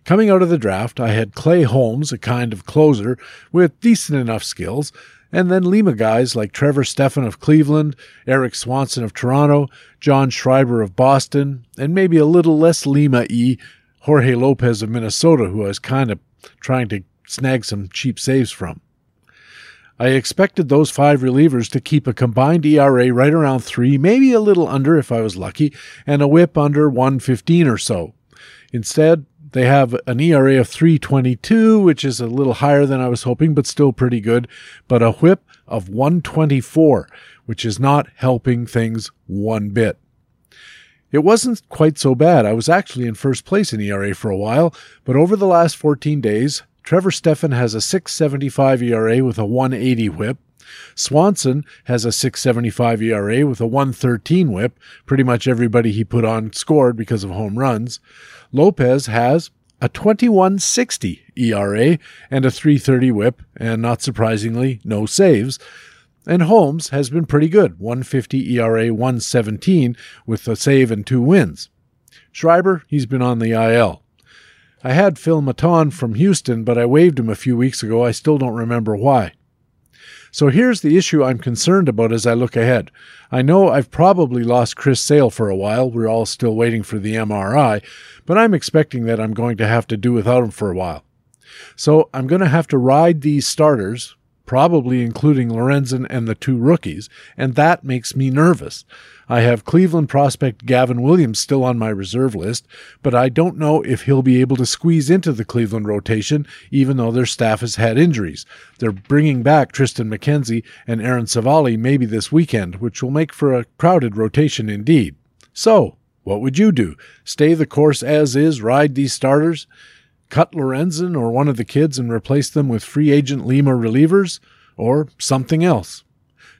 Coming out of the draft, I had Clay Holmes, a kind of closer with decent enough skills, and then Lima guys like Trevor Stephan of Cleveland, Erik Swanson of Toronto, John Schreiber of Boston, and maybe a little less Lima y, Jorge Lopez of Minnesota, who I was kind of trying to snag some cheap saves from. I expected those five relievers to keep a combined ERA right around 3, maybe a little under if I was lucky, and a whip under 115 or so. Instead, they have an ERA of 322, which is a little higher than I was hoping, but still pretty good, but a whip of 124, which is not helping things one bit. It wasn't quite so bad. I was actually in first place in ERA for a while, but over the last 14 days, Trevor Stephan has a 675 ERA with a 180 whip. Swanson has a 675 ERA with a 113 whip. Pretty much everybody he put on scored because of home runs. Lopez has a 2160 ERA and a 330 whip, and not surprisingly, no saves. And Holmes has been pretty good 150 ERA, 117 with a save and two wins. Schreiber, he's been on the IL. I had Phil Maton from Houston, but I waived him a few weeks ago. I still don't remember why. So here's the issue I'm concerned about as I look ahead. I know I've probably lost Chris Sale for a while. We're all still waiting for the MRI, but I'm expecting that I'm going to have to do without him for a while. So I'm going to have to ride these starters, probably including Lorenzen and the two rookies, and that makes me nervous. I have Cleveland prospect Gavin Williams still on my reserve list, but I don't know if he'll be able to squeeze into the Cleveland rotation, even though their staff has had injuries. They're bringing back Triston McKenzie and Aaron Civale maybe this weekend, which will make for a crowded rotation indeed. So, what would you do? Stay the course as is, ride these starters? Cut Lorenzen or one of the kids and replace them with free agent Lima relievers? Or something else?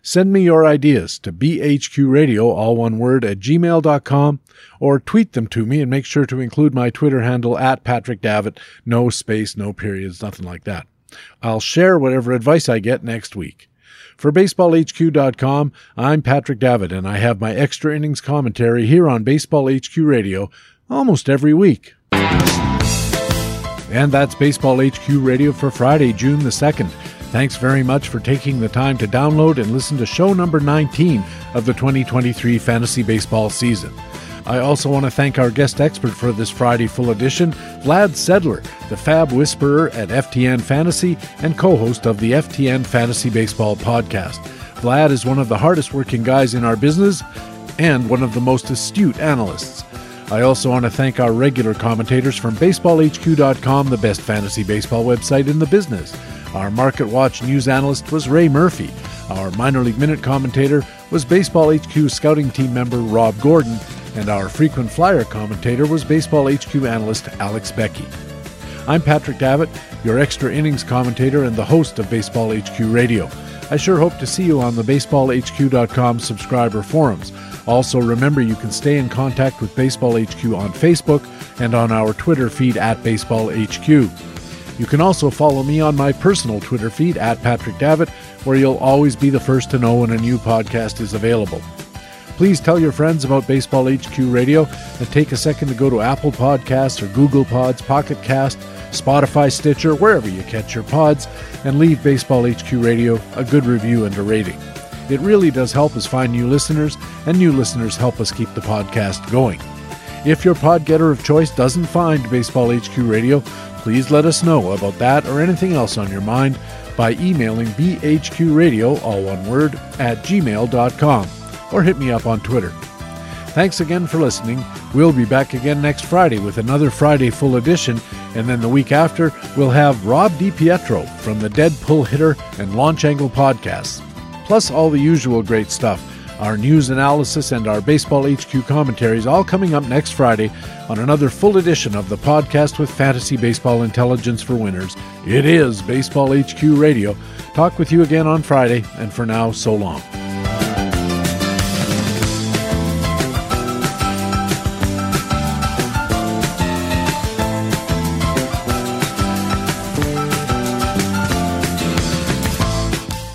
Send me your ideas to bhqradio, all one word, at gmail.com, or tweet them to me and make sure to include my Twitter handle at Patrick Davitt, no space, no periods, nothing like that. I'll share whatever advice I get next week. For BaseballHQ.com, I'm Patrick Davitt, and I have my extra innings commentary here on Baseball HQ Radio almost every week. And that's Baseball HQ Radio for Friday, June the 2nd. Thanks very much for taking the time to download and listen to show number 19 of the 2023 fantasy baseball season. I also want to thank our guest expert for this Friday full edition, Vlad Sedler, the FAAB Whisperer at FTN Fantasy and co host of the FTN Fantasy Baseball podcast. Vlad is one of the hardest working guys in our business and one of the most astute analysts. I also want to thank our regular commentators from BaseballHQ.com, the best fantasy baseball website in the business. Our Market Watch news analyst was Ray Murphy. Our Minor League Minute commentator was Baseball HQ scouting team member Rob Gordon. And our frequent flyer commentator was Baseball HQ analyst Alex Beckey. I'm Patrick Davitt, your extra innings commentator and the host of Baseball HQ Radio. I sure hope to see you on the baseballhq.com subscriber forums. Also, remember you can stay in contact with Baseball HQ on Facebook and on our Twitter feed at Baseball HQ. You can also follow me on my personal Twitter feed at Patrick Davitt, where you'll always be the first to know when a new podcast is available. Please tell your friends about Baseball HQ Radio and take a second to go to Apple Podcasts or Google Pods, Pocket Cast, Spotify, Stitcher, wherever you catch your pods, and leave Baseball HQ Radio a good review and a rating. It really does help us find new listeners, and new listeners help us keep the podcast going. If your pod getter of choice doesn't find Baseball HQ Radio, please let us know about that or anything else on your mind by emailing bhqradio, all one word, at gmail.com or hit me up on Twitter. Thanks again for listening. We'll be back again next Friday with another Friday full edition, and then the week after, we'll have Rob DiPietro from the Dead Pull Hitter and Launch Angle podcasts, plus all the usual great stuff our news analysis, and our Baseball HQ commentaries all coming up next Friday on another full edition of the podcast with fantasy baseball intelligence for winners. It is Baseball HQ Radio. Talk with you again on Friday, and for now, so long.